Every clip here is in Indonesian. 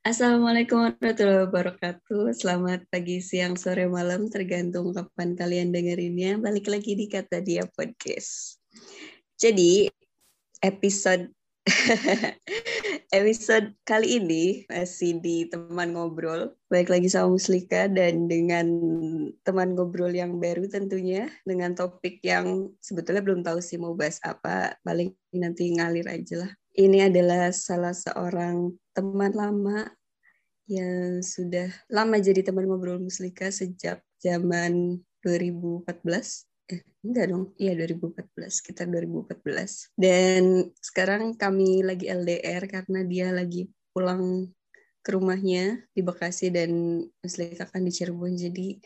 Assalamualaikum warahmatullahi wabarakatuh. Selamat pagi, siang, sore, malam, tergantung kapan kalian dengerinnya. Balik lagi di Kata Dia Podcast. Jadi, episode episode kali ini masih di teman ngobrol. Baik lagi sama Muslika dan dengan teman ngobrol yang baru tentunya dengan topik yang sebetulnya belum tahu sih mau bahas apa. Paling nanti ngalir aja lah. Ini adalah salah seorang teman lama yang sudah lama jadi teman ngobrol Muslika sejak zaman 2014 eh enggak dong. Iya 2014 sekitar 2014 dan sekarang kami lagi LDR karena dia lagi pulang ke rumahnya di Bekasi dan Muslika akan di Cirebon. Jadi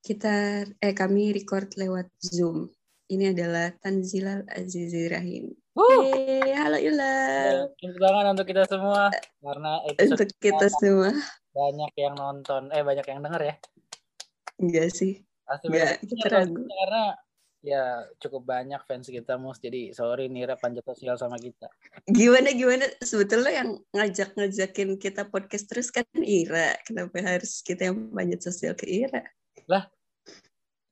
kita eh kami record lewat Zoom ini adalah Tanzilal Azizi Rahim. Hey, halo Ilal. Tepuk tangan untuk kita semua karena episode untuk kita semua banyak yang nonton, eh banyak yang denger ya. Enggak sih. Enggak, kita ragu. Karena ya cukup banyak fans kita mus jadi sorry Nira panjat sosial sama kita. Gimana gimana sebetulnya yang ngajak ngajakin kita podcast terus kan Ira. Kenapa harus kita yang panjat sosial ke Ira? Lah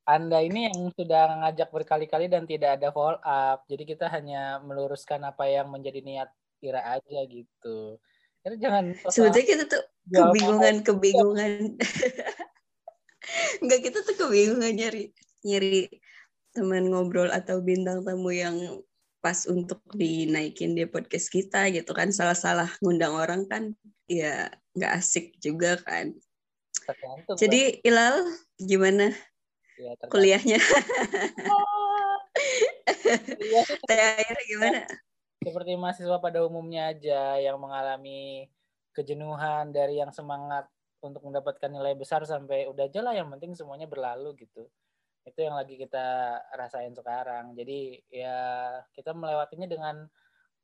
anda ini yang sudah ngajak berkali-kali dan tidak ada follow up. Jadi kita hanya meluruskan apa yang menjadi niat Ira aja gitu. Jadi jangan sebetulnya kita tuh kebingungan kebingungan. Enggak kita tuh kebingungan nyari nyari teman ngobrol atau bintang tamu yang pas untuk dinaikin di podcast kita gitu kan salah-salah ngundang orang kan ya nggak asik juga kan. Tergantung, Jadi Ilal gimana ya, kuliahnya. Iya, Terakhir gimana? Seperti mahasiswa pada umumnya aja yang mengalami kejenuhan dari yang semangat untuk mendapatkan nilai besar sampai udah aja lah yang penting semuanya berlalu gitu. Itu yang lagi kita rasain sekarang. Jadi ya kita melewatinya dengan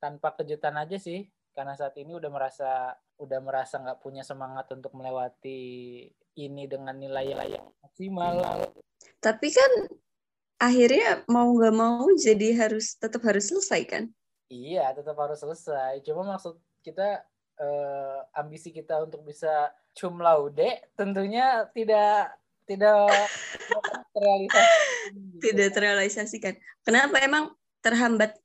tanpa kejutan aja sih karena saat ini udah merasa udah merasa nggak punya semangat untuk melewati ini dengan nilai yang maksimal tapi kan akhirnya mau nggak mau jadi harus tetap harus selesai kan? Iya, tetap harus selesai. Cuma maksud kita eh, ambisi kita untuk bisa cum laude tentunya tidak tidak terrealisasi. Tidak terrealisasikan. Kenapa emang terhambat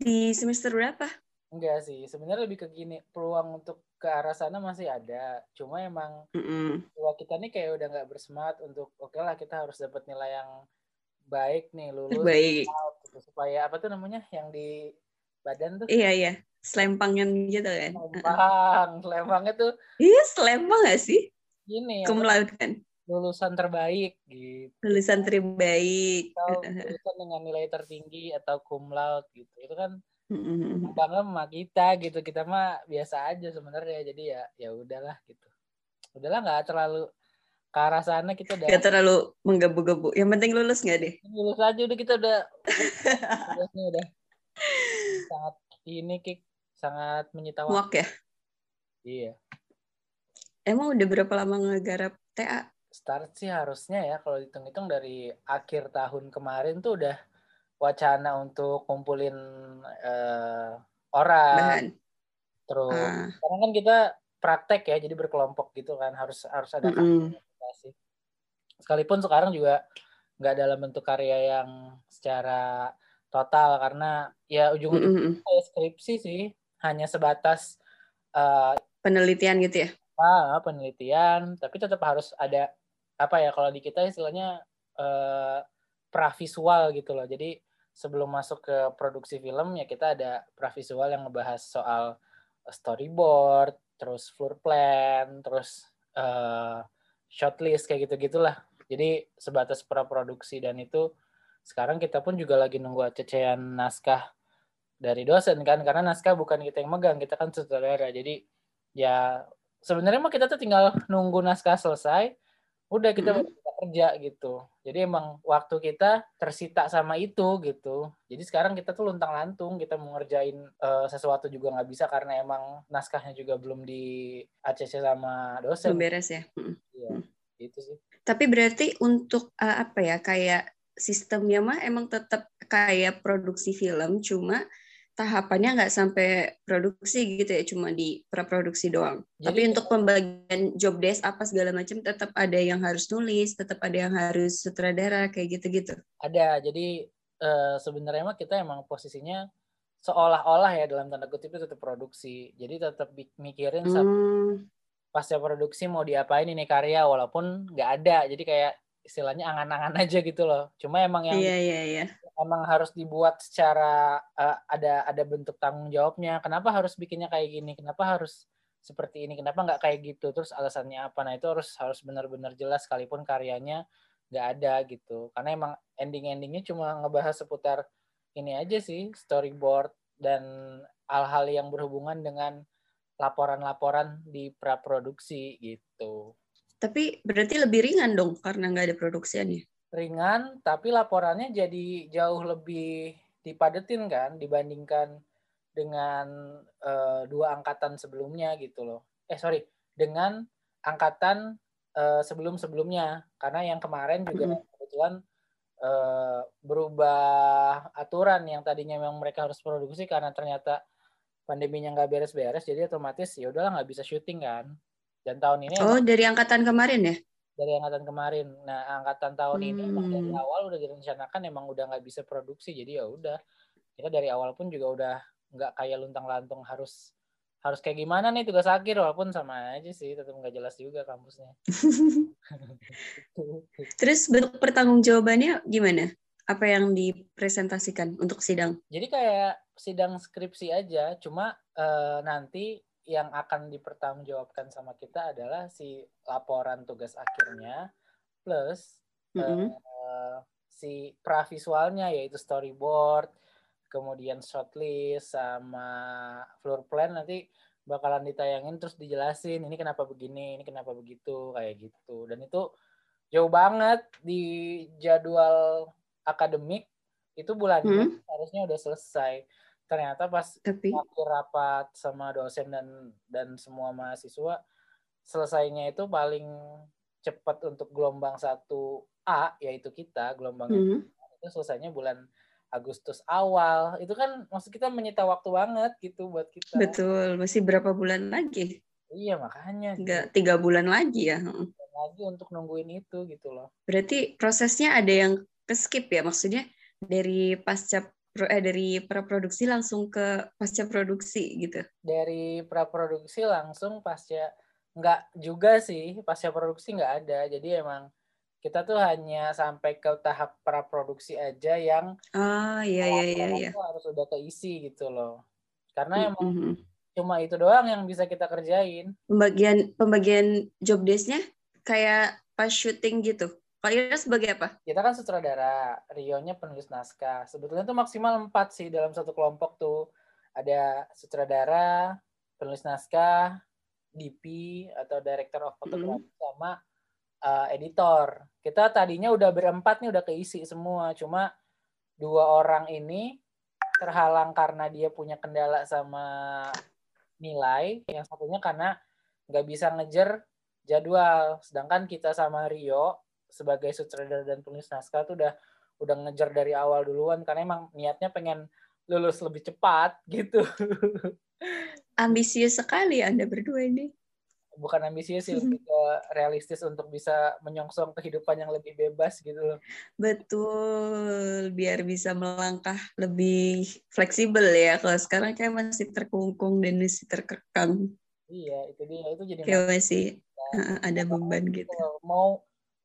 di semester berapa? Enggak sih, sebenarnya lebih ke gini, peluang untuk ke arah sana masih ada. Cuma emang mm -hmm. kita nih kayak udah nggak bersemangat untuk oke okay lah kita harus dapat nilai yang baik nih lulus baik. Gitu, supaya apa tuh namanya yang di badan tuh? Iya iya, selempangan gitu kan. Selempang, selempangnya tuh. Iya selempang gak sih? Gini. Cum kan. Lulusan terbaik gitu. Lulusan terbaik. Atau lulusan dengan nilai tertinggi atau cum laude gitu. Itu kan bangga sama kita gitu kita mah biasa aja sebenarnya jadi ya ya udahlah gitu. Udahlah nggak terlalu ke arah sana kita udah gak terlalu menggebu-gebu. Yang penting lulus nggak deh lulus aja udah kita udah udah, udah. Sangat ini kik. Sangat menyita waktu. ya? Iya. Emang udah berapa lama ngegarap TA start sih harusnya ya kalau dihitung-hitung dari akhir tahun kemarin tuh udah wacana untuk kumpulin uh, orang. Bahan. Terus uh. karena kan kita praktek ya, jadi berkelompok gitu kan harus harus ada mm -hmm. Sekalipun sekarang juga nggak dalam bentuk karya yang secara total karena ya ujung-ujungnya mm -hmm. skripsi sih hanya sebatas uh, penelitian gitu ya. Ah, penelitian, tapi tetap harus ada apa ya kalau di kita istilahnya uh, pravisual gitu loh. Jadi sebelum masuk ke produksi film ya kita ada pravisual yang ngebahas soal storyboard, terus floor plan, terus uh, shortlist kayak gitu gitulah. Jadi sebatas praproduksi dan itu sekarang kita pun juga lagi nunggu acecean naskah dari dosen kan karena naskah bukan kita yang megang kita kan sutradara jadi ya sebenarnya mah kita tuh tinggal nunggu naskah selesai udah kita hmm kerja gitu. Jadi emang waktu kita tersita sama itu gitu. Jadi sekarang kita tuh luntang lantung kita mau ngerjain uh, sesuatu juga nggak bisa karena emang naskahnya juga belum di ACC sama dosen. Belum beres ya. Iya, gitu sih. Tapi berarti untuk uh, apa ya kayak sistemnya mah emang tetap kayak produksi film cuma tahapannya nggak sampai produksi gitu ya, cuma di praproduksi doang. Jadi- Tapi untuk pembagian job desk apa segala macam tetap ada yang harus nulis, tetap ada yang harus sutradara kayak gitu-gitu. ada jadi eh, sebenarnya mah kita emang posisinya seolah-olah ya dalam tanda kutip itu tetap produksi jadi tetap mikirin Hmm, pasca produksi mau diapain ini karya walaupun nggak ada jadi kayak istilahnya angan-angan aja gitu loh cuma emang yang iya iya iya. Emang harus dibuat secara eh, ada ada bentuk tanggung jawabnya. Kenapa harus bikinnya kayak gini? Kenapa harus seperti ini? Kenapa nggak kayak gitu? Terus alasannya apa? Nah itu harus harus benar-benar jelas sekalipun karyanya nggak ada gitu. Karena emang ending-endingnya cuma ngebahas seputar ini aja sih storyboard dan hal-hal yang berhubungan dengan laporan-laporan di praproduksi gitu. Tapi berarti lebih ringan dong karena nggak ada produksiannya. Ringan tapi laporannya jadi jauh lebih dipadetin kan dibandingkan dengan eh, dua angkatan sebelumnya gitu loh. Eh sorry, dengan angkatan eh, sebelum-sebelumnya karena yang kemarin juga Mm-mm. kebetulan eh, berubah aturan yang tadinya memang mereka harus produksi karena ternyata pandeminya nggak beres-beres jadi otomatis ya udahlah nggak bisa syuting kan. Dan tahun ini Oh, dari angkatan kemarin ya? Dari angkatan kemarin. Nah, angkatan tahun ini emang dari Hmm. awal udah direncanakan emang udah nggak bisa produksi. Jadi ya udah. Kita dari awal pun juga udah nggak kayak luntang-lantung harus harus kayak gimana nih tugas akhir walaupun sama aja sih tetap nggak jelas juga kampusnya. Terus bentuk pertanggungjawabannya gimana? Apa yang dipresentasikan untuk sidang? Jadi kayak sidang skripsi aja, cuma eh, nanti yang akan dipertanggungjawabkan sama kita adalah si laporan tugas akhirnya plus Mm-mm. eh, si pravisualnya yaitu storyboard, kemudian shortlist sama floor plan nanti bakalan ditayangin terus dijelasin ini kenapa begini, ini kenapa begitu kayak gitu. Dan itu jauh banget di jadwal akademik itu bulan Hmm. Harusnya udah selesai. Ternyata pas Tapi akhir rapat sama dosen dan dan semua mahasiswa selesainya itu paling cepat untuk gelombang 1A yaitu kita gelombang Hmm. itu selesainya bulan Agustus awal itu kan maksud kita menyita waktu banget gitu buat kita betul, masih berapa bulan lagi? iya makanya Tiga, tiga bulan lagi ya. Mm. gitu. lagi untuk nungguin itu gitu loh Berarti prosesnya ada yang ke skip ya? Maksudnya dari pasca eh, dari praproduksi langsung ke pasca produksi gitu. dari praproduksi langsung pasca nggak juga sih pasca produksi nggak ada jadi emang kita tuh hanya sampai ke tahap praproduksi aja yang Ah, iya iya iya iya. harus udah keisi gitu loh karena emang Mm-mm. cuma itu doang yang bisa kita kerjain Pembagian pembagian job desk-nya kayak pas syuting gitu. Kalau Ira sebagai apa? kita kan sutradara Rio-nya penulis naskah. Sebetulnya tuh maksimal empat sih dalam satu kelompok tuh. Ada sutradara penulis naskah DP atau director of photography sama uh, editor. Kita tadinya udah berempat nih udah keisi semua. Cuma dua orang ini terhalang karena dia punya kendala sama nilai. Yang satunya karena nggak bisa ngejar jadwal. Sedangkan kita sama Rio sebagai sutradara dan penulis naskah tuh udah udah ngejar dari awal duluan karena emang niatnya pengen lulus lebih cepat gitu Ambisius sekali Anda berdua ini. bukan ambisius sih lebih ke realistis untuk bisa menyongsong kehidupan yang lebih bebas gitu loh Betul, biar bisa melangkah lebih fleksibel ya. Kalau sekarang kayak masih terkungkung dan masih terkekang. iya itu dia itu jadi Kayak masih ada beban gitu. Mau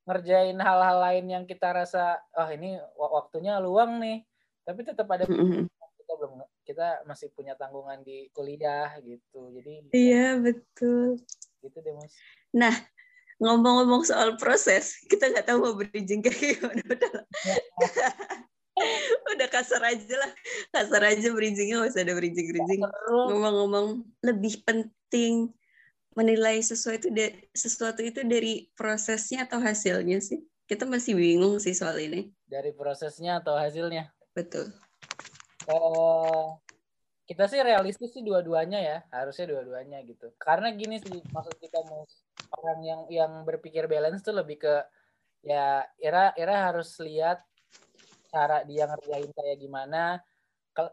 ngerjain hal-hal lain yang kita rasa ah ini wa- waktunya luang nih tapi tetap ada kita belum kita masih punya tanggungan di kuliah gitu jadi Iya, betul. gitu deh mas Nah, ngomong-ngomong soal proses, kita nggak tahu mau bridging kayak gimana. Udah, udah kasar aja lah. Kasar aja bridgingnya, nggak usah ada bridging-bridging. seru Ngomong-ngomong, lebih penting menilai sesuatu sesuatu itu dari prosesnya atau hasilnya sih? Kita masih bingung sih soal ini. dari prosesnya atau hasilnya Betul. eh kita sih realistis sih dua-duanya ya harusnya dua-duanya gitu karena gini sih maksud kita mau orang yang yang berpikir balance tuh lebih ke ya Ira Ira harus lihat cara dia ngerjain kayak gimana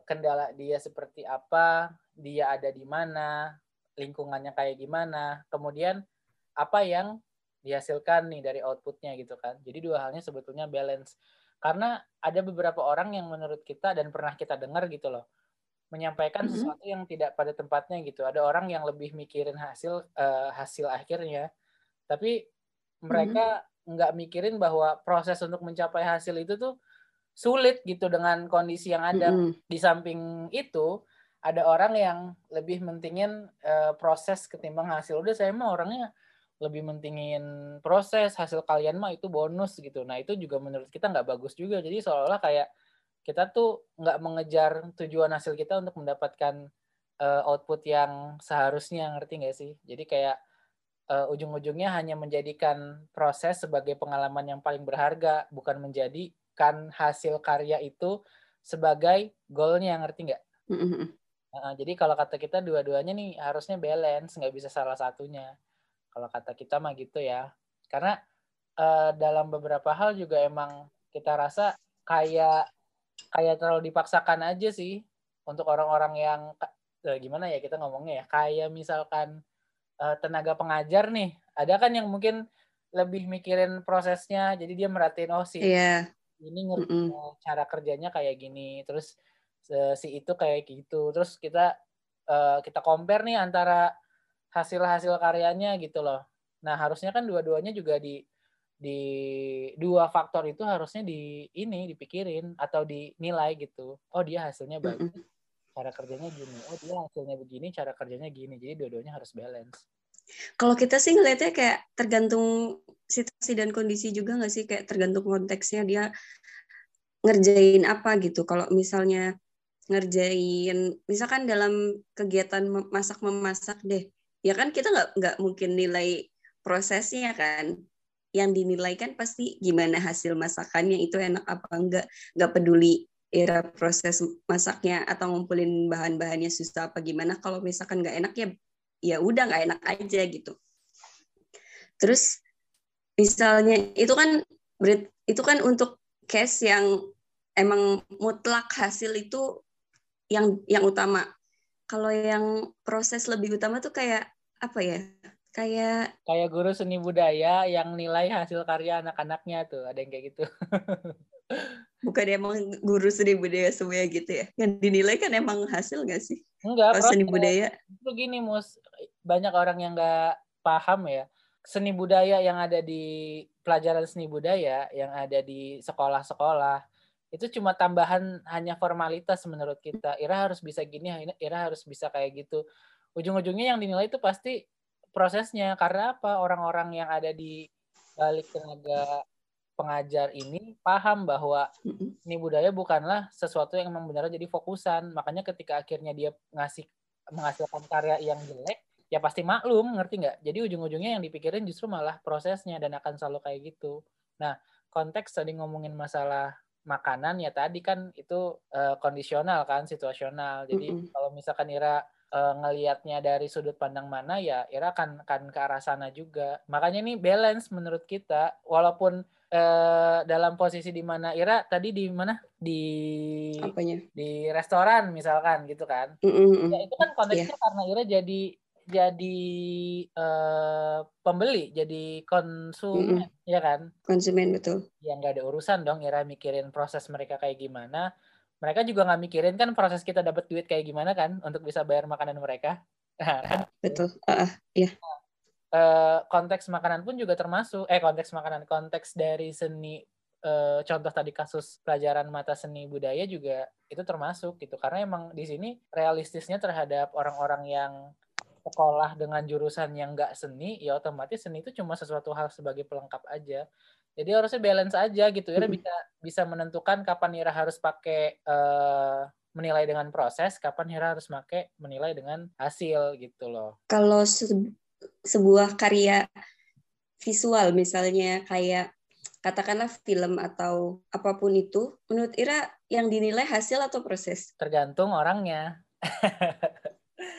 kendala dia seperti apa, dia ada di mana, lingkungannya kayak gimana, kemudian apa yang dihasilkan nih dari outputnya gitu kan. Jadi dua halnya sebetulnya balance. Karena ada beberapa orang yang menurut kita dan pernah kita dengar gitu loh, menyampaikan mm -hmm. sesuatu yang tidak pada tempatnya gitu. Ada orang yang lebih mikirin hasil uh, hasil akhirnya, tapi mereka nggak mm -hmm. mikirin bahwa proses untuk mencapai hasil itu tuh sulit gitu dengan kondisi yang ada. Mm -hmm. Di samping itu ada orang yang lebih mentingin uh, proses ketimbang hasil. Udah saya mah orangnya lebih mentingin proses hasil kalian mah itu bonus gitu. Nah itu juga menurut kita nggak bagus juga. Jadi seolah-olah kayak kita tuh nggak mengejar tujuan hasil kita untuk mendapatkan uh, output yang seharusnya ngerti nggak sih jadi kayak uh, ujung-ujungnya hanya menjadikan proses sebagai pengalaman yang paling berharga bukan menjadikan hasil karya itu sebagai goalnya ngerti nggak. Uh, jadi kalau kata kita dua-duanya nih harusnya balance nggak bisa salah satunya kalau kata kita mah gitu ya karena uh, dalam beberapa hal juga emang kita rasa kayak kayak terlalu dipaksakan aja sih untuk orang-orang yang eh, gimana ya kita ngomongnya ya kayak misalkan uh, tenaga pengajar nih ada kan yang mungkin lebih mikirin prosesnya jadi dia merhatiin oh sih yeah. ini ngerti mm -mm. cara kerjanya kayak gini terus uh, si itu kayak gitu terus kita uh, kita compare nih antara hasil-hasil karyanya gitu loh nah harusnya kan dua-duanya juga di di dua faktor itu harusnya di ini dipikirin atau dinilai gitu. Oh dia hasilnya bagus, cara kerjanya gini. Oh dia hasilnya begini, cara kerjanya gini. Jadi dua-duanya harus balance. Kalau kita sih ngelihatnya kayak tergantung situasi dan kondisi juga nggak sih kayak tergantung konteksnya dia ngerjain apa gitu. Kalau misalnya ngerjain. Misalkan dalam kegiatan masak memasak deh, ya kan kita nggak nggak mungkin nilai prosesnya kan. Yang dinilai kan pasti gimana hasil masakannya itu enak apa enggak. Nggak peduli era proses masaknya atau ngumpulin bahan-bahannya susah apa gimana. Kalau misalkan nggak enak ya ya udah nggak enak aja gitu. Terus misalnya itu kan itu kan untuk case yang emang mutlak hasil itu yang yang utama. Kalau yang proses lebih utama tuh kayak apa ya? Kayak kayak guru seni budaya yang nilai hasil karya anak-anaknya tuh ada yang kayak gitu. Bukan emang guru seni budaya semuanya gitu ya? Yang dinilai kan emang hasil gak sih? Enggak Kalau seni budaya. Itu gini mus. Banyak orang yang nggak paham ya. Seni budaya yang ada di pelajaran seni budaya yang ada di sekolah-sekolah itu cuma tambahan hanya formalitas menurut kita. Ira harus bisa gini Ira harus bisa kayak gitu. Ujung-ujungnya yang dinilai itu pasti prosesnya. Karena apa? Orang-orang yang ada di balik tenaga pengajar ini paham bahwa ini budaya bukanlah sesuatu yang memang benar jadi fokusan. Makanya ketika akhirnya dia ngasih menghasilkan karya yang jelek ya pasti maklum ngerti nggak? Jadi ujung-ujungnya yang dipikirin justru malah prosesnya dan akan selalu kayak gitu. Nah konteks tadi ngomongin masalah makanan ya tadi kan itu uh, kondisional kan situasional jadi mm -hmm. kalau misalkan Ira uh, ngelihatnya dari sudut pandang mana ya Ira akan akan ke arah sana juga. Makanya ini balance menurut kita walaupun uh, dalam posisi di mana Ira tadi di mana di Apanya? di restoran misalkan gitu kan. Mm -hmm. Ya itu kan konteksnya yeah. karena Ira jadi jadi uh, pembeli, jadi konsumen, mm -hmm. ya kan? Konsumen betul. Yang nggak ada urusan dong, Ira mikirin proses mereka kayak gimana mereka juga nggak mikirin kan proses kita dapat duit kayak gimana kan untuk bisa bayar makanan mereka. Betul. Uh, iya. Uh, konteks makanan pun juga termasuk eh konteks makanan konteks dari seni uh, contoh tadi kasus pelajaran mata seni budaya juga itu termasuk gitu karena emang di sini realistisnya terhadap orang-orang yang sekolah dengan jurusan yang nggak seni ya otomatis seni itu cuma sesuatu hal sebagai pelengkap aja jadi harusnya balance aja gitu. Ira bisa bisa menentukan kapan Ira harus pakai uh, menilai dengan proses, kapan Ira harus pakai menilai dengan hasil gitu loh. Kalau se sebuah karya visual misalnya kayak katakanlah film atau apa pun itu, menurut Ira yang dinilai hasil atau proses? Tergantung orangnya.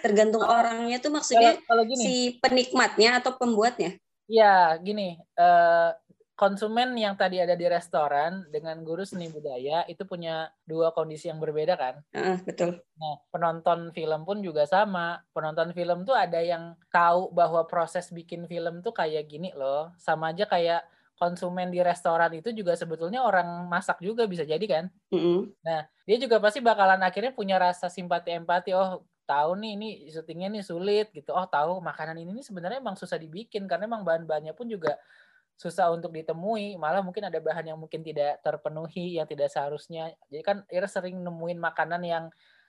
Tergantung orangnya tuh maksudnya kalau, kalau gini, si penikmatnya atau pembuatnya? Iya, gini. Uh, konsumen yang tadi ada di restoran dengan guru seni budaya itu punya dua kondisi yang berbeda kan? Uh, betul. Nah, penonton film pun juga sama. Penonton film tuh ada yang tahu bahwa proses bikin film tuh kayak gini loh. Sama aja kayak konsumen di restoran itu juga sebetulnya orang masak juga bisa jadi kan? Mm -hmm. Nah, dia juga pasti bakalan akhirnya punya rasa simpati empati. Oh, tahu nih ini syutingnya nih sulit gitu. Oh, tahu makanan ini nih sebenarnya emang susah dibikin karena emang bahan-bahannya pun juga susah untuk ditemui, malah mungkin ada bahan yang mungkin tidak terpenuhi, yang tidak seharusnya. Jadi kan Ira sering nemuin makanan yang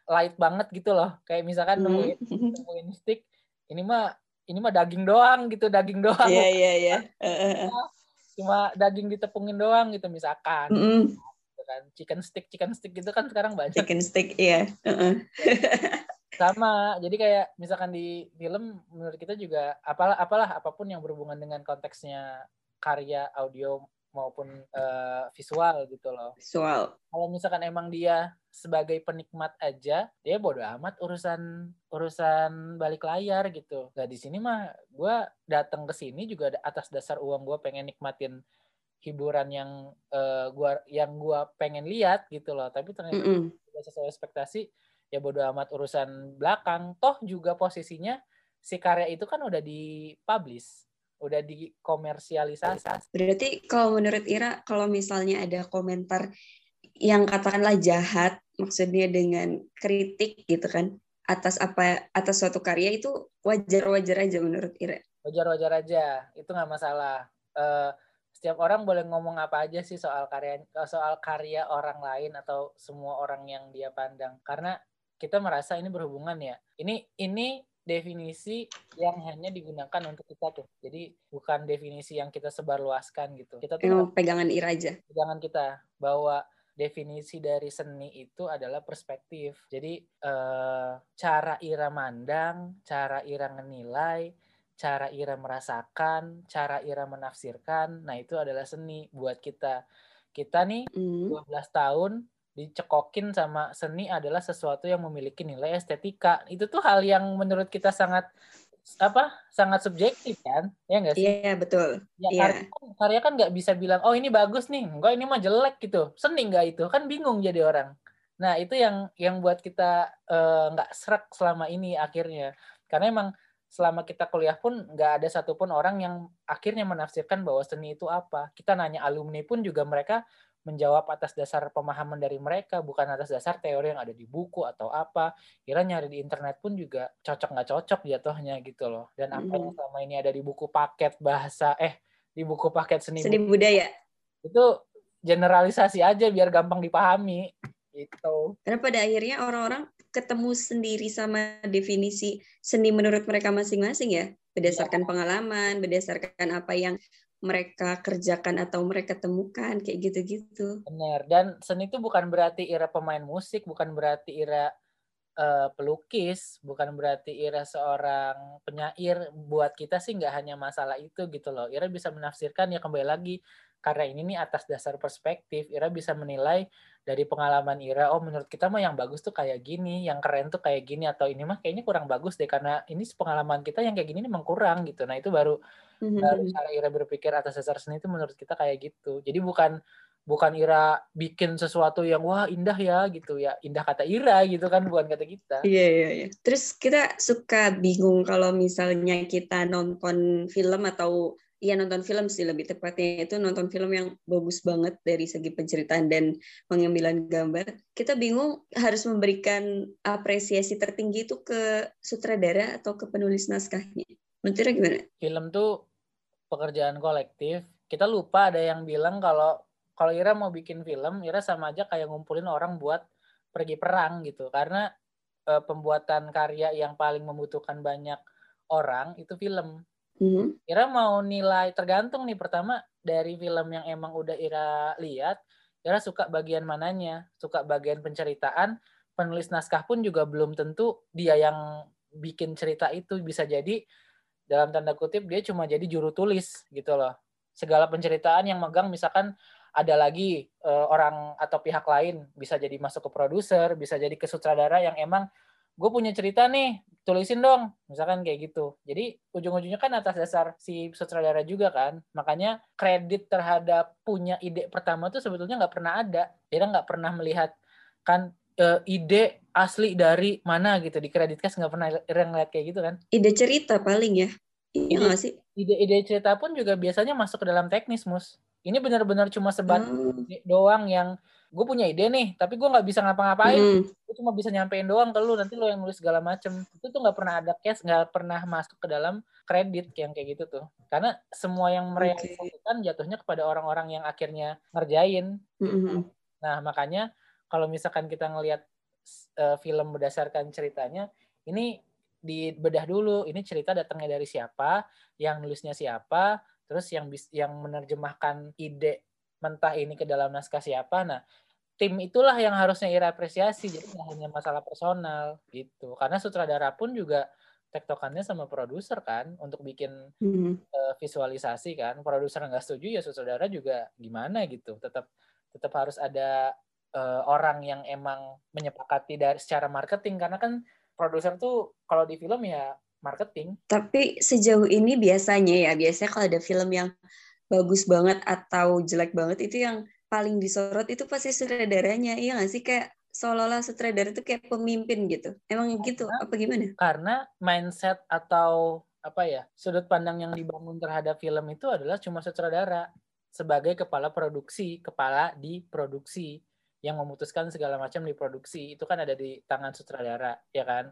light banget gitu loh. Kayak misalkan nemuin hmm. nemuin stick, ini mah ini mah daging doang gitu, daging doang. Iya, iya, iya. Cuma daging ditepungin doang gitu misalkan. Mm -hmm. kan chicken stick, chicken stick gitu kan sekarang banyak. Chicken stick, iya. Uh -uh. Sama jadi kayak misalkan di film menurut kita juga apalah apalah apa pun yang berhubungan dengan konteksnya karya audio maupun uh, visual gitu loh. Visual. Kalau misalkan emang dia sebagai penikmat aja, dia bodo amat urusan urusan balik layar gitu. Nah di sini mah gue datang ke sini juga atas dasar uang gue pengen nikmatin hiburan yang uh, gua yang gua pengen lihat gitu loh. Tapi ternyata mm -mm. sesuai ekspektasi ya bodo amat urusan belakang. Toh juga posisinya si karya itu kan udah dipublish udah dikomersialisasi. Berarti kalau menurut Ira, kalau misalnya ada komentar yang katakanlah jahat, maksudnya dengan kritik gitu kan, atas apa atas suatu karya itu wajar-wajar aja menurut Ira. Wajar-wajar aja, itu nggak masalah. Uh, setiap orang boleh ngomong apa aja sih soal karya soal karya orang lain atau semua orang yang dia pandang karena kita merasa ini berhubungan ya ini ini definisi yang hanya digunakan untuk kita tuh. Jadi bukan definisi yang kita sebarluaskan gitu. Kita tuh Emang pegangan Ira aja. Pegangan kita bahwa definisi dari seni itu adalah perspektif. Jadi eh, cara Ira mandang, cara Ira menilai, cara Ira merasakan, cara Ira menafsirkan, nah itu adalah seni buat kita. Kita nih mm. 12 tahun dicekokin sama seni adalah sesuatu yang memiliki nilai estetika. Itu tuh hal yang menurut kita sangat apa sangat subjektif kan? Ya enggak sih? Iya betul. Ya yeah. karya, kan, karya kan nggak bisa bilang oh ini bagus nih enggak ini mah jelek gitu. Seni nggak itu kan bingung jadi orang. Nah itu yang yang buat kita uh, nggak serak selama ini akhirnya. Karena emang selama kita kuliah pun nggak ada satupun orang yang akhirnya menafsirkan bahwa seni itu apa. Kita nanya alumni pun juga mereka menjawab atas dasar pemahaman dari mereka, bukan atas dasar teori yang ada di buku atau apa. Kira nyari di internet pun juga cocok nggak cocok jatuhnya gitu loh. Dan apa yang hmm. selama ini ada di buku paket bahasa, eh di buku paket seni, seni budaya itu generalisasi aja biar gampang dipahami gitu. Karena pada akhirnya orang-orang ketemu sendiri sama definisi seni menurut mereka masing-masing ya, berdasarkan ya. pengalaman, berdasarkan apa yang mereka kerjakan atau mereka temukan kayak gitu-gitu. Benar. Dan seni itu bukan berarti Ira pemain musik, bukan berarti Ira uh, pelukis, bukan berarti Ira seorang penyair. Buat kita sih nggak hanya masalah itu gitu loh. Ira bisa menafsirkan ya kembali lagi karena ini nih atas dasar perspektif. Ira bisa menilai dari pengalaman Ira, oh menurut kita mah yang bagus tuh kayak gini, yang keren tuh kayak gini atau ini mah kayaknya kurang bagus deh karena ini pengalaman kita yang kayak gini memang kurang gitu. Nah itu baru mm-hmm. baru cara Ira berpikir atas dasar seni itu menurut kita kayak gitu. Jadi bukan bukan Ira bikin sesuatu yang wah indah ya gitu ya indah kata Ira gitu kan bukan kata kita. Iya yeah, iya yeah, iya. Yeah. Terus kita suka bingung kalau misalnya kita nonton film atau Iya nonton film sih lebih tepatnya itu nonton film yang bagus banget dari segi penceritaan dan pengambilan gambar. Kita bingung harus memberikan apresiasi tertinggi itu ke sutradara atau ke penulis naskahnya. Menurutnya gimana? Film tuh pekerjaan kolektif. Kita lupa ada yang bilang kalau kalau Ira mau bikin film, Ira sama aja kayak ngumpulin orang buat pergi perang gitu. Karena e, pembuatan karya yang paling membutuhkan banyak orang itu film Mm-hmm. Ira mau nilai tergantung nih. Pertama dari film yang emang udah Ira lihat, Ira suka bagian mananya, suka bagian penceritaan, penulis naskah pun juga belum tentu dia yang bikin cerita itu. Bisa jadi dalam tanda kutip dia cuma jadi juru tulis gitu loh. Segala penceritaan yang megang misalkan ada lagi uh, orang atau pihak lain. Bisa jadi masuk ke produser, bisa jadi ke sutradara yang emang gue punya cerita nih tulisin dong. Misalkan kayak gitu. Jadi ujung-ujungnya kan atas dasar si sutradara juga kan. Makanya kredit terhadap punya ide pertama tuh sebetulnya nggak pernah ada. Dia nggak pernah melihat kan uh, ide asli dari mana gitu. Di kredit cast nggak pernah ngeliat kayak gitu kan. Ide cerita paling ya. Iya nggak sih? ide-ide cerita pun juga biasanya masuk ke dalam teknis mus. Ini benar-benar cuma sebat hmm. doang yang gue punya ide nih tapi gue nggak bisa ngapa-ngapain mm. gue cuma bisa nyampein doang ke lu nanti lu yang nulis segala macem itu tuh nggak pernah ada cash nggak pernah masuk ke dalam kredit yang kayak gitu tuh karena semua yang mereka okay. jatuhnya kepada orang-orang yang akhirnya ngerjain mm-hmm. nah makanya kalau misalkan kita ngelihat uh, film berdasarkan ceritanya ini dibedah dulu ini cerita datangnya dari siapa yang nulisnya siapa terus yang bis, yang menerjemahkan ide mentah ini ke dalam naskah siapa. Nah, tim itulah yang harusnya Ira apresiasi. Jadi nggak hanya masalah personal gitu. Karena sutradara pun juga tektokannya sama produser kan untuk bikin mm-hmm. uh, visualisasi kan. Produser nggak setuju ya sutradara juga gimana gitu. Tetap tetap harus ada uh, orang yang emang menyepakati dari secara marketing karena kan produser tuh kalau di film ya marketing. Tapi sejauh ini biasanya ya, biasanya kalau ada film yang bagus banget atau jelek banget itu yang paling disorot itu pasti sutradaranya. Iya nggak sih? Kayak seolah-olah sutradara itu kayak pemimpin gitu. Emang karena, gitu? apa gimana? karena mindset atau apa ya sudut pandang yang dibangun terhadap film itu adalah cuma sutradara sebagai kepala produksi kepala di produksi yang memutuskan segala macam di produksi itu kan ada di tangan sutradara ya kan?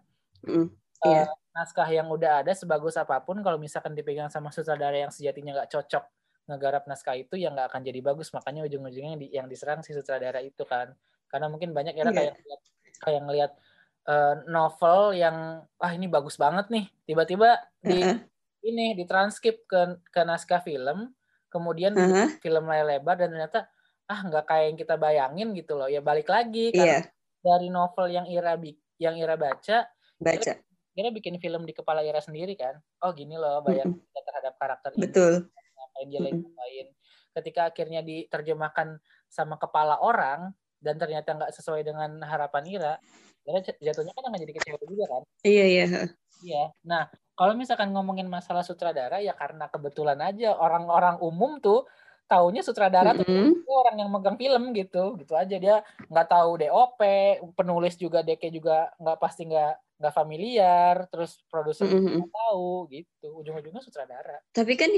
Mm, yeah. uh, naskah yang udah ada sebagus apa pun kalau misalkan dipegang sama sutradara yang sejatinya nggak cocok ngegarap naskah itu yang nggak akan jadi bagus makanya ujung-ujungnya yang, di, yang diserang si sutradara itu kan karena mungkin banyak ya yeah. kayak kayak ngelihat uh, novel yang ah ini bagus banget nih tiba-tiba di uh -huh. ini ditranskrip ke ke naskah film kemudian uh -huh. film layar lebar dan ternyata ah nggak kayak yang kita bayangin gitu loh ya balik lagi karena yeah. dari novel yang Ira yang Ira baca baca Ira bikin film di kepala Ira sendiri kan oh gini loh bayang uh -huh. terhadap karakter betul ini lain dia lain lain ketika akhirnya diterjemahkan sama kepala orang dan ternyata nggak sesuai dengan harapan Ira jatuhnya kan nggak jadi kecewa juga kan? Iya iya. Iya. Nah kalau misalkan ngomongin masalah sutradara ya karena kebetulan aja orang-orang umum tuh taunya sutradara mm -hmm. tuh orang yang megang film gitu. Gitu aja. Dia nggak tahu DOP penulis juga DK juga nggak pasti nggak nggak familiar terus produser mm -hmm. tahu gitu ujung-ujungnya sutradara tapi kan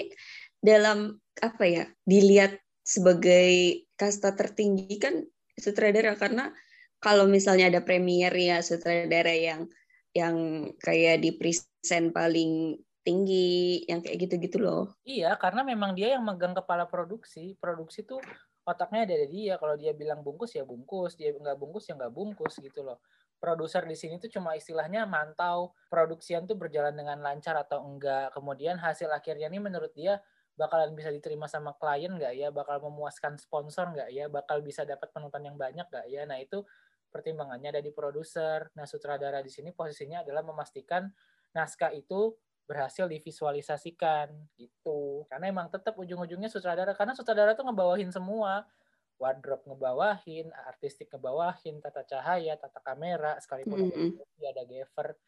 dalam apa ya dilihat sebagai kasta tertinggi kan sutradara karena kalau misalnya ada premier ya sutradara yang yang kayak di present paling tinggi yang kayak gitu-gitu loh. Iya, karena memang dia yang megang kepala produksi. Produksi tuh otaknya ada di dia. Kalau dia bilang bungkus ya bungkus, dia nggak bungkus ya nggak bungkus gitu loh. Produser di sini tuh cuma istilahnya mantau produksian tuh berjalan dengan lancar atau enggak. Kemudian hasil akhirnya ini menurut dia bakalan bisa diterima sama klien nggak ya, bakal memuaskan sponsor nggak ya, bakal bisa dapat penonton yang banyak nggak ya. Nah itu pertimbangannya ada di produser. Nah sutradara di sini posisinya adalah memastikan naskah itu berhasil divisualisasikan gitu. Karena emang tetap ujung-ujungnya sutradara karena sutradara tuh ngebawahin semua. Wardrobe ngebawahin, artistik ngebawahin, tata cahaya, tata kamera, sekalipun mm -hmm. ada, Gever,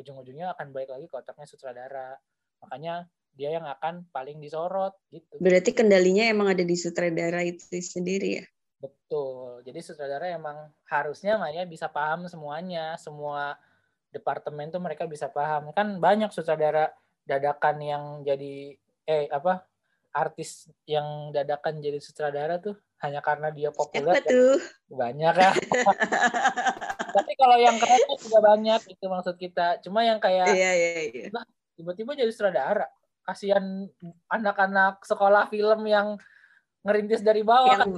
ujung-ujungnya akan balik lagi ke otaknya sutradara. Makanya dia yang akan paling disorot gitu. Berarti kendalinya emang ada di sutradara itu sendiri ya? Betul. Jadi sutradara emang harusnya Maya bisa paham semuanya, semua departemen tuh mereka bisa paham. Kan banyak sutradara dadakan yang jadi eh apa artis yang dadakan jadi sutradara tuh hanya karena dia populer. Siapa tuh? Banyak ya. Tapi kalau yang keren juga banyak itu maksud kita. Cuma yang kayak iya, iya, iya. tiba-tiba jadi sutradara kasihan anak-anak sekolah film yang ngerintis dari bawah yang,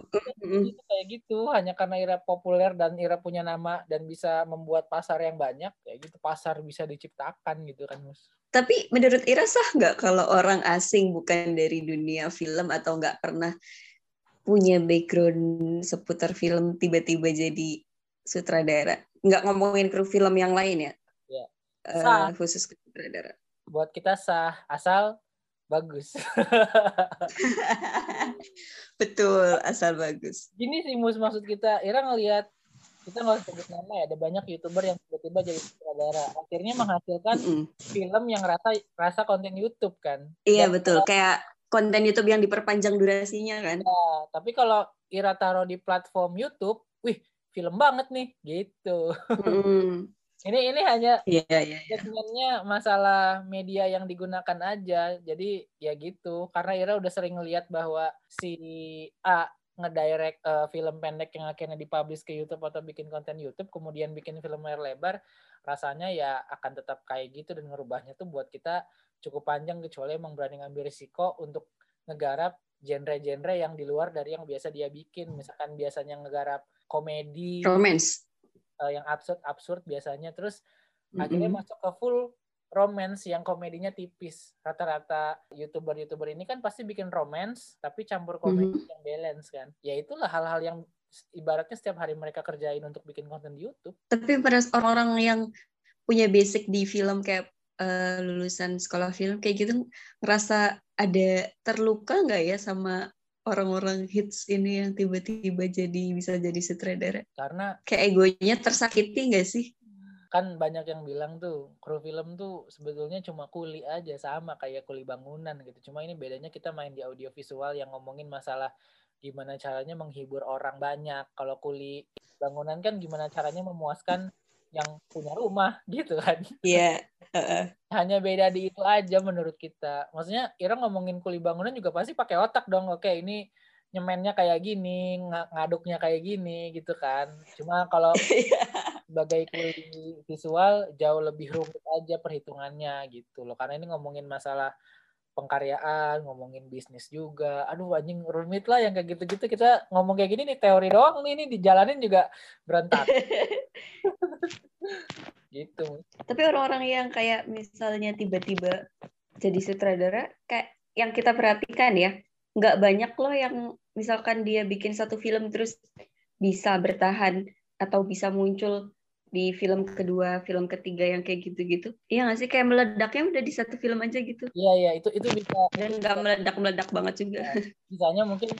gitu, kayak gitu hanya karena Ira populer dan Ira punya nama dan bisa membuat pasar yang banyak kayak gitu pasar bisa diciptakan gitu kan mus tapi menurut Ira sah nggak kalau orang asing bukan dari dunia film atau nggak pernah punya background seputar film tiba-tiba jadi sutradara nggak ngomongin kru film yang lain ya, ya. Uh, khusus sutradara buat kita sah asal bagus. Betul, asal bagus. Gini sih mus maksud kita, Ira ngelihat kita nggak sebut nama ya ada banyak youtuber yang tiba-tiba jadi sutradara akhirnya menghasilkan mm -hmm. film yang rasa rasa konten YouTube kan iya Dan betul kalau, kayak konten YouTube yang diperpanjang durasinya kan ya, tapi kalau Ira taruh di platform YouTube wih film banget nih gitu mm. ini ini hanya yeah, yeah, yeah. masalah media yang digunakan aja jadi ya gitu karena Ira udah sering ngeliat bahwa si A ngedirect uh, film pendek yang akhirnya dipublish ke YouTube atau bikin konten YouTube kemudian bikin film layar lebar rasanya ya akan tetap kayak gitu dan ngerubahnya tuh buat kita cukup panjang kecuali emang berani ngambil risiko untuk ngegarap genre-genre yang di luar dari yang biasa dia bikin. Misalkan biasanya ngegarap komedi romance. uh, yang absurd absurd biasanya. Terus mm -hmm. akhirnya masuk ke full romance yang komedinya tipis. Rata-rata youtuber-youtuber ini kan pasti bikin romance tapi campur komedi mm -hmm. yang balance kan. Ya itulah hal-hal yang ibaratnya setiap hari mereka kerjain untuk bikin konten di YouTube. Tapi pada orang-orang yang punya basic di film kayak uh, lulusan sekolah film kayak gitu ngerasa ada terluka nggak ya sama orang-orang hits ini yang tiba-tiba jadi bisa jadi sutradara? Karena kayak egonya tersakiti nggak sih? Kan banyak yang bilang tuh kru film tuh sebetulnya cuma kuli aja sama kayak kuli bangunan gitu cuma ini bedanya kita main di audio visual yang ngomongin masalah gimana caranya menghibur orang banyak kalau kuli bangunan kan gimana caranya memuaskan yang punya rumah gitu kan iya yeah. uh-uh. hanya beda di itu aja menurut kita maksudnya Ira ngomongin kuli bangunan juga pasti pakai otak dong oke ini nyemennya kayak gini, ngaduknya kayak gini gitu kan. Cuma kalau iya. Sebagai kuli visual jauh lebih rumit aja perhitungannya gitu loh. Karena ini ngomongin masalah pengkaryaan, ngomongin bisnis juga. Aduh anjing rumit lah yang kayak gitu-gitu. Kita ngomong kayak gini nih teori doang nih, ini dijalanin juga berantakan. gitu. Tapi orang-orang yang kayak misalnya tiba-tiba jadi sutradara kayak yang kita perhatikan ya, nggak banyak loh yang misalkan dia bikin satu film terus bisa bertahan atau bisa muncul di film kedua, film ketiga yang kayak gitu-gitu. Iya nggak sih kayak meledaknya udah di satu film aja gitu. Iya iya itu itu bisa dan nggak meledak-meledak banget juga. Misalnya mungkin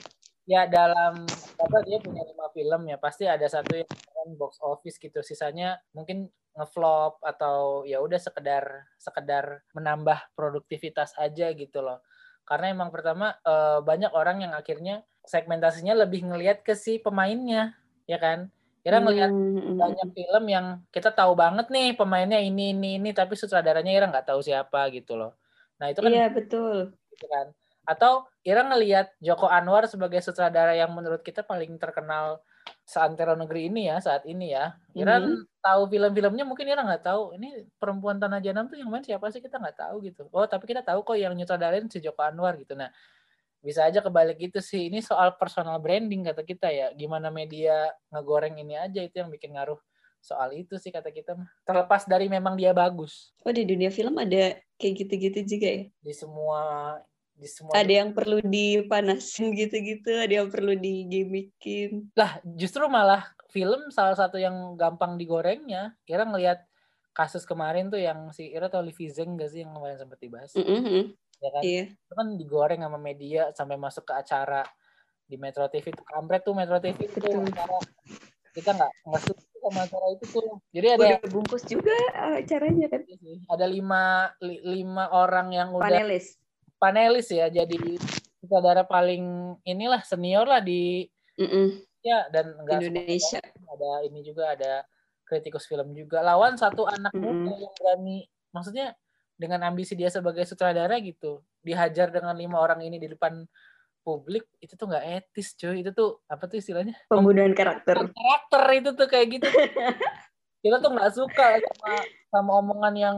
ya dalam apa dia punya lima film ya pasti ada satu yang box office gitu. Sisanya mungkin ngeflop atau ya udah sekedar sekedar menambah produktivitas aja gitu loh karena emang pertama uh, banyak orang yang akhirnya segmentasinya lebih ngelihat ke si pemainnya ya kan kira ngelihat hmm, hmm, hmm. banyak film yang kita tahu banget nih pemainnya ini ini ini tapi sutradaranya Ira nggak tahu siapa gitu loh nah itu kan iya betul gitu kan atau Ira ngelihat Joko Anwar sebagai sutradara yang menurut kita paling terkenal seantero negeri ini ya saat ini ya. Ira mm-hmm. tahu film-filmnya mungkin Ira nggak tahu. Ini perempuan tanah janam tuh yang main siapa sih kita nggak tahu gitu. Oh tapi kita tahu kok yang nyutradarain si Joko Anwar gitu. Nah bisa aja kebalik gitu sih. Ini soal personal branding kata kita ya. Gimana media ngegoreng ini aja itu yang bikin ngaruh soal itu sih kata kita. Terlepas dari memang dia bagus. Oh di dunia film ada kayak gitu-gitu juga ya? Di semua di semua ada yang perlu dipanasin gitu-gitu ada yang perlu digimikin lah justru malah film salah satu yang gampang digorengnya kira ngelihat kasus kemarin tuh yang si Ira atau Livi Zeng gak sih yang kemarin sempat dibahas mm -hmm. Ya kan? Iya. itu kan digoreng sama media sampai masuk ke acara di Metro TV itu kampret tuh Metro TV itu acara kita nggak suka sama acara itu tuh. Jadi ada udah bungkus juga acaranya kan. Iya ada lima lima orang yang udah panelis. panelis ya. Jadi sutradara paling inilah senior lah di mm -mm. ya dan enggak Indonesia. ada ini juga ada kritikus film juga. Lawan satu anak mm -mm. muda yang berani maksudnya dengan ambisi dia sebagai sutradara gitu dihajar dengan lima orang ini di depan publik itu tuh nggak etis cuy. Itu tuh apa tuh istilahnya? Pembunuhan karakter. Karakter itu tuh kayak gitu. Kita tuh nggak suka sama sama omongan yang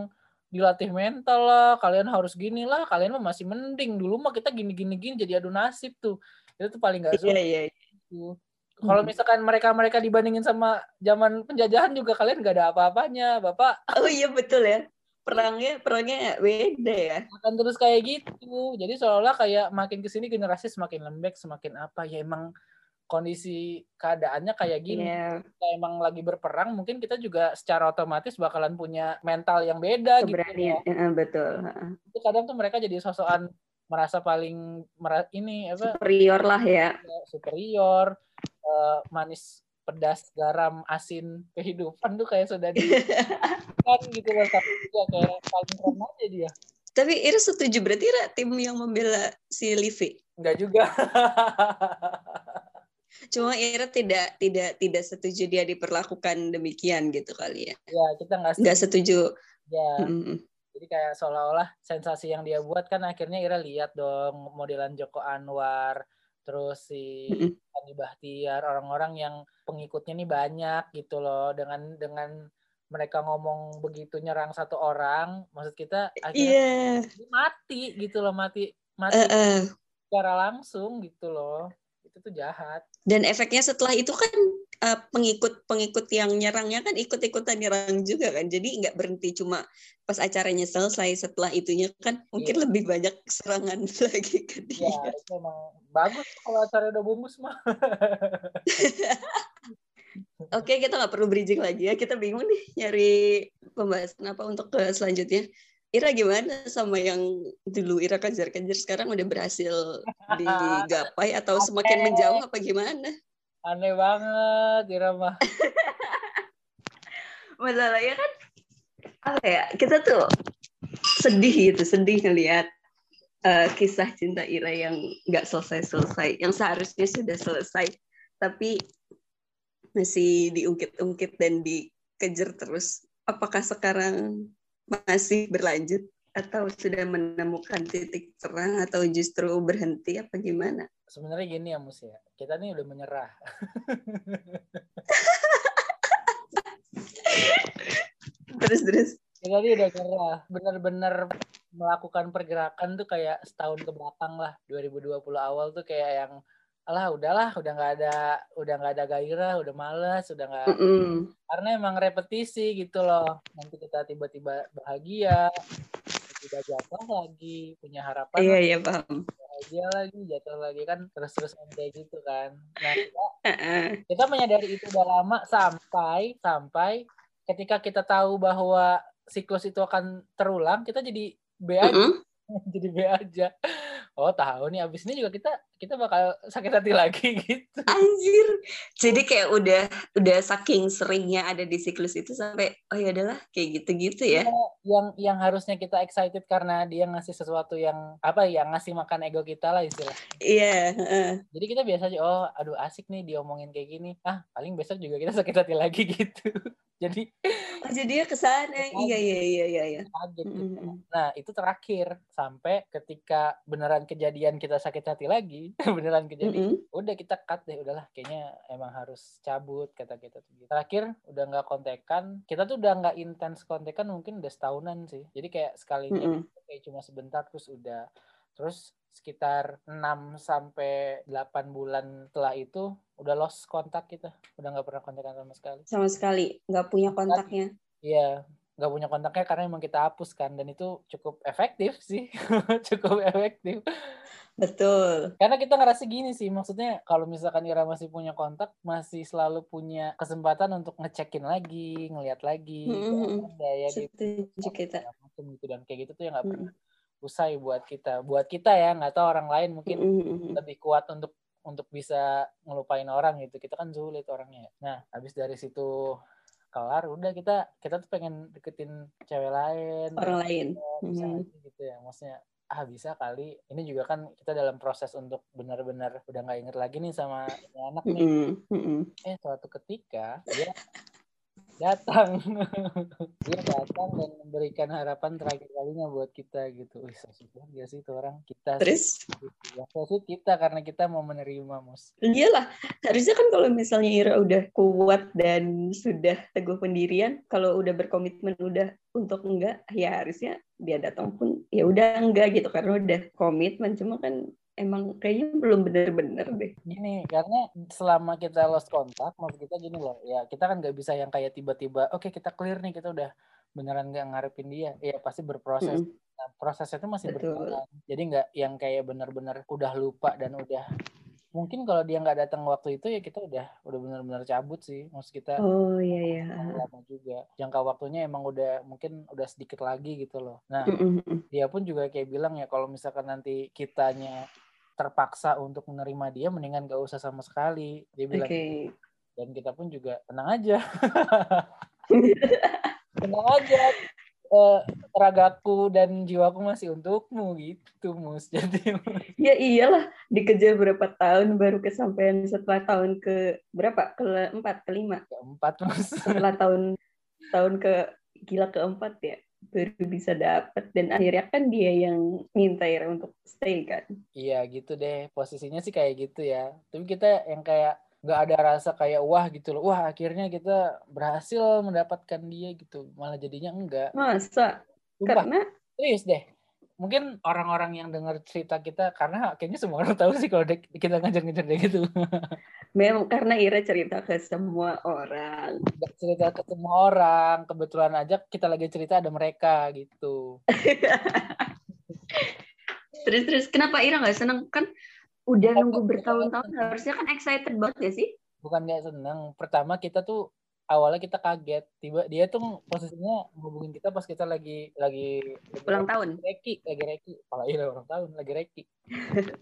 dilatih mental lah kalian harus gini lah kalian mah masih mending. Dulu mah kita gini gini gini jadi adu nasib tuh. Itu tuh paling gak suka yeah, yeah. Gitu. kalau misalkan mereka mereka dibandingin sama zaman penjajahan juga kalian gak ada apa-apanya bapak. Oh iya betul ya perangnya perangnya beda ya. Akan terus kayak gitu. Jadi seolah-olah kayak makin ke sini generasi semakin lembek semakin apa. Ya emang kondisi keadaannya kayak gini. Yeah. kita emang lagi berperang mungkin kita juga secara otomatis bakalan punya mental yang beda gitu ya. Uh, betul. Itu kadang tuh mereka jadi sosokan merasa paling ini apa? Superior lah ya, ya superior uh, manis pedas garam asin kehidupan tuh kayak sudah di kan gitu loh tapi juga kayak paling keren aja dia. Tapi Ira setuju berarti Ira tim yang membela si Livi? Enggak juga. Cuma Ira tidak tidak tidak setuju dia diperlakukan demikian gitu kali ya? Ya kita nggak setuju. nggak setuju. Ya. Mm-mm. jadi kayak seolah-olah sensasi yang dia buat kan akhirnya Ira lihat dong modelan Joko Anwar terus si. Andi Bahtiar orang-orang yang pengikutnya nih banyak gitu loh dengan dengan mereka ngomong begitu nyerang satu orang maksud kita akhirnya iya mati gitu loh mati mati Eh, eh. secara langsung gitu loh itu tuh jahat dan efeknya setelah itu kan eh, pengikut-pengikut yang nyerangnya kan? Ikut-ikutan nyerang juga kan? Jadi nggak berhenti cuma pas acaranya selesai setelah itunya kan mungkin Iya. lebih banyak serangan lagi ke dia. Ya itu emang bagus kalau acara udah bungkus mah. Oke kita nggak perlu bridging lagi ya. Kita bingung nih nyari pembahasan apa untuk ke selanjutnya. Ira gimana sama yang dulu? Ira kejar-kejar sekarang udah berhasil digapai atau semakin menjauh apa gimana aneh banget Ira mah masalahnya kan apa ya kita tuh sedih gitu sedih ngelihat eh, kisah cinta Ira yang nggak selesai-selesai yang seharusnya sudah selesai tapi masih diungkit-ungkit dan dikejar terus. Apakah sekarang masih berlanjut atau sudah menemukan titik terang atau justru berhenti apa gimana? Sebenarnya gini ya Mus ya. Kita nih udah menyerah. Terus terus. Kita nih udah menyerah. Bener-bener melakukan pergerakan tuh kayak setahun ke belakang lah. 2020 awal tuh kayak yang alah udahlah udah nggak ada udah nggak ada gairah udah malas udah nggak Mm-mm. karena emang repetisi gitu loh. Nanti kita tiba-tiba bahagia tiba jatuh lagi punya harapan iya iya paham bahagia lagi jatuh lagi kan terus-terus kayak gitu kan nah kita, Heeh. kita menyadari itu udah lama sampai sampai ketika kita tahu bahwa siklus itu akan terulang kita jadi B aja Mm-mm. jadi B aja oh tahu nih abis ini juga kita kita bakal sakit hati lagi gitu Anjir. Jadi kayak udah udah saking seringnya ada di siklus itu sampai oh ya adalah kayak gitu-gitu ya. yang yang harusnya kita excited karena dia ngasih sesuatu yang apa ya ngasih makan ego kita lah istilah Iya, heeh. jadi kita biasa aja oh aduh asik nih diomongin kayak gini ah paling besok juga kita sakit hati lagi gitu jadi Oh, jadi dia ke sana. Iya, iya, iya, iya, iya. kaget gitu. Mm-mm. nah itu terakhir sampai ketika beneran kejadian kita sakit hati lagi beneran kejadian Mm-mm. udah kita cut deh udahlah kayaknya emang harus cabut kata kita tuh gitu. terakhir udah nggak kontekan kita tuh udah nggak intens kontekan mungkin udah setahunan sih jadi kayak sekalinya Mm-mm. kayak cuma sebentar terus udah terus sekitar 6 sampai 8 bulan setelah itu udah lost kontak kita udah nggak pernah kontekan sama sekali Sama sekali nggak punya kontaknya. iya nggak punya kontaknya karena emang kita hapus kan dan itu cukup efektif sih cukup efektif Betul. karena kita ngerasa gini sih maksudnya kalau misalkan Ira masih punya kontak masih selalu punya kesempatan untuk ngecekin lagi ngeliat lagi Mm-mm. ada ya di Setuju kita. gitu dan kayak gitu tuh ya nggak Mm. pernah usai buat kita buat kita ya nggak tahu orang lain mungkin lebih kuat untuk untuk bisa ngelupain orang gitu kita kan sulit orangnya ya. nah habis dari situ kelar udah kita kita tuh pengen deketin cewek lain Orang lain. bisa Mm. aja gitu ya maksudnya ah bisa kali ini juga kan kita dalam proses untuk benar-benar udah nggak inget lagi nih sama anak nih Mm-mm. Mm-mm. eh suatu ketika dia datang. Dia datang dan memberikan harapan terakhir kalinya buat kita gitu. Wih gak sih itu orang? Kita Terus? Gitu ya. So sweet kita karena kita mau menerima mus. Iyalah harusnya kan kalau misalnya Ira udah kuat dan sudah teguh pendirian, kalau udah berkomitmen udah untuk enggak, ya harusnya dia datang pun ya udah enggak gitu. Karena udah komitmen cuma kan emang kayaknya belum bener-bener deh. gini karena selama kita lost kontak maksud kita gini loh ya kita kan nggak bisa yang kayak tiba-tiba oke kita clear nih kita udah beneran nggak ngarepin dia. Ya pasti berproses. Mm-mm. Nah, prosesnya itu masih berjalan. Jadi nggak yang kayak bener-bener udah lupa dan udah mungkin kalau dia nggak datang waktu itu ya kita udah udah benar-benar cabut sih. Maksud kita Oh iya iya. lama juga. Jangka waktunya emang udah mungkin udah sedikit lagi gitu loh. Nah dia pun juga kayak bilang ya kalau misalkan nanti kitanya terpaksa untuk menerima dia mendingan gak usah sama sekali dia bilang dan kita pun juga tenang aja. Tenang aja. Uh, ragaku dan jiwaku masih untukmu gitu mus. Jadi ya iyalah. Dikejar berapa tahun baru kesampaian setelah tahun ke berapa? Keempat kelima keempat mus. Setelah tahun tahun ke gila keempat ya baru bisa dapat dan akhirnya kan dia yang minta ya untuk stay kan? Iya gitu deh. Posisinya sih kayak gitu ya. Tapi kita yang kayak nggak ada rasa kayak wah gitu loh. Wah akhirnya kita berhasil mendapatkan dia gitu. Malah jadinya enggak. Masa? Sumpah. karena serius deh mungkin orang-orang yang dengar cerita kita karena kayaknya semua orang tahu sih kalau kita ngajar-ngajar deh gitu. Memang karena Ira cerita ke semua orang. Cerita ke semua orang kebetulan aja kita lagi cerita ada mereka gitu. Terus terus kenapa Ira nggak seneng? Kan udah nunggu bertahun-tahun harusnya kan excited banget ya sih? Bukan nggak seneng. Pertama kita tuh awalnya kita kaget. Tiba dia tuh posisinya hubungin kita pas kita lagi lagi, ulang tahun? reki lagi reki. Kalau iya ulang tahun lagi reki.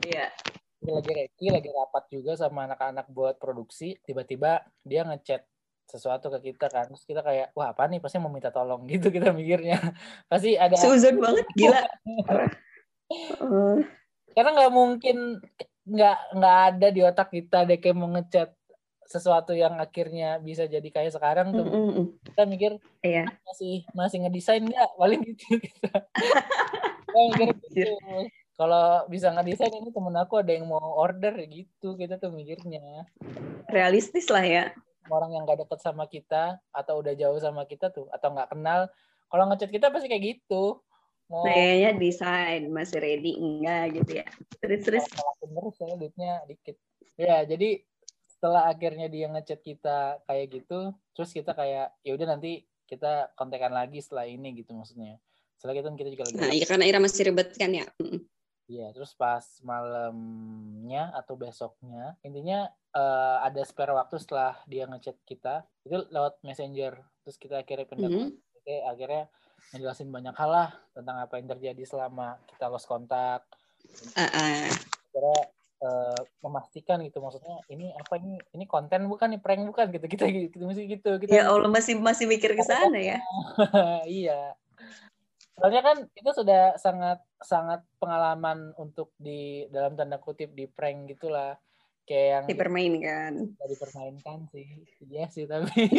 Iya. Lagi reki lagi rapat juga sama anak-anak buat produksi. Tiba-tiba dia ngechat sesuatu ke kita kan. Terus kita kayak wah apa nih? Pasti mau minta tolong gitu kita mikirnya. Pasti ada Susan banget gila. Karena nggak mungkin nggak nggak ada di otak kita deh kayak mau ngechat sesuatu yang akhirnya bisa jadi kayak sekarang tuh mm -hmm. kita mikir iya. masih masih ngedesain nggak paling gitu kita mikir gitu kalau bisa ngedesain ini temen aku ada yang mau order gitu kita tuh mikirnya realistis lah ya orang yang gak deket sama kita atau udah jauh sama kita tuh atau nggak kenal kalau ngechat kita pasti kayak gitu Oh. Kayaknya desain masih ready enggak gitu ya. Terus terus. Terus ya duitnya dikit. Ya jadi setelah akhirnya dia ngechat kita kayak gitu, terus kita kayak ya udah nanti kita kontekan lagi setelah ini gitu maksudnya. Setelah itu kita juga lagi. Nah, ya karena Ira masih ribet kan ya. Iya, terus pas malamnya atau besoknya, intinya uh, ada spare waktu setelah dia ngechat kita, itu lewat messenger. Terus kita akhirnya pindah, mm -hmm. Oke, akhirnya ngejelasin banyak hal lah tentang apa yang terjadi selama kita lost kontak. Uh -uh. Kira uh, memastikan gitu. Maksudnya ini apa ini ini konten bukan nih prank bukan gitu. Kita gitu masih gitu kita ya Allah masih masih mikir ke sana ya. Iya. Soalnya kan itu sudah sangat sangat pengalaman untuk di dalam tanda kutip di prank gitulah. Kayak yang dipermainkan. Dipermainkan sih. Iya sih tapi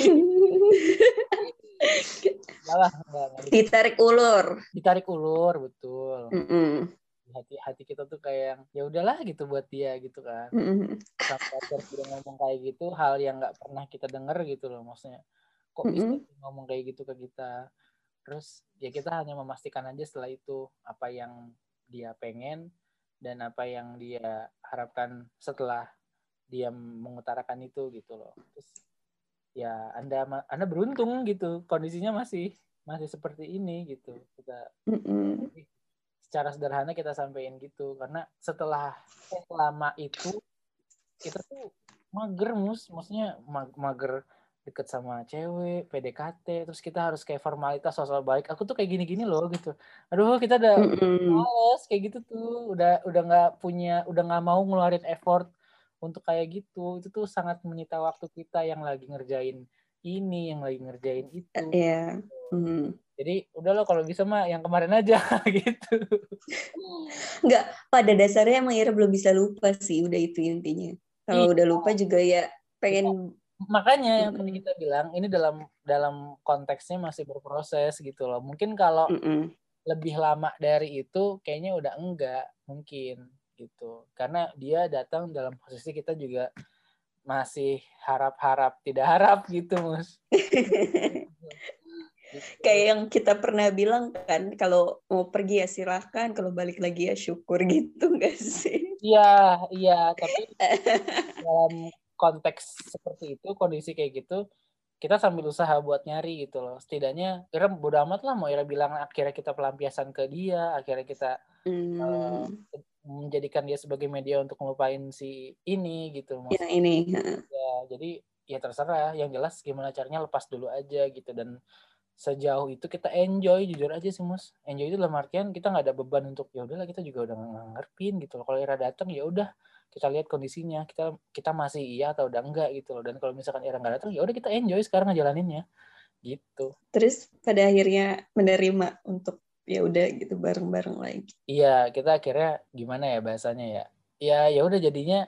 enggak ditarik ulur. Ditarik ulur, betul. Mm -mm. Hati hati kita tuh kayak yang ya udahlah gitu buat dia gitu kan. Mm -mm. Sampai akhirnya dia ngomong kayak gitu, hal yang nggak pernah kita denger gitu loh maksudnya. Kok bisa ngomong kayak gitu ke kita? Terus ya kita hanya memastikan aja setelah itu apa yang dia pengen dan apa yang dia harapkan setelah dia mengutarakan itu gitu loh. Terus ya anda anda beruntung gitu kondisinya masih masih seperti ini gitu kita mm-hmm. Secara sederhana kita sampaikan gitu. Karena setelah lama itu kita tuh mager mus. Maksudnya mager deket sama cewek PDKT terus kita harus kayak formalitas sosok baik. Aku tuh kayak gini-gini loh gitu. Aduh kita udah males kayak gitu tuh. Udah udah nggak punya udah nggak mau ngeluarin effort untuk kayak gitu. Itu tuh sangat menyita waktu kita yang lagi ngerjain ini yang lagi ngerjain itu. Yeah. mm. Jadi udah lo kalau bisa mah yang kemarin aja gitu. Nggak pada dasarnya emang Ira belum bisa lupa sih udah itu intinya. Kalau iya. udah lupa juga ya pengen makanya yang tadi kita bilang ini dalam dalam konteksnya masih berproses gitu loh. Mungkin kalau mm -mm. lebih lama dari itu kayaknya udah enggak mungkin gitu. Karena dia datang dalam posisi kita juga masih harap-harap tidak harap gitu mus kayak yang kita pernah bilang kan kalau mau pergi ya silahkan kalau balik lagi ya syukur gitu gak sih? Iya iya tapi dalam konteks seperti itu kondisi kayak gitu kita sambil usaha buat nyari gitu loh. Setidaknya kira bodo amat lah mau Ira bilang akhirnya kita pelampiasan ke dia akhirnya kita hmm. uh, menjadikan dia sebagai media untuk ngelupain si ini gitu Maksudnya, yang ini ya jadi ya terserah yang jelas gimana caranya lepas dulu aja gitu. Dan sejauh itu kita enjoy jujur aja sih mus enjoy itu dalam artian kita nggak ada beban untuk ya udahlah kita juga udah ngertiin gitu loh. Kalau Ira datang ya udah kita lihat kondisinya. Kita kita masih iya atau udah enggak gitu loh. Dan kalau misalkan Ira nggak datang ya udah kita enjoy sekarang ngejalaninnya. Gitu. Terus pada akhirnya menerima untuk ya udah gitu bareng-bareng lagi. Iya kita akhirnya gimana ya bahasanya ya? Ya ya udah jadinya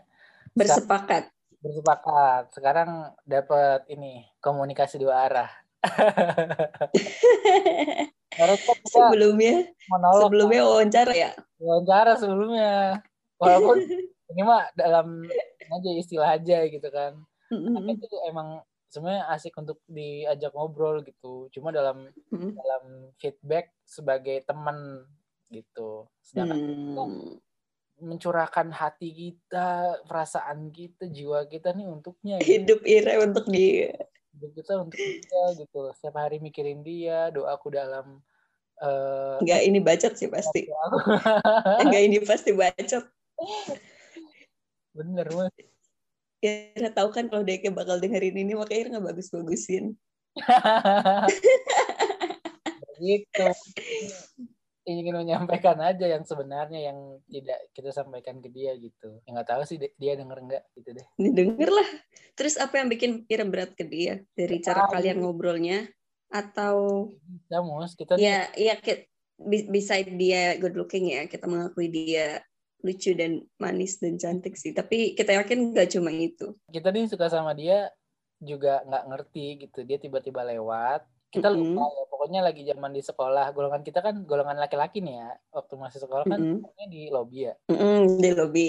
bersepakat. Bersepakat. Sekarang dapat ini komunikasi dua arah sebelumnya monolog, sebelumnya wawancara ya? Wawancara sebelumnya. Walaupun ini mah dalam aja istilah aja gitu kan. Tapi itu emang sebenarnya asik untuk diajak ngobrol gitu. Cuma dalam mm-hmm. dalam feedback sebagai teman gitu. Sedangkan mm. mencurahkan hati kita perasaan kita jiwa kita nih untuknya gitu. hidup Ira untuk dia kita untuk dia gitu setiap hari mikirin dia doaku dalam uh, nggak ini bacot sih pasti. Nggak ini pasti bacot. Bener mas. Ya tahu kan kalau Deke bakal dengerin ini makanya nggak bagus-bagusin. Gitu ingin menyampaikan aja yang sebenarnya yang tidak kita sampaikan ke dia gitu. Ya nggak tahu sih dia denger nggak gitu deh. Ini denger lah. Terus apa yang bikin kira berat ke dia dari cara kalian ngobrolnya atau? Ya mus kita. Ya iya bisa dia good looking ya kita mengakui dia lucu dan manis dan cantik sih. Tapi kita yakin nggak cuma itu. Kita nih suka sama dia juga nggak ngerti gitu. Dia tiba-tiba lewat kita lupa mm -hmm. ya pokoknya lagi zaman di sekolah golongan kita kan golongan laki-laki nih ya waktu masih sekolah kan mm -hmm. di lobby ya mm -hmm, di lobby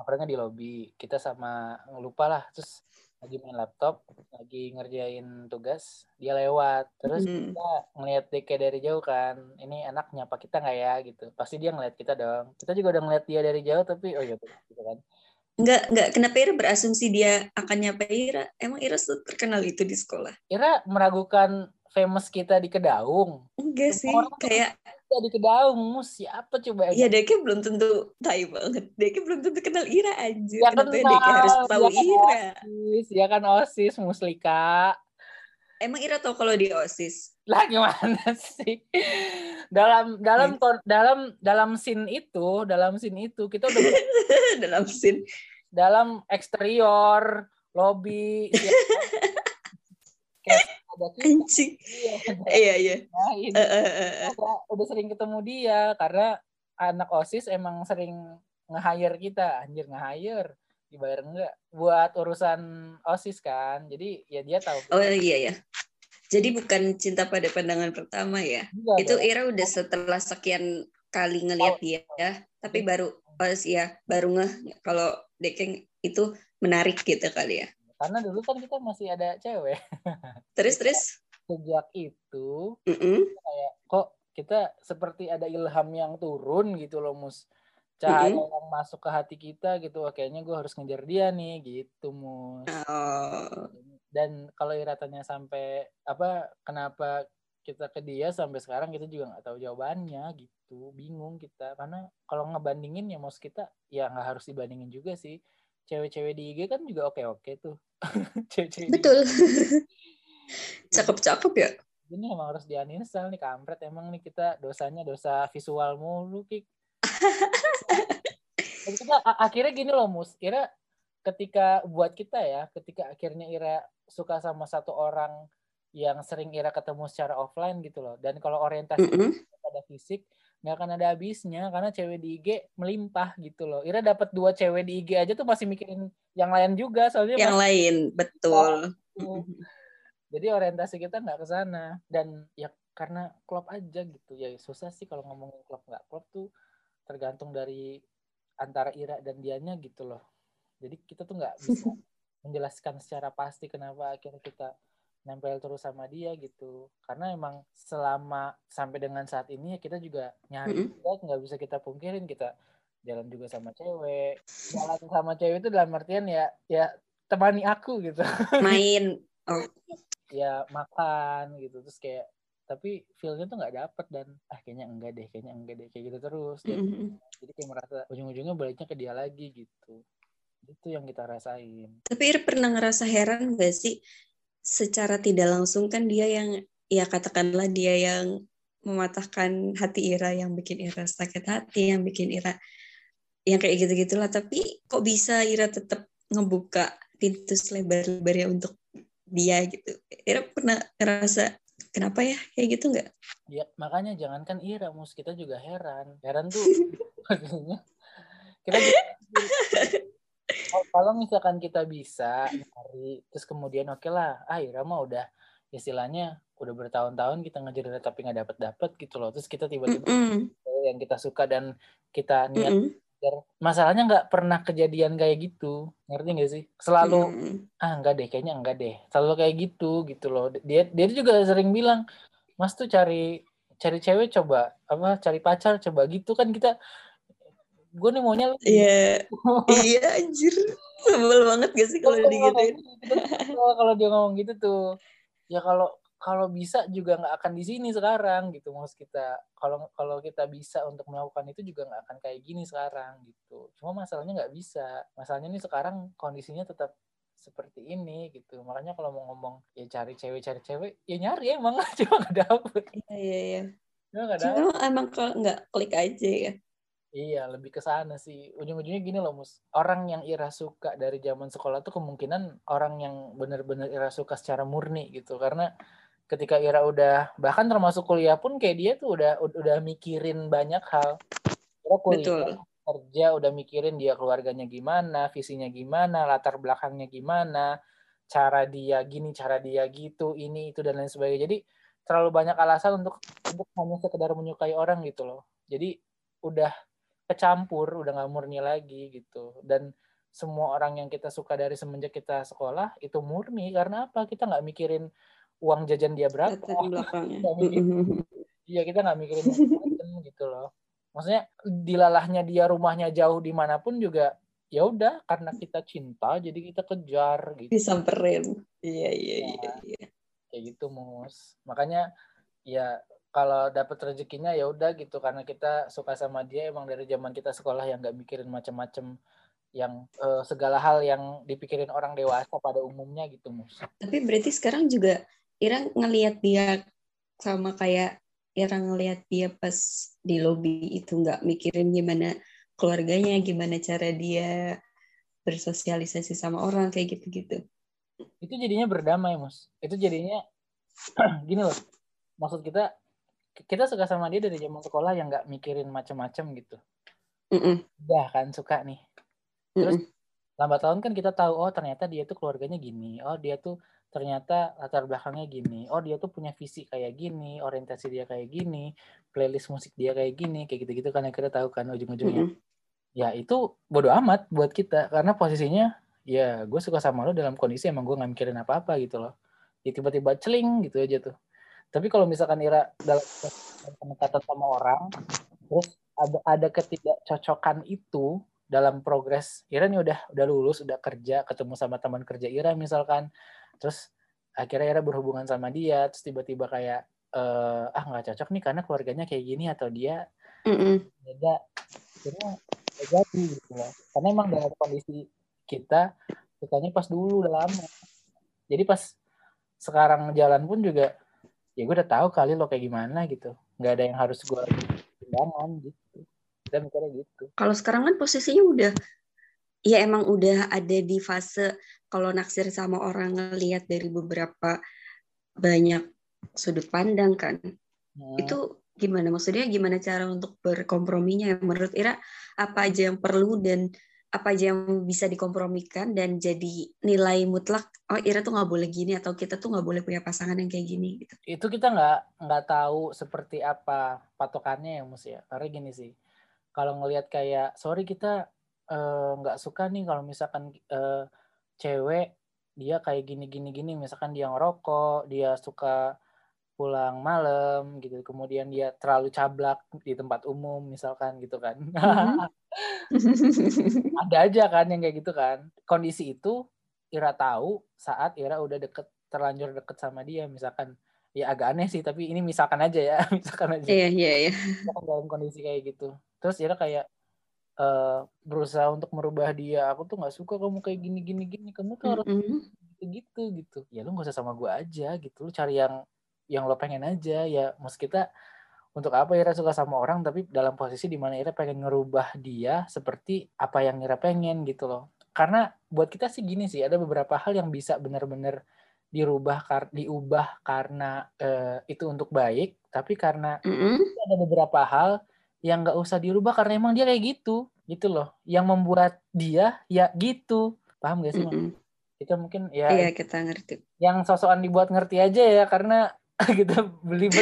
pernah di lobby kita sama lupa lah terus lagi main laptop lagi ngerjain tugas dia lewat terus mm -hmm. kita ngeliat Deke dari jauh kan ini anak nyapa kita nggak ya gitu pasti dia ngeliat kita dong kita juga udah ngeliat dia dari jauh tapi oh iya gitu kan Enggak, enggak. Kenapa Ira berasumsi dia akan nyapa Ira? Emang Ira terkenal itu di sekolah? Ira meragukan famous kita di Kedaung. Enggak sih, Orang kayak kita di Kedaung, siapa coba? Iya, Deke belum tentu tahu banget. Deke belum tentu kenal Ira aja. Ya Kenapa kenal, Deke harus tahu ya Ira? Osis, ya kan OSIS, Muslika. Emang Ira tahu kalau di OSIS? Lah gimana sih? dalam dalam ya. dalam dalam scene itu, dalam scene itu kita udah dalam scene dalam eksterior, lobby, ya, ada kita. Anjing. Iya, iya. Ini uh, uh, uh. Udah, sering ketemu dia karena anak OSIS emang sering nge-hire kita, anjir nge-hire dibayar enggak buat urusan OSIS kan. Jadi ya dia tahu. Oh iya ya. Jadi bukan cinta pada pandangan pertama ya. Enggak, Itu Ira udah setelah sekian kali ngelihat oh. dia ya, tapi iya. baru pas ya baru ngeh kalau Dekeng itu menarik gitu kali ya karena dulu kan kita masih ada cewek. Terus terus? sejak itu mm -mm. kayak kok kita seperti ada ilham yang turun gitu loh mus? Cahaya mm -hmm. yang masuk ke hati kita gitu Wah, kayaknya gue harus ngejar dia nih gitu mus. Oh. dan kalau Ira tanya sampai apa kenapa kita ke dia sampai sekarang kita juga nggak tahu jawabannya gitu. Bingung kita. Karena kalau ngebandingin ya mus kita ya nggak harus dibandingin juga sih cewek-cewek di IG kan juga oke-oke tuh. cewek-cewek Betul. Cakep-cakep ya. Ini emang harus dianinstall nih kampret emang nih kita dosanya dosa visual mulu kik. kita akhirnya gini loh mus, kira ketika buat kita ya, ketika akhirnya Ira suka sama satu orang yang sering Ira ketemu secara offline gitu loh. Dan kalau orientasi mm -hmm. pada fisik, nggak akan ada habisnya karena cewek di IG melimpah gitu loh. Ira dapat dua cewek di IG aja tuh masih mikirin yang lain juga soalnya yang lain betul. Jadi orientasi kita nggak ke sana dan ya karena klub aja gitu ya susah sih kalau ngomongin klub nggak klub tuh tergantung dari antara Ira dan dianya gitu loh. Jadi kita tuh nggak bisa menjelaskan secara pasti kenapa akhirnya kita nempel terus sama dia gitu. Karena emang selama sampai dengan saat ini ya kita juga nyari mm -hmm. nggak bisa kita pungkirin. Kita jalan juga sama cewek. Jalan sama cewek itu dalam artian ya ya temani aku gitu. Main. Oh. ya makan gitu. Terus kayak tapi feelnya tuh nggak dapet dan ah kayaknya enggak deh kayaknya enggak deh kayak gitu terus. Mm -hmm. jadi kayak merasa ujung-ujungnya baliknya ke dia lagi gitu. Itu yang kita rasain. Tapi Ir pernah ngerasa heran gak sih secara tidak langsung kan dia yang ya katakanlah dia yang mematahkan hati Ira yang bikin Ira sakit hati yang bikin Ira yang kayak gitu gitulah tapi kok bisa Ira tetap ngebuka pintu selebar-lebar ya untuk dia gitu? Ira pernah ngerasa kenapa ya? Kayak gitu nggak? Ya makanya jangankan Ira mus kita juga heran. Heran tuh. Maksudnya kita kalau misalkan kita bisa nyari terus kemudian oke okay lah ah Ira mah udah istilahnya udah bertahun-tahun kita ngejar tapi nggak dapet dapet gitu loh terus kita tiba-tiba mm -mm. yang kita suka dan kita niat mm -mm. masalahnya nggak pernah kejadian kayak gitu ngerti nggak sih selalu mm -mm. ah enggak deh kayaknya enggak deh selalu kayak gitu gitu loh dia dia juga sering bilang mas tuh cari cari cewek coba apa cari pacar coba gitu kan kita gue nih maunya iya. yeah. iya anjir. Sebel banget gak sih kalau digituin kalau dia ngomong gitu tuh ya kalau kalau bisa juga nggak akan di sini sekarang gitu. Maksud kita kalau kalau kita bisa untuk melakukan itu juga nggak akan kayak gini sekarang gitu. Cuma masalahnya nggak bisa. Masalahnya nih sekarang kondisinya tetap seperti ini gitu. Makanya kalau mau ngomong ya cari cewek cari cewek ya nyari emang. Cuma nggak dapet. Iya iya iya. Cuma nggak dapet. cuma emang kalau nggak klik aja ya Iya, lebih ke sana sih. Ujung-ujungnya gini loh, Mus. Orang yang Ira suka dari zaman sekolah tuh kemungkinan orang yang benar-benar Ira suka secara murni gitu. Karena ketika Ira udah bahkan termasuk kuliah pun kayak dia tuh udah udah mikirin banyak hal. Ira kuliah, Betul. kerja udah mikirin dia keluarganya gimana, visinya gimana, latar belakangnya gimana, cara dia gini, cara dia gitu, ini itu dan lain sebagainya. Jadi terlalu banyak alasan untuk untuk hanya sekedar menyukai orang gitu loh. Jadi udah kecampur udah nggak murni lagi gitu. Dan semua orang yang kita suka dari semenjak kita sekolah itu murni. Karena apa? Kita nggak mikirin uang jajan dia berapa. Iya kita nggak mikirin gitu loh. Maksudnya dilalahnya dia rumahnya jauh di mana pun juga ya udah karena kita cinta jadi kita kejar gitu. Disamperin iya iya iya, iya. kayak gitu mus. Makanya ya kalau dapat rezekinya ya udah gitu karena kita suka sama dia emang dari zaman kita sekolah yang nggak mikirin macam-macam yang uh, segala hal yang dipikirin orang dewasa pada umumnya gitu mus. Tapi berarti sekarang juga Ira ngelihat dia sama kayak Ira ngelihat dia pas di lobi itu nggak mikirin gimana keluarganya, gimana cara dia bersosialisasi sama orang kayak gitu-gitu. Itu jadinya berdamai mus. Itu jadinya gini loh. Maksud kita kita suka sama dia dari zaman sekolah yang nggak mikirin macam-macam gitu. Mm-mm. Udah kan suka nih. Terus Mm-mm. lambat tahun kan kita tahu oh ternyata dia tuh keluarganya gini. Oh dia tuh ternyata latar belakangnya gini. Oh dia tuh punya visi kayak gini, orientasi dia kayak gini, playlist musik dia kayak gini, kayak gitu-gitu kan yang kita tahu kan ujung-ujungnya. Mm-mm. Ya itu bodoh amat buat kita karena posisinya ya gue suka sama lo dalam kondisi emang gue nggak mikirin apa-apa gitu loh. Ya tiba-tiba celing gitu aja tuh tapi kalau misalkan Ira dalam pendekatan sama orang, terus ada ada ketidakcocokan itu dalam progres Ira nih udah udah lulus, udah kerja, ketemu sama teman kerja Ira misalkan, terus akhirnya Ira berhubungan sama dia, terus tiba-tiba kayak uh, ah nggak cocok nih karena keluarganya kayak gini atau dia mm beda, akhirnya jadi gitu loh. Karena emang dalam kondisi kita sukanya pas dulu udah lama. Jadi pas sekarang jalan pun juga ya gue udah tahu kali lo kayak gimana gitu. Nggak ada yang harus gue pertimbangan gitu. Kita mikirnya gitu. Kalau sekarang kan posisinya udah ya emang udah ada di fase kalau naksir sama orang ngelihat dari beberapa banyak sudut pandang kan. Hmm. itu gimana? Maksudnya gimana cara untuk berkomprominya? Menurut Ira apa aja yang perlu dan apa aja yang bisa dikompromikan dan jadi nilai mutlak oh Ira tuh nggak boleh gini atau kita tuh nggak boleh punya pasangan yang kayak gini gitu. Itu kita nggak nggak tahu seperti apa patokannya ya mus ya. Karena gini sih kalau ngelihat kayak sorry kita eh, nggak uh, suka nih kalau misalkan uh, cewek dia kayak gini gini gini misalkan dia ngerokok dia suka pulang malam gitu. Kemudian dia terlalu cablak di tempat umum misalkan gitu kan. Mm-hmm. ada aja kan yang kayak gitu kan. Kondisi itu Ira tahu saat Ira udah deket terlanjur deket sama dia. Misalkan ya agak aneh sih tapi ini misalkan aja ya misalkan aja. Iya iya iya. Dalam kondisi kayak gitu. Terus Ira kayak uh, berusaha untuk merubah dia. Aku tuh nggak suka kamu kayak gini gini gini. Kamu tuh harus mm -hmm. gitu gitu gitu. Ya lu gak usah sama gue aja gitu. Lu cari yang yang lo pengen aja ya mus kita untuk apa Ira suka sama orang tapi dalam posisi di mana Ira pengen ngerubah dia seperti apa yang Ira pengen gitu loh. Karena buat kita sih gini sih ada beberapa hal yang bisa benar-benar dirubah kar diubah karena uh, itu untuk baik tapi karena mm -hmm. ada beberapa hal yang nggak usah dirubah karena emang dia kayak gitu gitu loh. Yang membuat dia ya gitu. Paham gak sih mm -hmm. kita mungkin ya iya kita ngerti. yang sosokan dibuat ngerti aja ya karena kita beli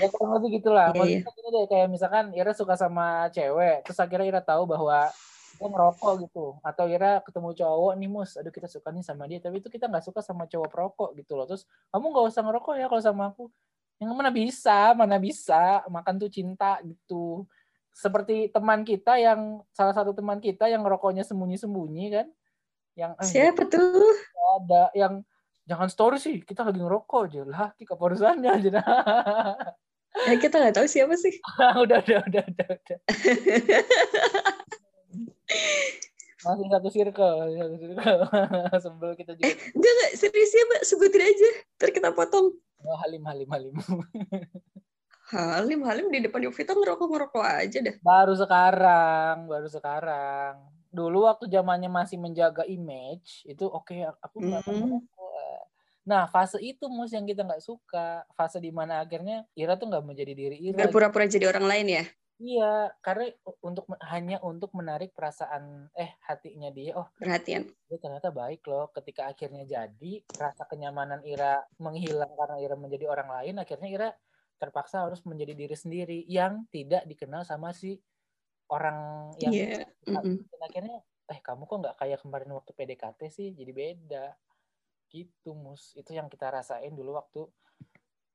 ya kurang lebih gitulah. Yeah, yeah. gini deh kayak misalkan Ira suka sama cewek terus akhirnya Ira tahu bahwa dia ngerokok gitu. Atau Ira ketemu cowok nih mus. Aduh kita suka nih sama dia tapi itu kita nggak suka sama cowok perokok gitu loh. Terus kamu nggak usah ngerokok ya kalau sama aku. Yang mana bisa mana bisa makan tuh cinta gitu. Seperti teman kita yang salah satu teman kita yang ngerokoknya sembunyi-sembunyi kan. Yang eh, siapa tuh? ada. Yang jangan story sih kita lagi ngerokok aja. Lah kita urusannya aja ya kita nggak tahu siapa sih. Udah udah udah udah, udah. masih satu circle satu circle. Sebel kita juga. Eh, enggak enggak serius ya mbak? Sebutin aja. Ntar kita potong. Oh, halim halim halim. Halim, Halim di depan Yovita ngerokok-ngerokok aja deh. Baru sekarang, baru sekarang. Dulu waktu zamannya masih menjaga image, itu oke okay, aku nggak mm. Nah, fase itu mus yang kita nggak suka. Fase di mana akhirnya Ira tuh nggak menjadi diri Ira. Berpura-pura jadi orang lain ya? Iya, karena untuk hanya untuk menarik perasaan eh hatinya dia. Oh, perhatian. Dia ternyata baik loh. Ketika akhirnya jadi, rasa kenyamanan Ira menghilang karena Ira menjadi orang lain, akhirnya Ira terpaksa harus menjadi diri sendiri yang tidak dikenal sama si orang yang yeah. mm -hmm. akhirnya eh kamu kok nggak kayak kemarin waktu PDKT sih jadi beda gitu mus. Itu yang kita rasain dulu waktu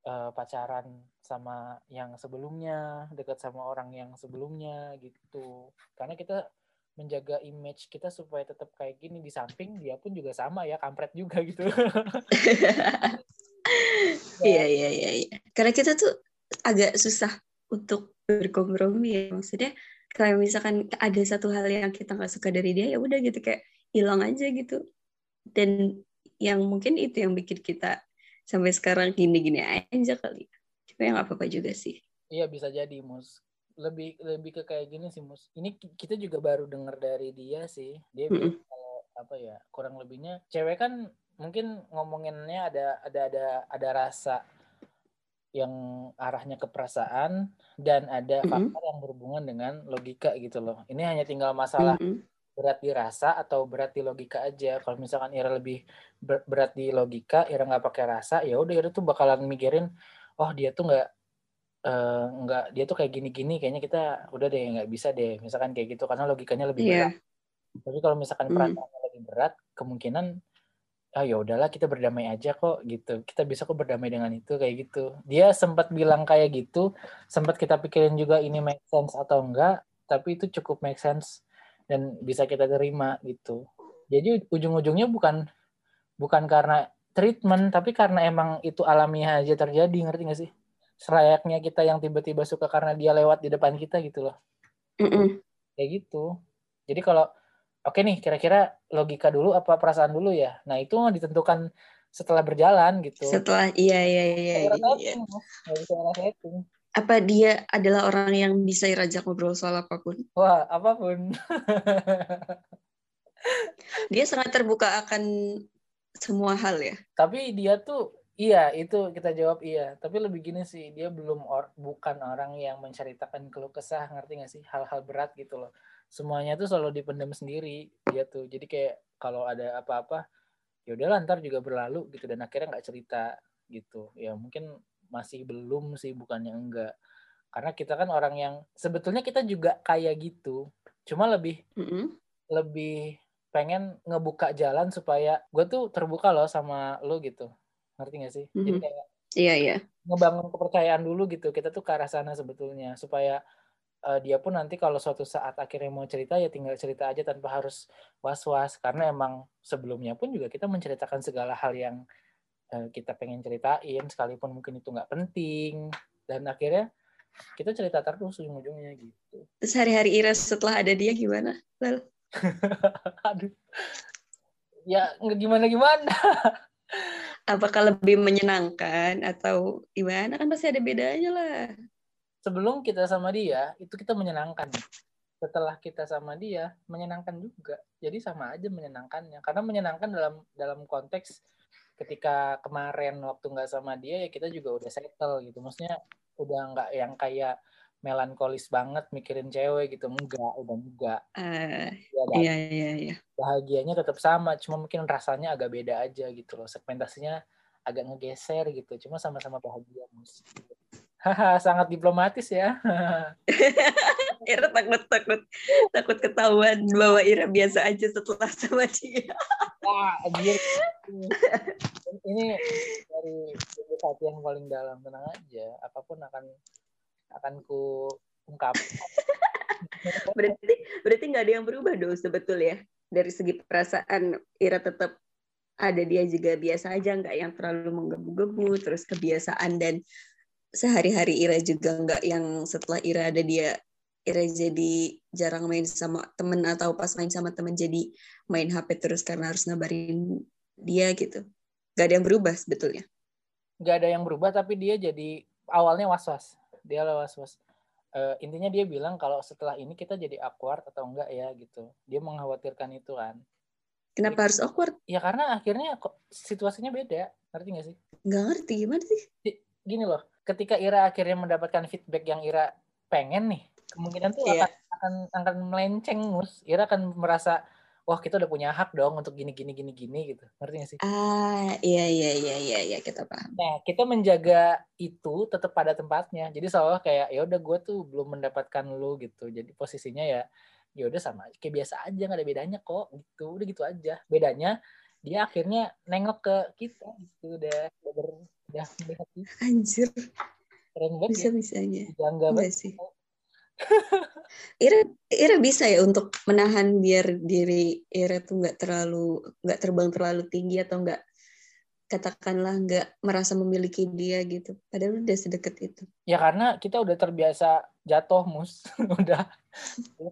uh, pacaran sama yang sebelumnya dekat sama orang yang sebelumnya gitu. Karena kita menjaga image kita supaya tetap kayak gini. Di samping dia pun juga sama ya kampret juga gitu. Iya iya iya ya. karena kita tuh agak susah untuk berkompromi ya. Maksudnya kayak misalkan ada satu hal yang kita nggak suka dari dia ya udah gitu kayak hilang aja gitu. Dan yang mungkin itu yang bikin kita sampai sekarang gini-gini aja kali. Cuma yang apa-apa juga sih. Iya bisa jadi mus. Lebih lebih ke kayak gini sih mus. Ini kita juga baru dengar dari dia sih. Dia mm -hmm. kalau apa ya kurang lebihnya cewek kan mungkin ngomonginnya ada ada ada ada rasa yang arahnya ke perasaan dan ada mm -hmm. faktor yang berhubungan dengan logika gitu loh. Ini hanya tinggal masalah mm -hmm berat di rasa atau berat di logika aja. Kalau misalkan Ira lebih berat di logika, Ira nggak pakai rasa, ya udah Ira tuh bakalan mikirin, oh dia tuh nggak uh, nggak dia tuh kayak gini-gini, kayaknya kita udah deh nggak bisa deh, misalkan kayak gitu karena logikanya lebih yeah. berat. Tapi kalau misalkan mm. perasaannya lebih berat, kemungkinan ah ya udahlah kita berdamai aja kok gitu. Kita bisa kok berdamai dengan itu kayak gitu. Dia sempat bilang kayak gitu, sempat kita pikirin juga ini make sense atau enggak, tapi itu cukup make sense dan bisa kita terima gitu. Jadi ujung-ujungnya bukan bukan karena treatment tapi karena emang itu alamiah aja terjadi ngerti gak sih? Selayaknya kita yang tiba-tiba suka karena dia lewat di depan kita gitu loh. Mm -mm. Kayak gitu. Jadi kalau oke okay nih kira-kira logika dulu apa perasaan dulu ya. Nah itu ditentukan setelah berjalan gitu. Setelah iya iya iya. iya. bisa apa dia adalah orang yang bisa irajak ngobrol soal apa pun? Wah, apa pun. dia sangat terbuka akan semua hal ya. Tapi dia tuh iya itu kita jawab iya. Tapi lebih gini sih dia belum or, bukan orang yang menceritakan keluh kesah ngerti gak sih hal-hal berat gitu loh. Semuanya tuh selalu dipendam sendiri dia tuh. Jadi kayak kalau ada apa-apa ya udah ntar juga berlalu gitu dan akhirnya nggak cerita gitu. Ya mungkin masih belum sih bukannya enggak. Karena kita kan orang yang sebetulnya kita juga kayak gitu. Cuma lebih mm -hmm. lebih pengen ngebuka jalan supaya gue tuh terbuka loh sama lo gitu. Ngerti gak sih? Mm -hmm. jadi kayak iya iya. ngebangun kepercayaan dulu gitu. Kita tuh ke arah sana sebetulnya. Supaya uh, dia pun nanti kalau suatu saat akhirnya mau cerita ya tinggal cerita aja tanpa harus was-was. Karena emang sebelumnya pun juga kita menceritakan segala hal yang kita pengen ceritain sekalipun mungkin itu nggak penting dan akhirnya kita cerita terus ujung-ujungnya gitu. Terus hari-hari Ira setelah ada dia gimana? Lel? Aduh. Ya nggak gimana-gimana. apakah lebih menyenangkan atau gimana kan pasti ada bedanya lah sebelum kita sama dia itu kita menyenangkan setelah kita sama dia menyenangkan juga jadi sama aja menyenangkannya karena menyenangkan dalam dalam konteks ketika kemarin waktu nggak sama dia ya kita juga udah settle gitu. Maksudnya udah nggak yang kayak melankolis banget mikirin cewek gitu. Enggak udah enggak. Uh, ya, iya iya iya. bahagianya tetap sama cuma mungkin rasanya agak beda aja gitu loh. Segmentasinya agak ngegeser gitu. Cuma sama-sama bahagia mus Haha, sangat diplomatis ya. Ira takut takut takut ketahuan bahwa Ira biasa aja setelah sama dia. Wah, anjir. Ini dari hati yang paling dalam tenang aja. Apa pun akan akan ku ungkap. berarti berarti nggak ada yang berubah dong sebetulnya dari segi perasaan Ira tetap ada dia juga biasa aja nggak yang terlalu menggebu-gebu terus kebiasaan dan sehari-hari Ira juga nggak yang setelah Ira ada dia Ira jadi jarang main sama temen atau pas main sama temen jadi main HP terus karena harus ngabarin dia gitu. Gak ada yang berubah sebetulnya. Gak ada yang berubah tapi dia jadi awalnya was-was. Dia was-was. Uh, intinya dia bilang kalau setelah ini kita jadi awkward atau enggak ya gitu. Dia mengkhawatirkan itu kan. Kenapa harus awkward? Ya karena akhirnya kok situasinya beda. Ngerti gak sih? Gak ngerti. Gimana sih? Gini loh ketika Ira akhirnya mendapatkan feedback yang Ira pengen nih, kemungkinan tuh yeah. akan akan akan melenceng mus. Ira akan merasa wah kita udah punya hak dong untuk gini gini gini gini gitu. Ngerti gak sih? Ah, iya iya iya iya iya kita paham. Nah, kita menjaga itu tetap pada tempatnya. Jadi soalnya kayak ya udah gue tuh belum mendapatkan lu gitu. Jadi posisinya ya ya udah sama kayak biasa aja nggak ada bedanya kok gitu udah gitu aja bedanya dia akhirnya nengok ke kita gitu udah udah ya anjir keren banget bisa bisanya bangga banget sih Ira Ira bisa ya untuk menahan biar diri Ira tuh nggak terlalu nggak terbang terlalu tinggi atau nggak katakanlah nggak merasa memiliki dia gitu. Padahal udah sedekat itu. Ya karena kita udah terbiasa jatuh mus. Udah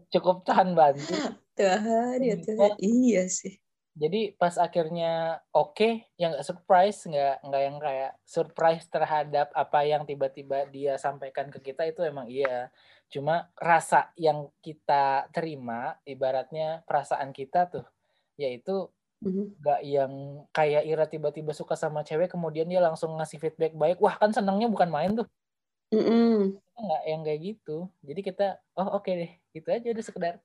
cukup tahan bantu Tuhan ya Tuhan. Iya sih jadi pas akhirnya oke okay, yang nggak surprise nggak nggak yang kayak surprise terhadap apa yang tiba-tiba dia sampaikan ke kita itu emang iya cuma rasa yang kita terima ibaratnya perasaan kita tuh yaitu mm-hmm. nggak mm -hmm. yang kayak Ira tiba-tiba suka sama cewek kemudian dia langsung ngasih feedback baik wah kan senangnya bukan main tuh nggak yang kayak gitu jadi kita oh oke okay deh gitu aja udah sekedar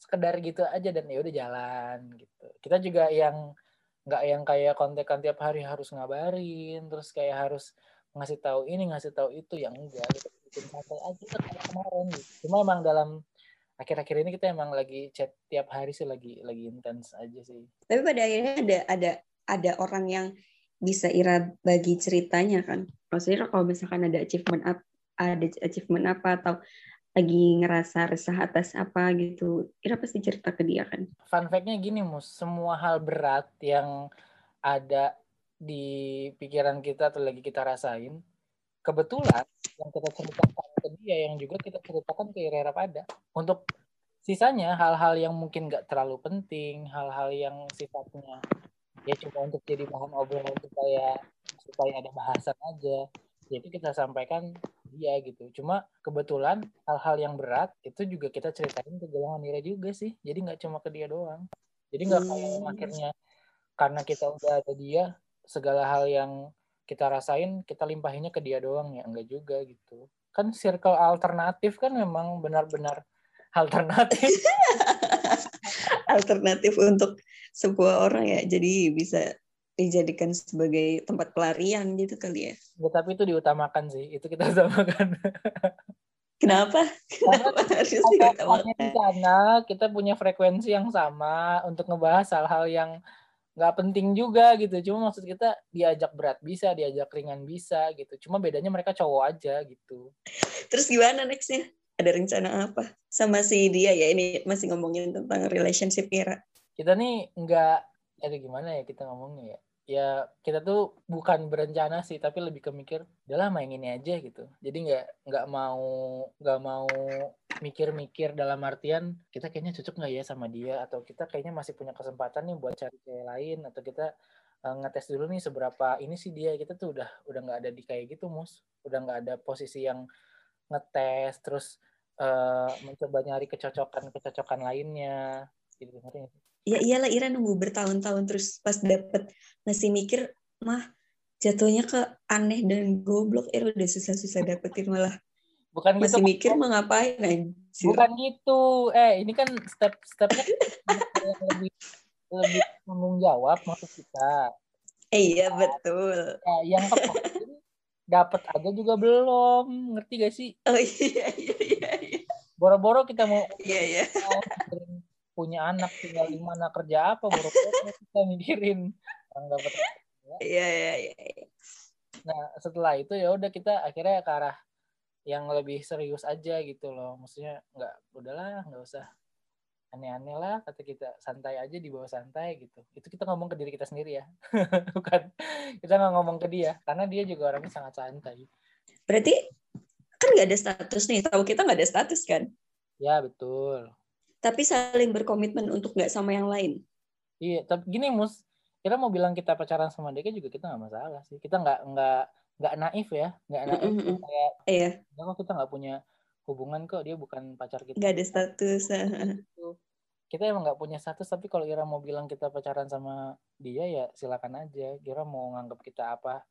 sekedar gitu aja dan ya udah jalan gitu. Kita juga yang nggak yang kayak kontekan tiap hari harus ngabarin terus kayak harus ngasih tahu ini ngasih tahu itu yang enggak gitu. Bikin santai aja kayak kemarin gitu. Cuma emang dalam akhir-akhir ini kita emang lagi chat tiap hari sih lagi lagi intens aja sih. Tapi pada akhirnya ada ada ada orang yang bisa Ira bagi ceritanya kan? Maksudnya kalau misalkan ada achievement up ada achievement apa atau lagi ngerasa resah atas apa gitu, Ira pasti cerita ke dia kan. Fun fact-nya gini, Mus. Semua hal berat yang ada di pikiran kita atau lagi kita rasain, kebetulan yang kita ceritakan ke dia yang juga kita ceritakan ke Ira pada. Untuk sisanya hal-hal yang mungkin gak terlalu penting, hal-hal yang sifatnya ya cuma untuk jadi bahan obrolan supaya supaya ada bahasan aja. Jadi kita sampaikan dia gitu. Cuma kebetulan hal-hal yang berat itu juga kita ceritain ke golongan Nira juga sih. Jadi nggak cuma ke dia doang. Jadi nggak hmm. kayak akhirnya karena kita udah ada dia segala hal yang kita rasain kita limpahinnya ke dia doang ya enggak juga gitu. Kan circle alternatif kan memang benar-benar alternatif. alternatif untuk sebuah orang ya. Jadi bisa dijadikan sebagai tempat pelarian gitu kali ya. ya tapi itu diutamakan sih, itu kita utamakan. Kenapa? Kenapa harus diutamakan? Karena kita punya frekuensi yang sama untuk ngebahas hal-hal yang nggak penting juga gitu. Cuma maksud kita diajak berat bisa, diajak ringan bisa gitu. Cuma bedanya mereka cowok aja gitu. Terus gimana nextnya? Ada rencana apa? Sama si dia ya, ini masih ngomongin tentang relationship Ira. Kita nih nggak, ada gimana ya kita ngomongnya ya ya kita tuh bukan berencana sih tapi lebih ke mikir udahlah main ini aja gitu. Jadi nggak nggak mau nggak mau mikir-mikir dalam artian kita kayaknya cocok nggak ya sama dia? Atau kita kayaknya masih punya kesempatan nih buat cari cewek lain atau kita uh, ngetes dulu nih seberapa ini sih dia. Kita tuh udah udah nggak ada di kayak gitu mus. Udah nggak ada posisi yang ngetes terus uh, mencoba nyari kecocokan kecocokan lainnya. Gitu ngerti ya iyalah Ira nunggu bertahun-tahun terus pas dapet. Masih mikir mah jatuhnya ke aneh dan goblok. Ira udah susah-susah dapetin malah. Bukan gitu masih mikir mau ngapain anjir. bukan gitu. Eh ini kan step stepnya yang lebih lebih tanggung jawab maksud kita. Iya betul. Ya, yang dapat aja juga belum. Ngerti gak sih? Oh iya iya iya, iya. boro-boro kita mau iya iya punya anak tinggal di mana kerja apa boro-boro kita mikirin. Orang dapat iya, iya iya iya. Nah setelah itu ya udah kita akhirnya ke arah yang lebih serius aja gitu loh. Maksudnya nggak udahlah nggak usah aneh-aneh lah kata kita santai aja di bawah santai gitu. Itu kita ngomong ke diri kita sendiri ya. Bukan kita nggak ngomong ke dia karena dia juga orangnya sangat santai. Berarti kan nggak ada status nih tahu kita nggak ada status kan? Ya betul tapi saling berkomitmen untuk nggak sama yang lain. Iya, tapi gini mus, kita mau bilang kita pacaran sama dia juga kita nggak masalah sih. Kita nggak nggak nggak naif ya, nggak naif mm -hmm. kayak iya. kok kita nggak punya hubungan kok dia bukan pacar kita. Nggak ada status. kita emang nggak punya status tapi kalau Ira mau bilang kita pacaran sama dia ya silakan aja. Ira mau nganggap kita apa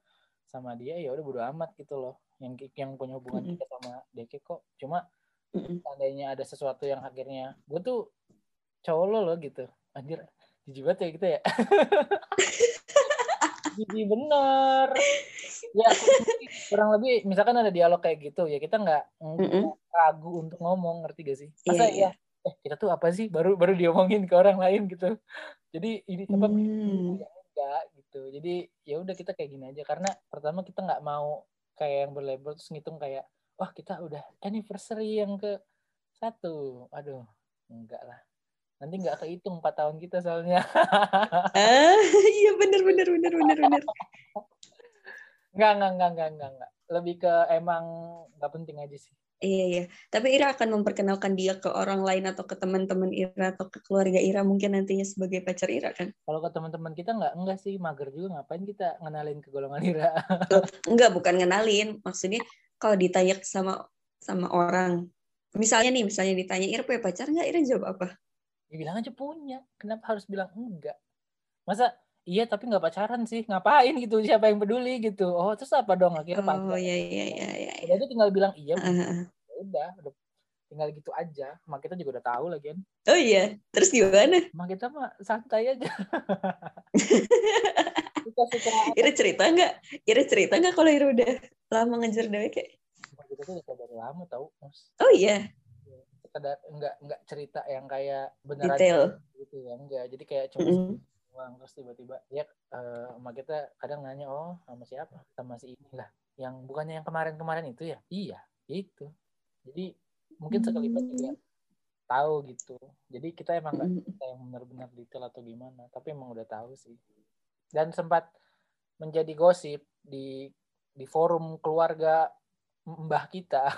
sama dia ya udah bodo amat gitu loh. Yang yang punya hubungan mm -hmm. kita sama Deke kok. Cuma seandainya ada sesuatu yang akhirnya gue tuh cowok lo loh gitu. Anjir jijik banget ya gitu ya. Jijik bener. Ya kurang lebih misalkan ada dialog kayak gitu ya kita nggak ragu untuk ngomong ngerti gak sih? Masa yeah, ya eh kita tuh apa sih? Baru baru diomongin ke orang lain gitu. Jadi ini apa mm. enggak gitu. Jadi ya udah kita kayak gini aja. Karena pertama kita nggak mau kayak yang berlabel terus ngitung kayak wah kita udah anniversary yang ke satu aduh enggak lah nanti nggak kehitung empat tahun kita soalnya ah iya bener bener bener bener bener nggak nggak nggak nggak nggak nggak lebih ke emang nggak penting aja sih Iya, iya. Tapi Ira akan memperkenalkan dia ke orang lain atau ke teman-teman Ira atau ke keluarga Ira mungkin nantinya sebagai pacar Ira kan? Kalau ke teman-teman kita nggak enggak sih mager juga ngapain kita ngenalin ke golongan Ira? enggak, bukan ngenalin. Maksudnya kalau ditanya sama sama orang. Misalnya nih misalnya ditanya Ira punya pacar nggak? Ira jawab apa? Ya bilang aja punya. Kenapa harus bilang enggak? Masa iya tapi nggak pacaran sih. Ngapain gitu? Siapa yang peduli? Gitu. Oh terus apa dong? Akhirnya oh iya iya iya iya jadi tinggal bilang iya uh-huh. udah. Udah tinggal gitu aja. Mak kita juga udah tahu lagi kan oh iya. Terus gimana? Mak kita mah santai aja suka suka Ira cerita nggak? Ira cerita nggak kalau Ira udah lama ngejar dewek kayak? Kita tuh udah dari lama tau mas. Oh iya? Sekedar enggak enggak cerita yang kayak beneran detail. gitu ya enggak jadi kayak cuma mm -hmm. terus tiba-tiba ya uh, sama kita kadang nanya oh sama siapa? Sama si inilah yang bukannya yang kemarin-kemarin itu ya? Iya itu. Jadi mungkin sekelibat juga tahu gitu. Jadi kita emang nggak kita yang benar-benar detail atau gimana tapi emang udah tahu sih dan sempat menjadi gosip di di forum keluarga mbah kita.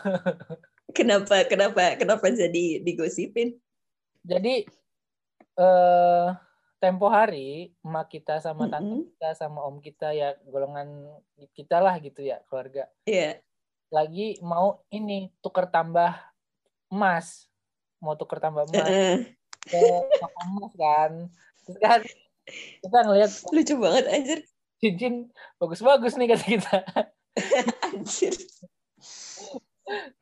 kenapa kenapa kenapa jadi digosipin? Jadi eh tempo hari emak kita sama tante mm -hmm. kita sama om kita ya golongan kita lah gitu ya keluarga. Iya. Yeah. Lagi mau ini tuker tambah emas. Mau tuker tambah emas. Uh ke emas kan. Terus kan kita ngeliat lucu banget anjir cincin bagus-bagus nih kata kita anjir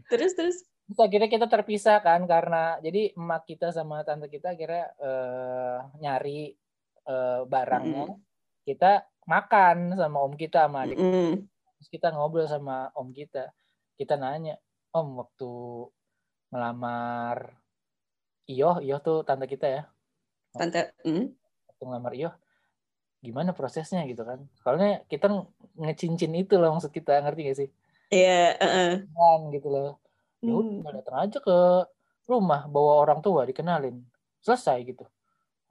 terus terus Terus akhirnya kita terpisah kan karena jadi emak kita sama tante kita akhirnya uh, nyari uh, barangnya. Mm. Kita makan sama om kita sama adik. Mm. Terus kita ngobrol sama om kita. Kita nanya, "Om, waktu melamar Iyo, Iyo tuh tante kita ya." Tante, mm. Waktu ngelamar Iyo, gimana prosesnya gitu kan. Soalnya kita ngecincin itu loh maksud kita ngerti gak sih? Iya yeah, uh -uh. gitu loh. Ya udah hmm. datang aja ke rumah bawa orang tua dikenalin. Selesai gitu.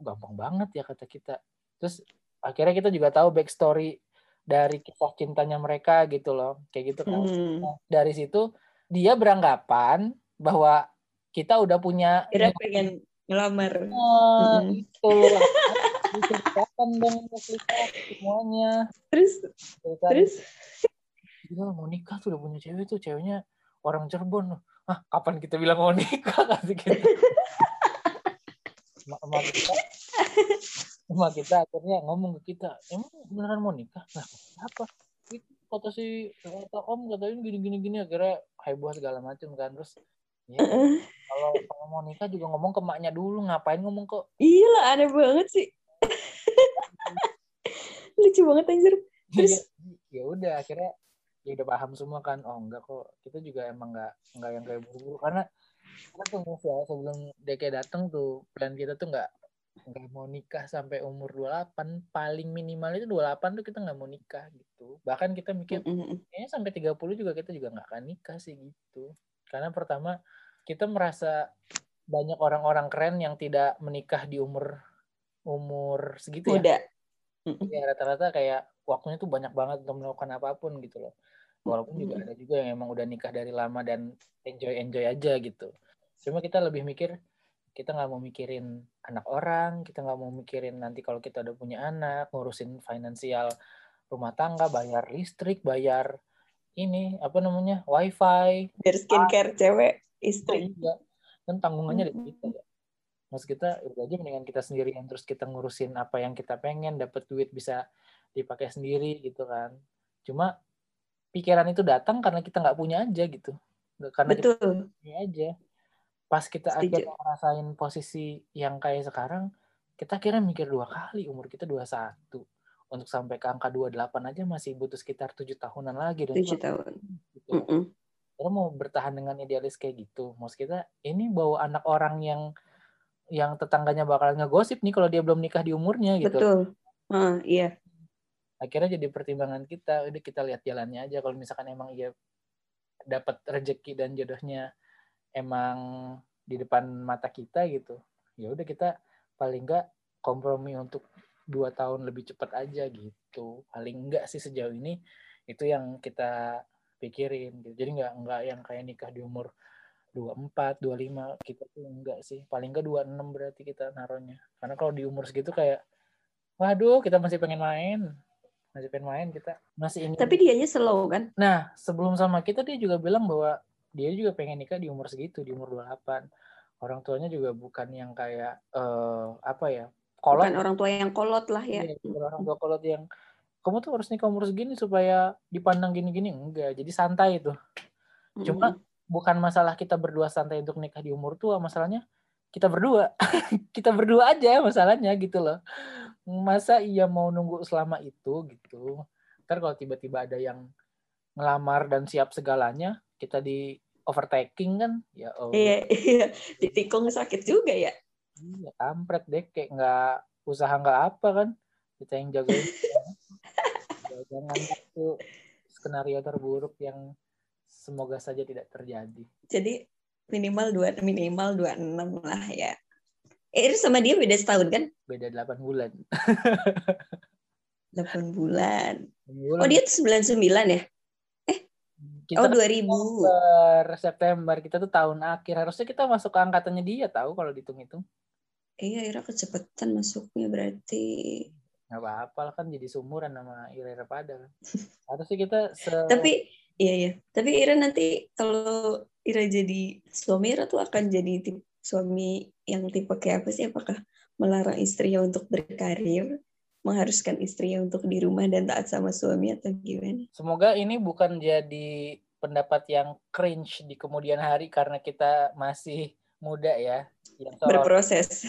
Gampang banget ya kata kita. Terus akhirnya kita juga tahu backstory dari kisah cintanya mereka gitu loh. Kayak gitu kan. Hmm. nah, dari situ dia beranggapan bahwa kita udah punya Kira pengen ngelamar. Oh, hmm. itu diceritakan dong muslihat semuanya. Terus Ceritain, terus? Gila mau nikah tuh udah punya cewek tuh ceweknya orang Cirebon. Ah kapan kita bilang mau nikah? Kasih kita. Emak kita. Emak kita akhirnya ngomong ke kita emang beneran mau nikah? Nah apa itu kata si kata om katanya gini gini gini akhirnya heboh segala macam kan. Terus ya kalau kalau mau nikah juga ngomong ke emaknya dulu ngapain ngomong ke iya lah aneh banget sih. Lucu banget anjir. Terus ya udah akhirnya ya udah paham semua kan. Oh enggak kok. Kita juga emang enggak enggak yang kayak buru-buru. Karena tuh Mus, ya sebelum DK datang tuh plan kita tuh enggak enggak mau nikah sampai umur 28 paling minimal itu 28 tuh kita nggak mau nikah gitu. Bahkan kita mikir kayaknya sampai 30 juga kita juga nggak akan nikah sih gitu. Karena pertama kita merasa banyak orang-orang keren yang tidak menikah di umur umur segitu ya muda. ya rata-rata kayak waktunya tuh banyak banget untuk melakukan apa pun gitu loh walaupun juga Mm. ada juga yang emang udah nikah dari lama dan enjoy enjoy aja gitu cuma kita lebih mikir kita nggak mau mikirin anak orang kita nggak mau mikirin nanti kalau kita udah punya anak ngurusin finansial rumah tangga bayar listrik bayar ini apa namanya wifi Biar skincare cewek itu istri. juga kan tanggungannya Mm-mm. dari kita ya Mas kita udah aja mendingan kita sendirian terus kita ngurusin apa yang kita pengen dapat duit bisa dipakai sendiri gitu kan cuma pikiran itu datang karena kita nggak punya aja gitu karena kita Betul. punya aja pas kita Setuju. akhirnya ngerasain posisi yang kayak sekarang kita akhirnya mikir dua kali umur kita 21 untuk sampai ke angka 28 aja masih butuh sekitar tujuh tahunan lagi dan itu Tujuh tahun. gitu. Mm-mm. Kita mau bertahan dengan idealis kayak gitu. Maksud kita ini bawa anak orang yang yang tetangganya bakal ngegosip nih kalau dia belum nikah di umurnya gitu. Betul. Ah, iya. Akhirnya jadi pertimbangan kita, udah kita lihat jalannya aja kalau misalkan emang iya dapat rezeki dan jodohnya emang di depan mata kita gitu. Ya udah kita paling enggak kompromi untuk dua tahun lebih cepat aja gitu. Paling enggak sih sejauh ini itu yang kita pikirin gitu. Jadi enggak enggak yang kayak nikah di umur 24, 25 kita tuh enggak sih. Paling enggak 26 berarti kita naruhnya. Karena kalau di umur segitu kayak waduh, kita masih pengen main. Masih pengen main kita. Masih ingin Tapi dianya slow kan? Nah, sebelum sama kita dia juga bilang bahwa dia juga pengen nikah di umur segitu, di umur 28. Orang tuanya juga bukan yang kayak eh apa ya? Kolot. Bukan orang tua yang kolot lah ya. Iya, orang tua kolot yang kamu tuh harus nikah umur segini supaya dipandang gini-gini enggak. Jadi santai itu. Cuma Mm-mm. Bukan masalah kita berdua santai untuk nikah di umur tua, masalahnya kita berdua. kita berdua aja masalahnya gitu loh. Masa iya mau nunggu selama itu gitu. Ntar kalau tiba-tiba ada yang ngelamar dan siap segalanya, kita di overtaking kan, ya oh, Iya, iya. Ditikung sakit juga ya. iya, kampret deh, kayak nggak usaha nggak apa kan, kita yang jagain. Jangan itu skenario terburuk yang semoga saja tidak terjadi. Jadi minimal dua minimal 26 lah ya. Eh, sama dia beda setahun kan? Beda 8 bulan. 8 bulan. bulan. Oh, dia tuh 99 ya? kita Oh, 2000. September, September kita tuh tahun akhir harusnya kita masuk ke angkatannya dia tahu kalau dihitung-hitung Iya, Ira kecepatan masuknya berarti. nggak apa-apa lah kan jadi sumuran sama Ira Ira pada harusnya kita se Tapi iya iya. Tapi Ira nanti kalau Ira jadi suami Ira tuh akan jadi tipe, suami yang tipe kayak apa sih? Apakah melarang istrinya untuk berkarir, mengharuskan istrinya untuk di rumah dan taat sama suami atau gimana? semoga ini bukan jadi pendapat yang cringe di kemudian hari karena kita masih muda ya yang Berproses.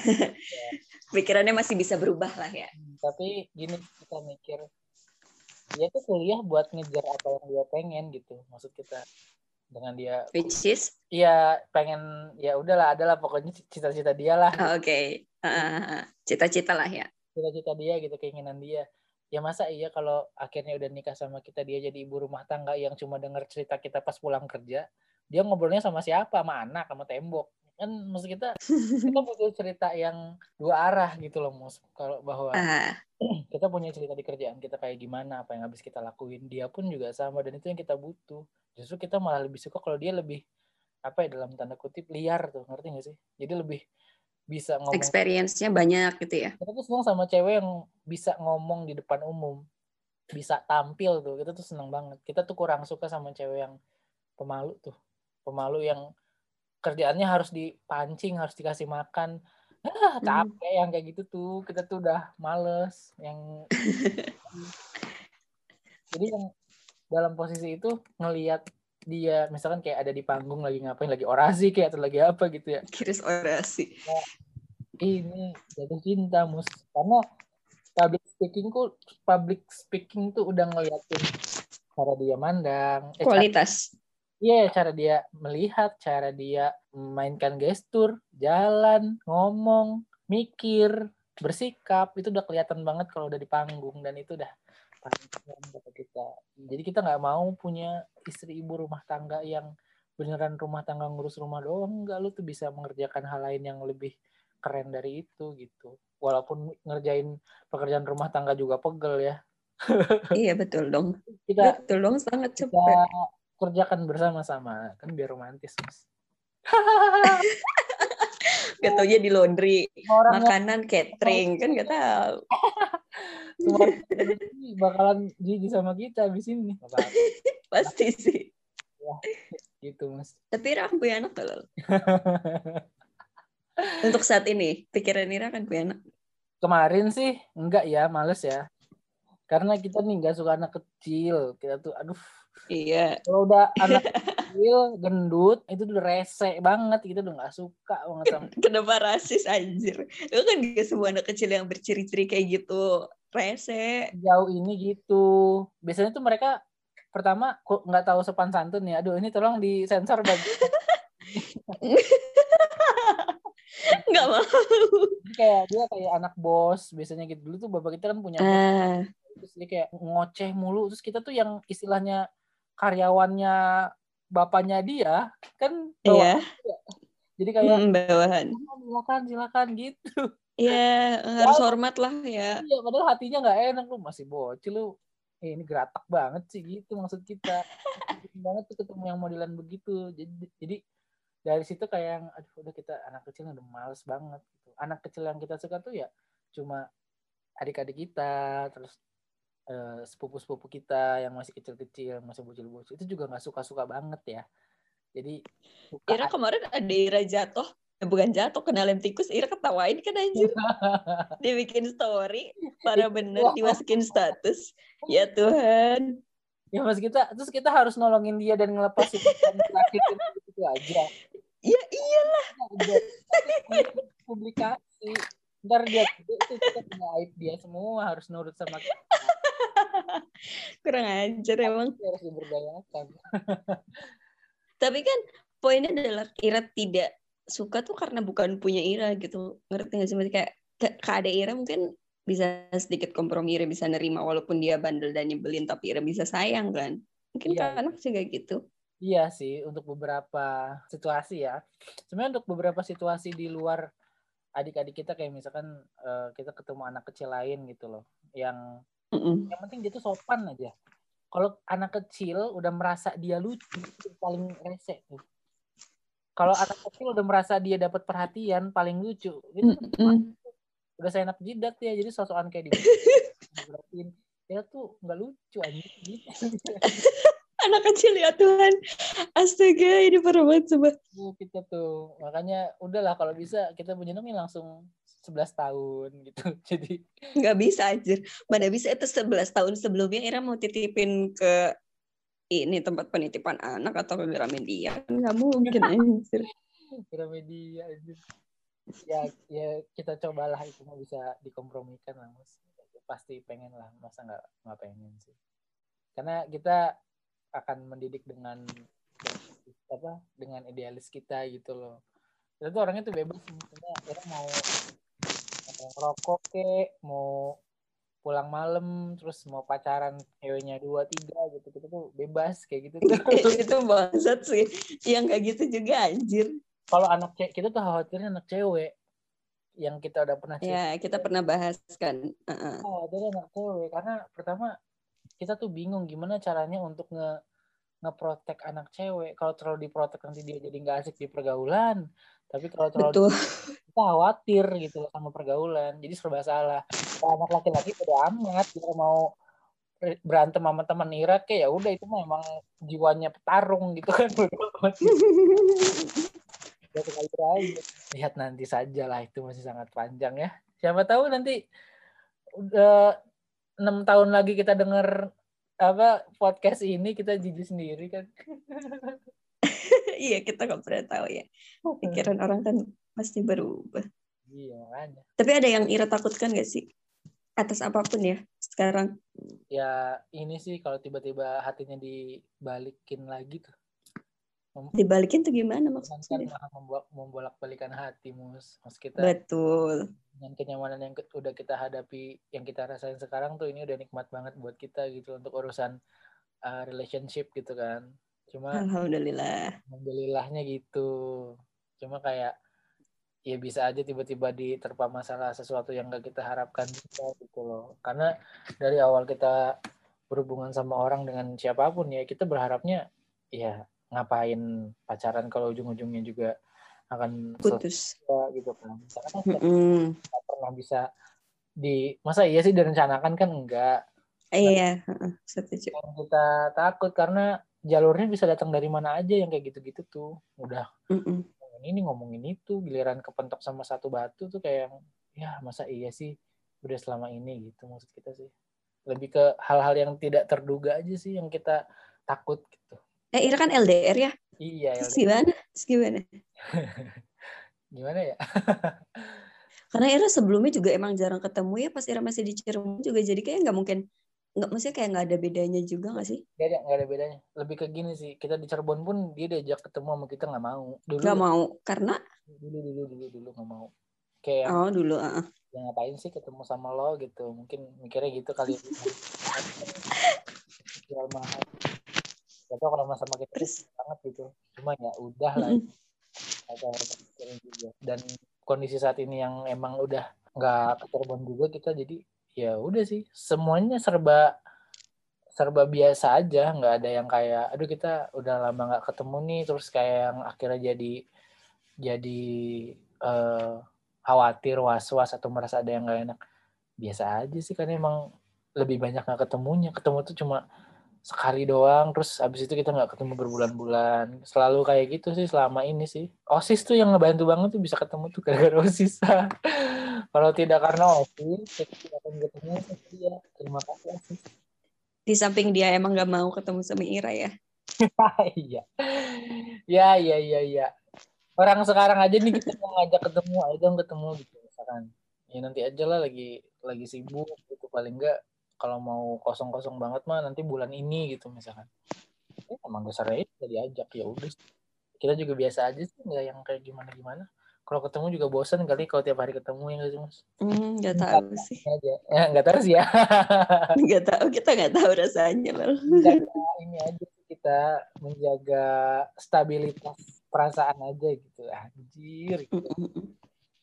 Pikirannya masih bisa berubah lah ya. tapi gini kita mikir dia tuh kuliah buat ngejar apa yang dia pengen gitu. Maksud kita dengan dia Which is, Iya pengen ya udahlah adalah pokoknya cita-cita dia lah. Ah, oke, Ah, cita-cita lah ya. cita-cita dia gitu keinginan dia. Ya masa iya kalau akhirnya udah nikah sama kita dia jadi ibu rumah tangga yang cuma denger cerita kita pas pulang kerja dia ngobrolnya sama siapa? Sama anak sama tembok. Kan maksud kita kita butuh cerita yang dua arah gitu loh mus. Kalau bahwa Ah, kita punya cerita di kerjaan kita kayak gimana apa yang habis kita lakuin dia pun juga sama dan itu yang kita butuh. Justru kita malah lebih suka kalau dia lebih apa ya dalam tanda kutip liar tuh ngerti gak sih? Jadi lebih bisa ngomong experience-nya banyak gitu ya? Kita tuh senang sama cewek yang bisa ngomong di depan umum bisa tampil tuh kita tuh seneng banget. Kita tuh kurang suka sama cewek yang pemalu tuh pemalu yang kerjaannya harus dipancing harus dikasih makan ah capek yang kayak gitu tuh kita tuh udah males yang jadi yang dalam posisi itu ngelihat dia misalkan kayak ada di panggung lagi ngapain lagi orasi kayak atau lagi apa gitu ya. Kiris orasi. Ini jatuh cinta mus. Karena public speaking tuh public speaking tuh udah ngeliatin cara dia mandang eh, kualitas Iya, cara dia melihat, cara dia memainkan gestur, jalan, ngomong, mikir, bersikap, itu udah kelihatan banget kalau udah di panggung dan itu udah kata kita. Jadi kita nggak mau punya istri ibu rumah tangga yang beneran rumah tangga ngurus rumah doang, enggak lu tuh bisa mengerjakan hal lain yang lebih keren dari itu gitu. Walaupun ngerjain pekerjaan rumah tangga juga pegel ya. iya betul dong Kita betul dong sangat kita cepet kerjakan bersama-sama. Kan biar romantis mas. Gak taunya di laundry orang makanan catering kan gak tahu semua bakalan jijik sama kita abis ini. Nggak apa-apa, pasti sih. Gitu mas. Tapi Ira kan punya anak loh untuk saat ini pikiran Ira kan punya anak. Kemarin sih enggak ya males ya. Karena kita nih nggak suka anak kecil. Kita tuh aduh iya. Kalau udah anak kecil gendut itu udah rese banget kita udah nggak suka banget sama kenapa rasis anjir? Lu kan gak semua anak kecil yang berciri-ciri kayak gitu rese. Jauh ini gitu. Biasanya tuh mereka pertama kok nggak tahu sopan santun ya. Aduh ini tolong disensor bagi nggak mau. Jadi kayak dia kayak anak bos biasanya gitu. Dulu tuh bapak kita kan punya ah terus dia kayak ngoceh mulu. Terus kita tuh yang istilahnya karyawannya bapaknya dia kan bawa- iya. jadi kayak Mm, bawahan. "Ah, silakan silakan gitu. Iya, harus hormat lah ya. iya padahal hatinya nggak enak lu masih bocil lu eh, ini geratak banget sih gitu maksud kita. Banget tuh ketemu yang modelan begitu. Jadi jadi dari situ kayak yang aduh udah kita anak kecil udah males banget gitu. Anak kecil yang kita suka tuh ya cuma adik-adik kita terus eh, sepupu-sepupu kita yang masih kecil-kecil masih bocil-bocil itu juga nggak suka-suka banget ya. Jadi suka Ira kemarin ada Ira jatuh, eh, bukan jatuh kena lem tikus, Ira ketawain kan anjir. Dia bikin story, parah bener dimasukin status. Ya Tuhan. ya mas kita terus kita harus nolongin dia dan ngelepasin ngelakitin gitu aja. Ya iya, Ada publikasi ntar dia tuh kita punya aib dia semua harus nurut sama kita kurang ajar emang. Harus diberdayakan Tapi kan poinnya adalah Ira tidak suka tuh karena bukan punya Ira gitu. Ngerti gak sih? Maksudnya Kayak ke, ke adek Ira mungkin bisa sedikit kompromi Ira bisa nerima walaupun dia bandel dan nyebelin tapi Ira bisa sayang kan. Mungkin Iya. anak juga gitu. Iya sih, untuk beberapa situasi ya. Sebenarnya untuk beberapa situasi di luar adik-adik kita kayak misalkan eh, kita ketemu anak kecil lain gitu loh, yang Mm-mm. yang penting dia tuh sopan aja. Kalau anak kecil udah merasa dia lucu, itu paling rese tuh. Kalau anak kecil udah merasa dia dapat perhatian, paling lucu. Itu Mm-mm. udah saya enak jidat ya, jadi sosokan kayak di diberatin. Ya tuh nggak lucu aja. Anak kecil ya Tuhan. Astaga, ini parah banget coba. Kita tuh makanya udahlah kalau bisa kita menyenangi langsung 11 tahun gitu jadi Nggak bisa anjir. Mana bisa itu 11 tahun sebelumnya Ira mau titipin ke ini tempat penitipan anak atau ke Gramedia. Nggak mungkin anjir. Gramedia aja ya ya kita cobalah itu mau bisa dikompromikan lah mas pasti pengen lah masa nggak nggak pengen sih karena kita akan mendidik dengan apa dengan idealis kita gitu loh kita tuh orangnya tuh bebas misalnya kita mau mau ngerokok kek mau pulang malam terus mau pacaran ceweknya dua tiga gitu kita tuh bebas kayak gitu tuh itu bangsat sih. Yang kayak gitu juga anjir. kalau anak cewek kita tuh khawatirnya anak cewek yang kita udah pernah Ya, kita pernah bahas kan. Uh-uh. oh, dari anak cewek karena pertama kita tuh bingung gimana caranya untuk nge ngeprotek anak cewek kalau terlalu diprotek nanti dia jadi nggak asik di pergaulan tapi kalau terlalu Betul. Kita khawatir gitu loh sama pergaulan. Jadi serba salah. Kalau anak laki-laki udah amat dia mau berantem sama teman Irak ya udah itu memang jiwanya petarung gitu kan. Lihat nanti saja lah itu masih sangat panjang ya. Siapa tahu nanti udah enam tahun lagi kita dengar apa podcast ini kita jijik sendiri kan. Iya kita nggak pernah tahu ya pikiran orang kan pasti berubah. Iya makanya. Tapi ada yang Ira takutkan gak sih? Atas apa pun ya sekarang. Ya ini sih kalau tiba-tiba hatinya dibalikin lagi tuh. Dibalikin tuh gimana kan maksudnya malah membolak membolak balikan hati mus. Mus kita betul. dengan kenyamanan yang udah kita hadapi yang kita rasain sekarang tuh ini udah nikmat banget buat kita gitu untuk urusan uh, relationship gitu kan. Cuma alhamdulillah. alhamdulillahnya gitu. Cuma kayak ya bisa aja tiba-tiba diterpa masalah sesuatu yang gak kita harapkan juga gitu loh. Karena dari awal kita berhubungan sama orang dengan siapa pun ya kita berharapnya ya ngapain pacaran kalau ujung-ujungnya juga akan putus. selesai gitu kan. Karena kan kita Mm-mm. nggak pernah bisa di masa iya sih direncanakan kan enggak. Iya heeh, setuju. yang kita takut karena jalurnya bisa datang dari mana aja yang kayak gitu-gitu tuh. Udah. Mm-mm. ngomongin ini ngomongin itu giliran kepentok sama satu batu tuh kayak ya masa iya sih? Udah selama ini gitu maksud kita sih. Lebih ke hal-hal yang tidak terduga aja sih yang kita takut gitu. Eh Ira kan LDR ya? Iya terus LDR. gimana? Terus gimana? Gimana ya? Karena Ira sebelumnya juga emang jarang ketemu ya pas Ira masih di Cirebon juga. Jadi kayak nggak mungkin nggak maksudnya kayak nggak ada bedanya juga nggak sih Gak ada, gak ada bedanya. Lebih ke gini sih, kita di Cirebon pun dia diajak ketemu sama kita nggak mau. Dulu, nggak mau karena dulu, dulu, dulu, dulu nggak mau. Kayak oh dulu ah. yang ngapain sih ketemu sama lo gitu. Mungkin mikirnya gitu kali. ya. Jual mahal. Gak tau kalau sama kita terus banget gitu. Cuma ya udah lah. Pikirin juga. Dan kondisi saat ini yang emang udah nggak ke Cirebon juga kita jadi ya udah sih semuanya serba serba biasa aja nggak ada yang kayak aduh kita udah lama nggak ketemu nih terus kayak yang akhirnya jadi jadi eh, khawatir was was atau merasa ada yang nggak enak. Biasa aja sih karena emang lebih banyak nggak ketemunya. Ketemu tuh cuma sekali doang terus abis itu kita nggak ketemu berbulan-bulan. Selalu kayak gitu sih selama ini sih. Osis tuh yang ngebantu banget tuh bisa ketemu tuh gara-gara osis kalau tidak karena kita tidak akan ketemu ya terima kasih di samping dia emang nggak mau ketemu sama Ira ya? Iya. Ya ya ya ya. Orang sekarang aja nih kita mau ngajak ketemu ayo dong ketemu gitu misalkan. Ya nanti aja lah lagi lagi sibuk gitu. Paling enggak kalau mau kosong-kosong banget mah nanti bulan ini gitu misalkan. Ya emang dasarnya itu udah diajak ya udah kita juga biasa aja sih nggak yang kayak gimana gimana kalau ketemu juga bosan kali kalau tiap hari ketemu ya nggak sih mas? Hmm, nggak tahu sih. aja. Ya nggak tahu sih ya. Nggak tahu kita nggak tahu rasanya loh ini aja kita menjaga stabilitas perasaan aja gitu. Anjir.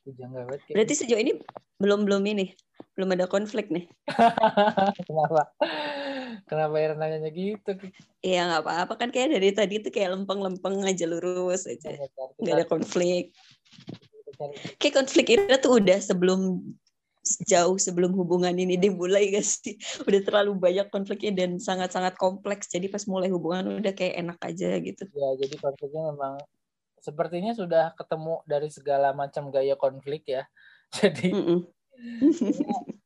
Jangan banget kayak berarti sejauh ini belum belum ini belum ada konflik nih? Kenapa? Kenapa ya nanya gitu? Iya nggak apa-apa. Kan kayak dari tadi tuh kayak lempeng-lempeng aja lurus aja. Nggak ada konflik kayak konflik Ira tuh udah sebelum jauh sebelum hubungan ini dimulai gak sih? Udah terlalu banyak konfliknya dan sangat-sangat kompleks. Jadi pas mulai hubungan udah kayak enak aja gitu. Ya jadi konfliknya memang sepertinya sudah ketemu dari segala macam gaya konflik ya. Jadi Mm-mm.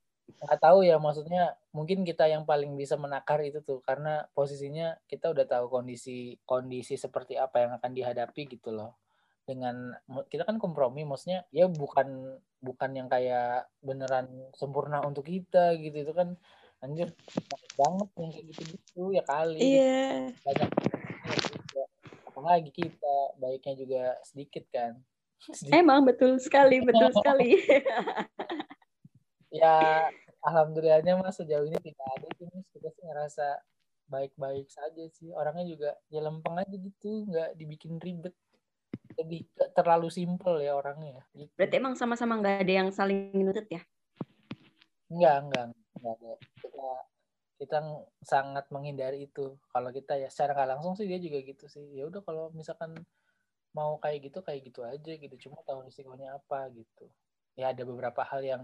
nggak tahu ya maksudnya mungkin kita yang paling bisa menakar itu tuh karena posisinya kita udah tahu kondisi kondisi seperti apa yang akan dihadapi gitu loh dengan kita kan kompromi maksudnya ya bukan bukan yang kayak beneran sempurna untuk kita gitu itu kan anjir banyak banget yang kayak gitu gitu ya kali. Iya. Banyak apalagi kita baiknya juga sedikit kan. Sedikit. emang betul sekali betul sekali. Ya alhamdulillahnya mas sejauh ini tidak ada sih kita sih ngerasa baik-baik saja sih. Orangnya juga ya lempeng aja gitu nggak dibikin ribet lebih terlalu simpel ya orangnya gitu. berarti emang sama-sama nggak ada yang saling nuntut ya? Enggak enggak enggak ada. Kita kita ng- sangat menghindari itu. Kalau kita ya secara nggak langsung sih dia juga gitu sih. Ya udah kalau misalkan mau kayak gitu kayak gitu aja gitu. Cuma tahu risikonya apa gitu. Ya ada beberapa hal yang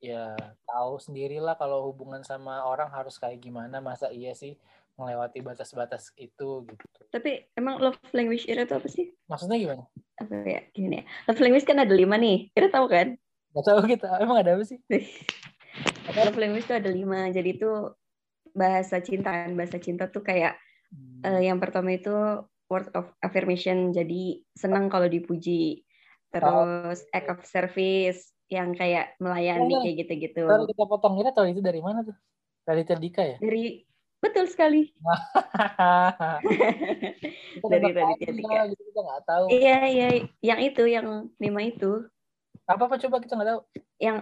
ya tahu sendirilah kalau hubungan sama orang harus kayak gimana. Masa iya sih melewati batas-batas itu gitu Tapi emang love language Ira itu apa sih? maksudnya gimana Apa ya? Gini ya. Love language kan ada lima nih. Ira tahu kan? Gak tahu kita emang ada apa sih love language itu ada lima. Jadi itu bahasa cinta. kan. Bahasa cinta tuh kayak Hmm. eh, yang pertama itu word of affirmation. Jadi senang kalau dipuji. Terus act of service yang kayak melayani Oh, kayak gitu-gitu. Kalau kita potong kita tahu itu dari mana tuh dari Terdika ya Dari betul sekali. Dari Raditya Dika. gitu, kita nggak tahu. Iya iya, yang itu yang lima itu. apa apa coba kita nggak tahu. Yang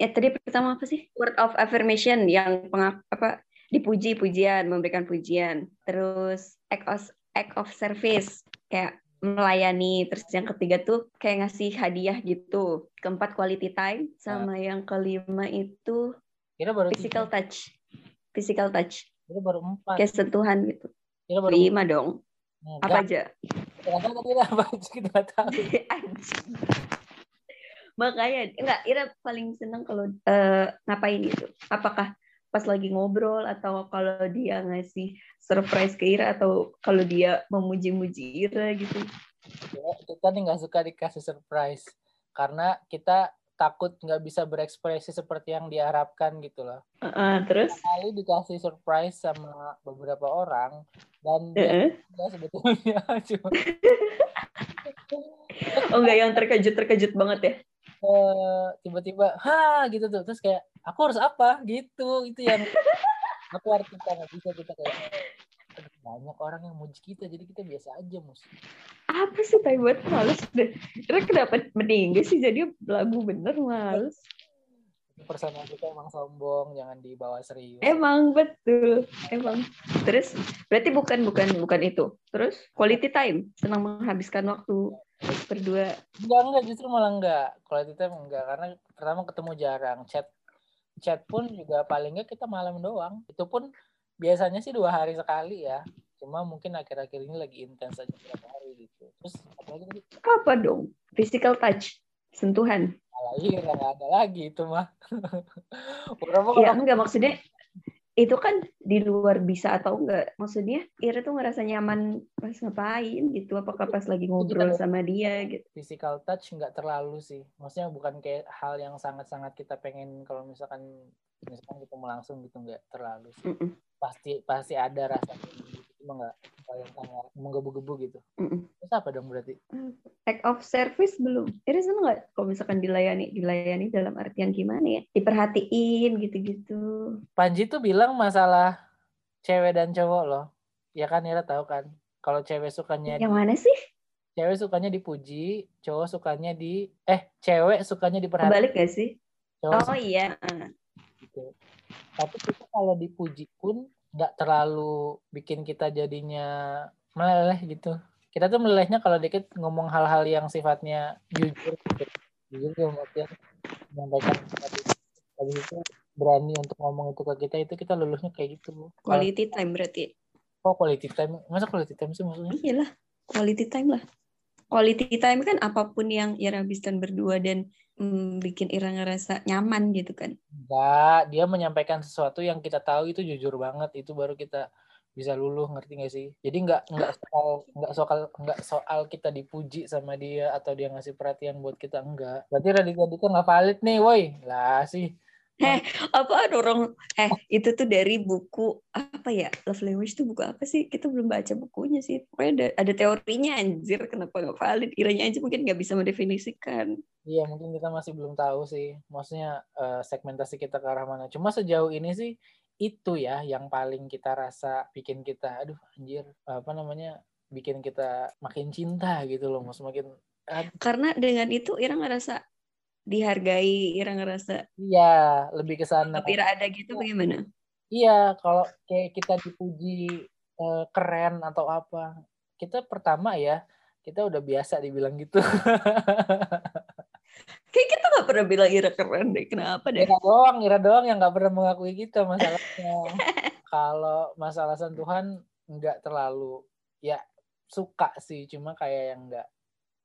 ya tadi pertama apa sih? Word of affirmation yang pengak, apa dipuji pujian memberikan pujian. Terus act of act of service kayak melayani. Terus yang ketiga tuh kayak ngasih hadiah gitu. Keempat quality time. Sama yang kelima itu baru physical tiga, touch. Physical touch kita baru empat. Kayak sentuhan gitu. Kita baru lima dong. Enggak, apa aja? Kita tahu kita apa aja kita nggak tahu. Makanya enggak Ira paling seneng kalau eh, ngapain gitu? Apakah pas lagi ngobrol atau kalau dia ngasih surprise ke Ira atau kalau dia memuji-muji Ira gitu? Ya, kita nih nggak suka dikasih surprise karena kita takut nggak bisa berekspresi seperti yang diharapkan gitu loh. Heeh, terus? Kali dikasih surprise sama beberapa orang dan Heeh. dia sebetulnya cuma oh enggak yang terkejut-terkejut banget ya? Eh, tiba-tiba ha gitu tuh. Terus kayak aku harus apa? Gitu itu yang aku artikan bisa kita kayak "Aduh, banyak orang yang muji kita jadi kita biasa aja mus apa sih tai? Buat males deh. Ira kenapa meninggal sih? Jadi lagu bener males. Personal kita emang sombong jangan dibawa serius. Emang betul. Emang. Terus berarti bukan bukan bukan itu. Terus quality time. Senang menghabiskan waktu berdua. Enggak, enggak, justru malah enggak. Quality time enggak, karena pertama ketemu jarang. Chat chat pun juga paling enggak kita malam doang. Itu pun biasanya sih dua hari sekali ya. Cuma mungkin akhir-akhir ini lagi intens aja tiap hari gitu. Terus apalagi tadi apa dong physical touch sentuhan malah iya nggak ada lagi itu mah. Berapa ya kalau enggak maksudnya itu kan di luar bisa atau enggak maksudnya Ira tuh ngerasa nyaman pas ngapain gitu apakah pas lagi ngobrol sama dia gitu physical touch nggak terlalu sih. Maksudnya bukan kayak hal yang sangat-sangat kita pengen kalau misalkan misalkan ketemu langsung gitu nggak terlalu sih. Mm-mm, Pasti pasti ada rasa. Cuma nggak yang kayak menggebu-gebu gitu. mm-mm. Terus apa dong berarti? act of service belum Ira seneng nggak kalau misalkan dilayani dilayani dalam artian gimana ya diperhatiin gitu-gitu Panji tuh bilang masalah cewek dan cowok loh. Ya kan Ira tahu kan. Kalau cewek sukanya yang mana sih cewek sukanya dipuji, cowok sukanya di eh cewek sukanya diperhatiin, kebalik gak sih cowok oh iya gitu. Tapi kita kalau dipuji pun nggak terlalu bikin kita jadinya meleleh gitu. Kita tuh melelehnya kalau dikit ngomong hal-hal yang sifatnya jujur gitu. Jujur dalam artian menyampaikan. Habis itu berani untuk ngomong itu ke kita itu kita luluhnya kayak gitu. Quality time berarti oh quality time, masa quality time sih maksudnya? iyalah quality time lah quality time kan apa pun yang Ira habiskan berdua dan mm, bikin Ira ngerasa nyaman gitu kan Enggak, dia menyampaikan sesuatu yang kita tahu itu jujur banget, itu baru kita bisa luluh, ngerti gak sih? Jadi nggak nggak soal nggak soal nggak soal kita dipuji sama dia atau dia ngasih perhatian buat kita enggak. Berarti Raditya Dika nggak valid nih, woi. Lah sih. Apa orang eh itu tuh dari buku apa ya love language tuh buku apa sih? Kita belum baca bukunya sih. Pokoknya ada, ada teorinya anjir. Kenapa nggak valid? Iranya aja mungkin nggak bisa mendefinisikan. Iya, mungkin kita masih belum tahu sih. Maksudnya eh, segmentasi kita ke arah mana. Cuma sejauh ini sih itu ya yang paling kita rasa bikin kita aduh anjir apa namanya bikin kita makin cinta gitu loh, maksud makin karena dengan itu Ira ngerasa dihargai Ira ngerasa iya lebih ke sana. tapi Ira ada gitu bagaimana Iya, kalau kayak kita dipuji eh, keren atau apa, kita pertama ya kita udah biasa dibilang gitu. kayak kita nggak pernah bilang Ira keren deh kenapa deh Ira doang, Ira doang yang nggak pernah mengakui kita masalahnya. kalau masalah sentuhan nggak terlalu, ya suka sih cuma kayak yang nggak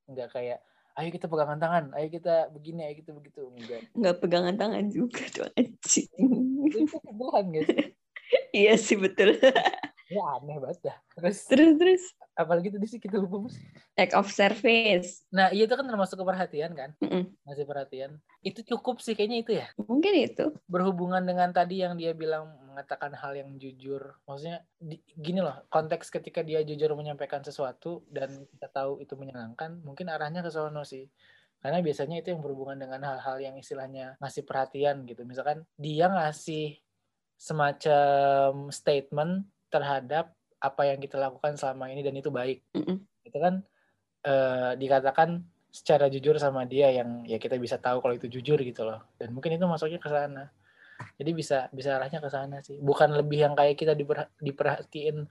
nggak kayak ayo kita pegangan tangan ayo kita begini ayo kita begitu. Enggak. Nggak pegangan tangan juga tuh anjing. Itu kebuhan guys. Iya sih betul. Ya aneh banget dah. Terus terus terus. apalagi tadi sih kita lupa act of service. Nah iya itu kan termasuk keperhatian kan? Mm-mm. masih perhatian. Itu cukup sih kayaknya itu ya. Mungkin itu. Berhubungan dengan tadi yang dia bilang mengatakan hal yang jujur. Maksudnya di- gini loh konteks ketika dia jujur menyampaikan sesuatu dan kita tahu itu menyenangkan mungkin arahnya ke sono sih. Karena biasanya itu yang berhubungan dengan hal-hal yang istilahnya ngasih perhatian gitu. Misalkan dia ngasih semacam statement terhadap apa yang kita lakukan selama ini dan itu baik. Mm-mm. itu kan eh, dikatakan secara jujur sama dia yang ya kita bisa tahu kalau itu jujur gitu loh. Dan mungkin itu masuknya ke sana jadi bisa bisa arahnya ke sana sih. Bukan lebih yang kayak kita diper, diperhatiin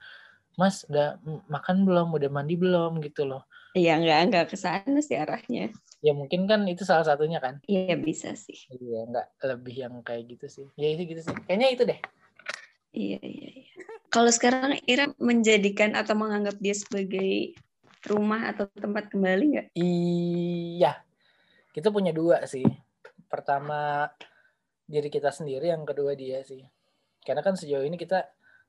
mas udah makan belum? Udah mandi belum? gitu loh. Iya nggak nggak ke sana sih arahnya. Ya mungkin kan itu salah satunya kan? Iya bisa sih. Iya nggak lebih yang kayak gitu sih. Ya itu gitu sih. Kayaknya itu deh. Iya iya iya. Kalau sekarang Ira menjadikan atau menganggap dia sebagai rumah atau tempat kembali nggak? Iya, kita punya dua sih. Pertama diri kita sendiri, yang kedua dia sih. Karena kan sejauh ini kita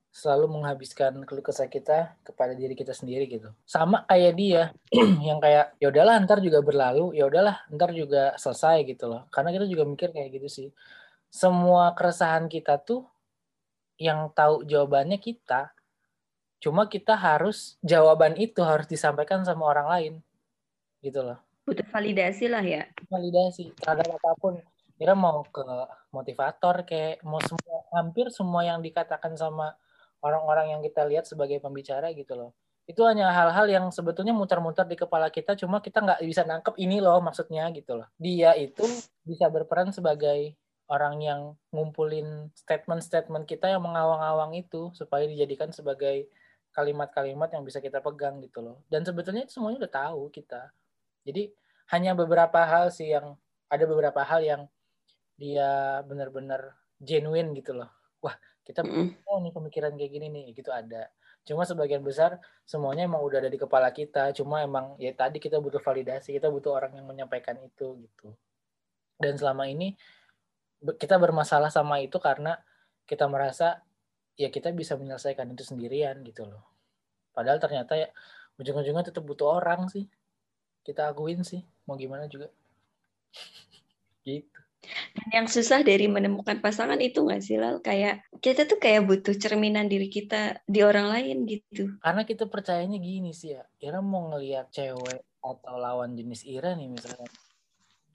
selalu menghabiskan keluh kesah kita kepada diri kita sendiri gitu. Sama kayak dia, yang kayak ya udahlah ntar juga berlalu, ya udahlah ntar juga selesai gitu loh. Karena kita juga mikir kayak gitu sih. Semua keresahan kita tuh yang tahu jawabannya kita. Cuma kita harus jawaban itu harus disampaikan sama orang lain gitu loh butuh validasi lah ya validasi terhadap apa pun kira mau ke motivator kayak mau semua hampir semua yang dikatakan sama orang-orang yang kita lihat sebagai pembicara gitu loh. Itu hanya hal-hal yang sebetulnya muter-muter di kepala kita cuma kita nggak bisa nangkep ini loh maksudnya gitu loh. Dia itu bisa berperan sebagai orang yang ngumpulin statement-statement kita yang mengawang-awang itu supaya dijadikan sebagai kalimat-kalimat yang bisa kita pegang gitu loh. Dan sebetulnya itu semuanya udah tahu kita. Jadi hanya beberapa hal sih yang ada beberapa hal yang dia benar-benar genuine gitu loh. Wah, kita Mm-mm. oh nih pemikiran kayak gini nih, gitu ada. Cuma sebagian besar semuanya emang udah ada di kepala kita. Cuma emang ya tadi kita butuh validasi, kita butuh orang yang menyampaikan itu gitu. Dan selama ini kita bermasalah sama itu karena kita merasa ya kita bisa menyelesaikan itu sendirian gitu loh. Padahal ternyata ya ujung-ujungnya tetap butuh orang sih. Kita akuin sih, mau gimana juga. gitu. Dan yang susah dari menemukan pasangan itu nggak sih Lal? Kayak kita tuh kayak butuh cerminan diri kita di orang lain gitu. Karena kita percayanya gini sih ya, Ira mau ngelihat cewek atau lawan jenis Ira nih misalnya.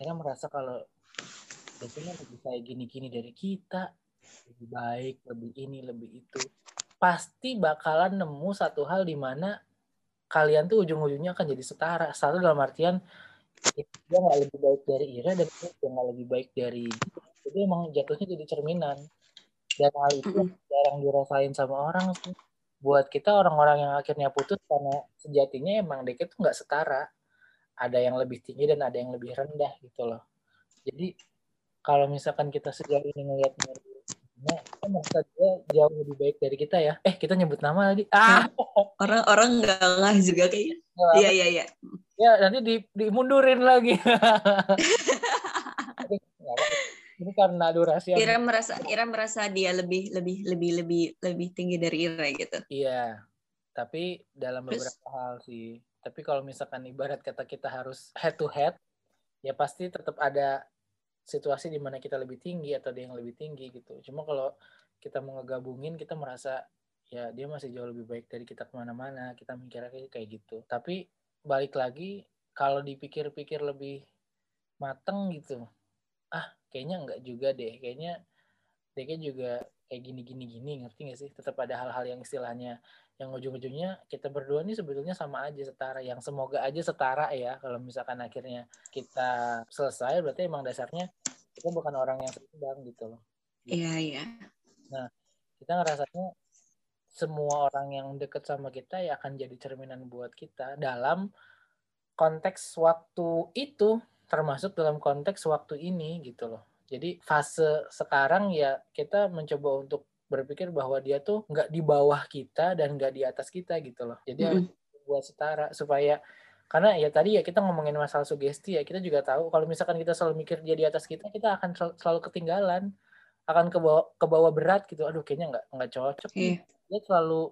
Ira merasa kalau biasanya lebih kayak gini-gini dari kita, lebih baik, lebih ini, lebih itu. Pasti bakalan nemu satu hal di mana kalian tuh ujung-ujungnya akan jadi setara. Satu dalam artian dia nggak lebih baik dari Ira dan dia nggak lebih baik dari jadi emang jatuhnya jadi cerminan. Dan hal itu jarang dirasain sama orang sih. Buat kita orang-orang yang akhirnya putus karena sejatinya emang mereka tuh nggak setara. Ada yang lebih tinggi dan ada yang lebih rendah gitu loh. Jadi kalau misalkan kita sejauh ini ngelihat nah, kita merasa dia jauh lebih baik dari kita ya eh kita nyebut nama lagi ah Orang-orang nggak ngah juga kayaknya. Iya iya iya. ya nanti di dimundurin lagi ini karena durasi yang Ira merasa Ira merasa dia lebih lebih lebih lebih lebih tinggi dari Ira gitu. Iya, tapi dalam Terus? beberapa hal sih. Tapi kalau misalkan ibarat kata kita harus head to head, ya pasti tetap ada situasi di mana kita lebih tinggi atau dia yang lebih tinggi gitu. Cuma kalau kita mau ngegabungin, kita merasa ya dia masih jauh lebih baik dari kita ke mana-mana. Kita mikirnya kayak gitu. Tapi balik lagi, kalau dipikir-pikir lebih mateng gitu, ah kayaknya enggak juga deh. Kayaknya dia juga kayak gini-gini gini ngerti gak sih? Tetap ada hal-hal yang istilahnya yang ujung-ujungnya kita berdua nih sebetulnya sama aja setara yang semoga aja setara ya kalau misalkan akhirnya kita selesai berarti emang dasarnya kita bukan orang yang seimbang gitu loh Iya iya. kita ngerasanya semua orang yang deket sama kita ya akan jadi cerminan buat kita dalam konteks waktu itu termasuk dalam konteks waktu ini gitu loh jadi fase sekarang ya kita mencoba untuk berpikir bahwa dia tuh nggak di bawah kita dan nggak di atas kita gitu loh. Jadi harus Mm-mm. buat setara supaya karena ya tadi ya kita ngomongin masalah sugesti ya kita juga tahu kalau misalkan kita selalu mikir dia di atas kita kita akan selalu ketinggalan akan ke bawah ke bawah berat gitu. Aduh kayaknya nggak nggak cocok yeah. dia selalu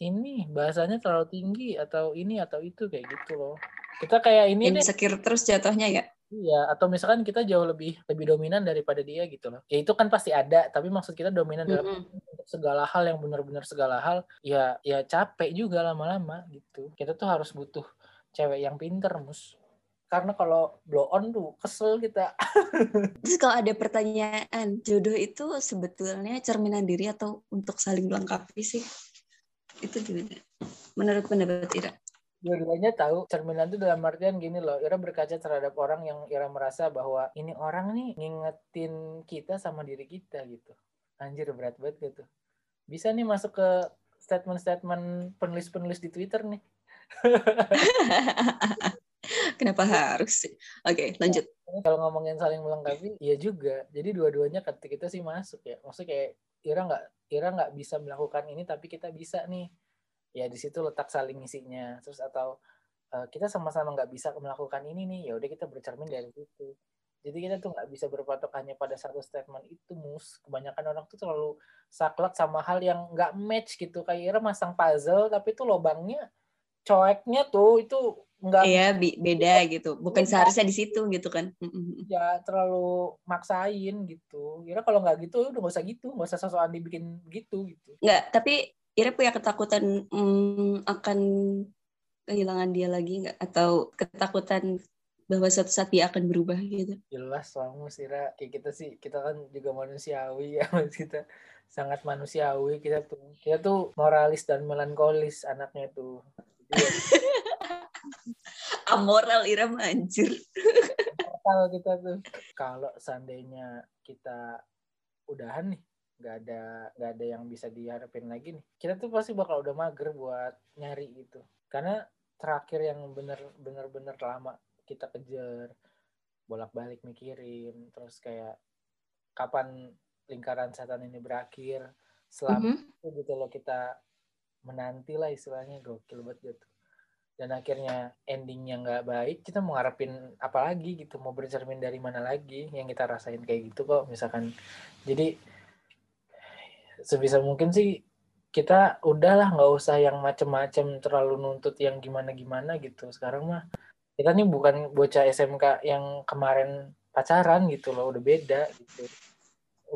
ini bahasanya terlalu tinggi atau ini atau itu kayak gitu loh. Kita kayak ini insecure terus jatuhnya ya Iya, atau misalkan kita jauh lebih lebih dominan daripada dia gitu loh. Ya itu kan pasti ada, tapi maksud kita dominan mm -hmm. dalam untuk segala hal yang benar-benar segala hal, ya ya capek juga lama-lama gitu. Kita tuh harus butuh cewek yang pinter, mus. Karena kalau blow on tuh kesel kita. Terus kalau ada pertanyaan, jodoh itu sebetulnya cerminan diri atau untuk saling melengkapi sih? Itu gimana? Menurut pendapat Ira? Dua-duanya tahu cerminan itu dalam artian gini loh Ira berkaca terhadap orang yang Ira merasa bahwa ini orang nih ngingetin kita sama diri kita gitu anjir berat banget gitu bisa nih masuk ke statement-statement penulis-penulis di Twitter nih Kenapa harus sih? Oke, okay, lanjut. Kalau ngomongin saling melengkapi, iya juga. Jadi dua-duanya ketika kita sih masuk ya. Maksudnya kayak Ira nggak Ira nggak bisa melakukan ini, tapi kita bisa nih ya di situ letak saling isinya terus atau uh, kita sama-sama nggak bisa melakukan ini nih ya udah kita bercermin dari situ. Jadi kita tuh nggak bisa berpatok hanya pada satu statement itu mus. Kebanyakan orang tuh terlalu saklek sama hal yang nggak match gitu. Kayak masang puzzle tapi tuh lobangnya coeknya tuh itu nggak iya beda gitu. Bukan beda. seharusnya di situ gitu kan. Ya terlalu maksain gitu. Kira kalau nggak gitu udah nggak usah gitu. Nggak usah sosokan dibikin gitu gitu. Nggak tapi Ira punya ketakutan hmm, akan kehilangan dia lagi nggak? Atau ketakutan bahwa suatu saat dia akan berubah gitu? Jelas soalnya Ira kayak kita sih kita kan juga manusiawi ya kita sangat manusiawi kita tuh kita tuh moralis dan melankolis anaknya tuh. Amoral Ira manjur kalau kita tuh. Kalau seandainya kita udahan nih nggak ada nggak ada yang bisa diharapin lagi nih. Kita tuh pasti bakal udah mager buat nyari gitu. Karena terakhir yang bener bener bener lama kita kejar bolak balik mikirin terus kayak kapan lingkaran setan ini berakhir selama mm -hmm. itu gitu loh kita menanti lah istilahnya. Gokil banget gitu. Dan akhirnya endingnya nggak baik kita mau ngarepin apa lagi gitu mau bercermin dari mana lagi yang kita rasain kayak gitu kok misalkan. Jadi sebisa mungkin sih kita udahlah nggak usah yang macem-macem terlalu nuntut yang gimana-gimana gitu. Sekarang mah kita nih bukan bocah SMK yang kemarin pacaran gitu loh udah beda gitu.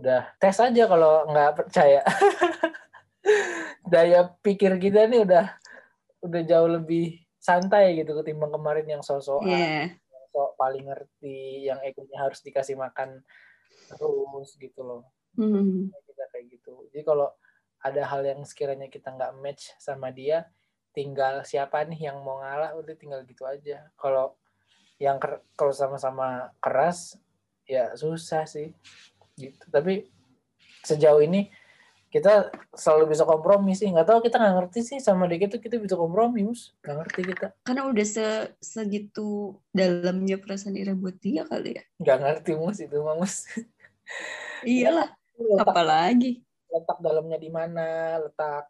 Udah tes aja kalau nggak percaya. Daya pikir kita nih udah udah jauh lebih santai gitu ketimbang kemarin yang sosok yeah. sok paling ngerti yang egonya harus dikasih makan terus gitu loh. Mm kayak gitu. Jadi kalau ada hal yang sekiranya kita nggak match sama dia tinggal siapa nih yang mau ngalah udah tinggal gitu aja. Kalau yang kalau sama-sama keras ya susah sih. Gitu. Tapi sejauh ini kita selalu bisa kompromi sih. Nggak tahu kita nggak ngerti sih sama dia itu kita bisa kompromi mus. Nggak ngerti kita. Karena udah se segitu dalamnya perasaan Ira buat dia kali ya. Nggak ngerti mus itu mus. Iyalah letak, apalagi? letak dalamnya di mana letak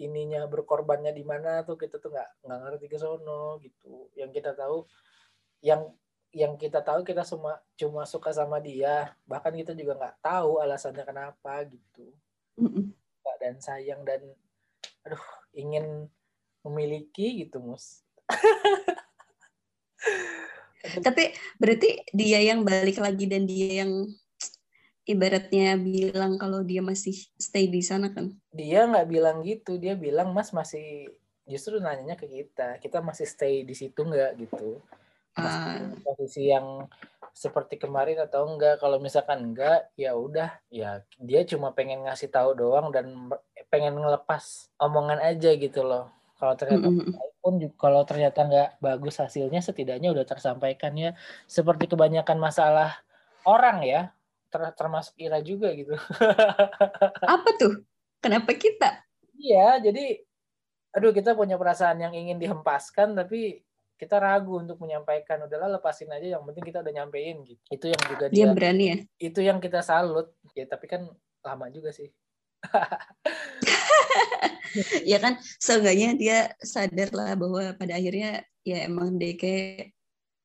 ininya berkorbannya di mana tuh kita tuh nggak nggak ngerti ke sono gitu. Yang kita tahu yang yang kita tahu kita semua cuma suka sama dia. Bahkan kita juga nggak tahu alasannya kenapa gitu. Mm dan sayang dan aduh ingin memiliki gitu mus. Tapi berarti dia yang balik lagi dan dia yang ibaratnya bilang kalau dia masih stay di sana kan? Dia nggak bilang gitu, dia bilang Mas masih justru nanyanya ke kita, kita masih stay di situ nggak gitu? uh. posisi yang seperti kemarin atau enggak? Kalau misalkan enggak, ya udah, ya dia cuma pengen ngasih tahu doang dan pengen ngelepas omongan aja gitu loh. Kalau ternyata mm -hmm. pun kalau ternyata nggak bagus hasilnya, setidaknya udah tersampaikan ya. Seperti kebanyakan masalah orang ya, ter termasuk Ira juga gitu. Apa tuh? Kenapa kita? Iya, jadi aduh kita punya perasaan yang ingin dihempaskan tapi kita ragu untuk menyampaikan udahlah lepasin aja yang penting kita udah nyampein gitu itu yang juga dia, dia berani ya itu yang kita salut ya tapi kan lama juga sih ya kan seenggaknya dia sadar lah bahwa pada akhirnya ya emang DK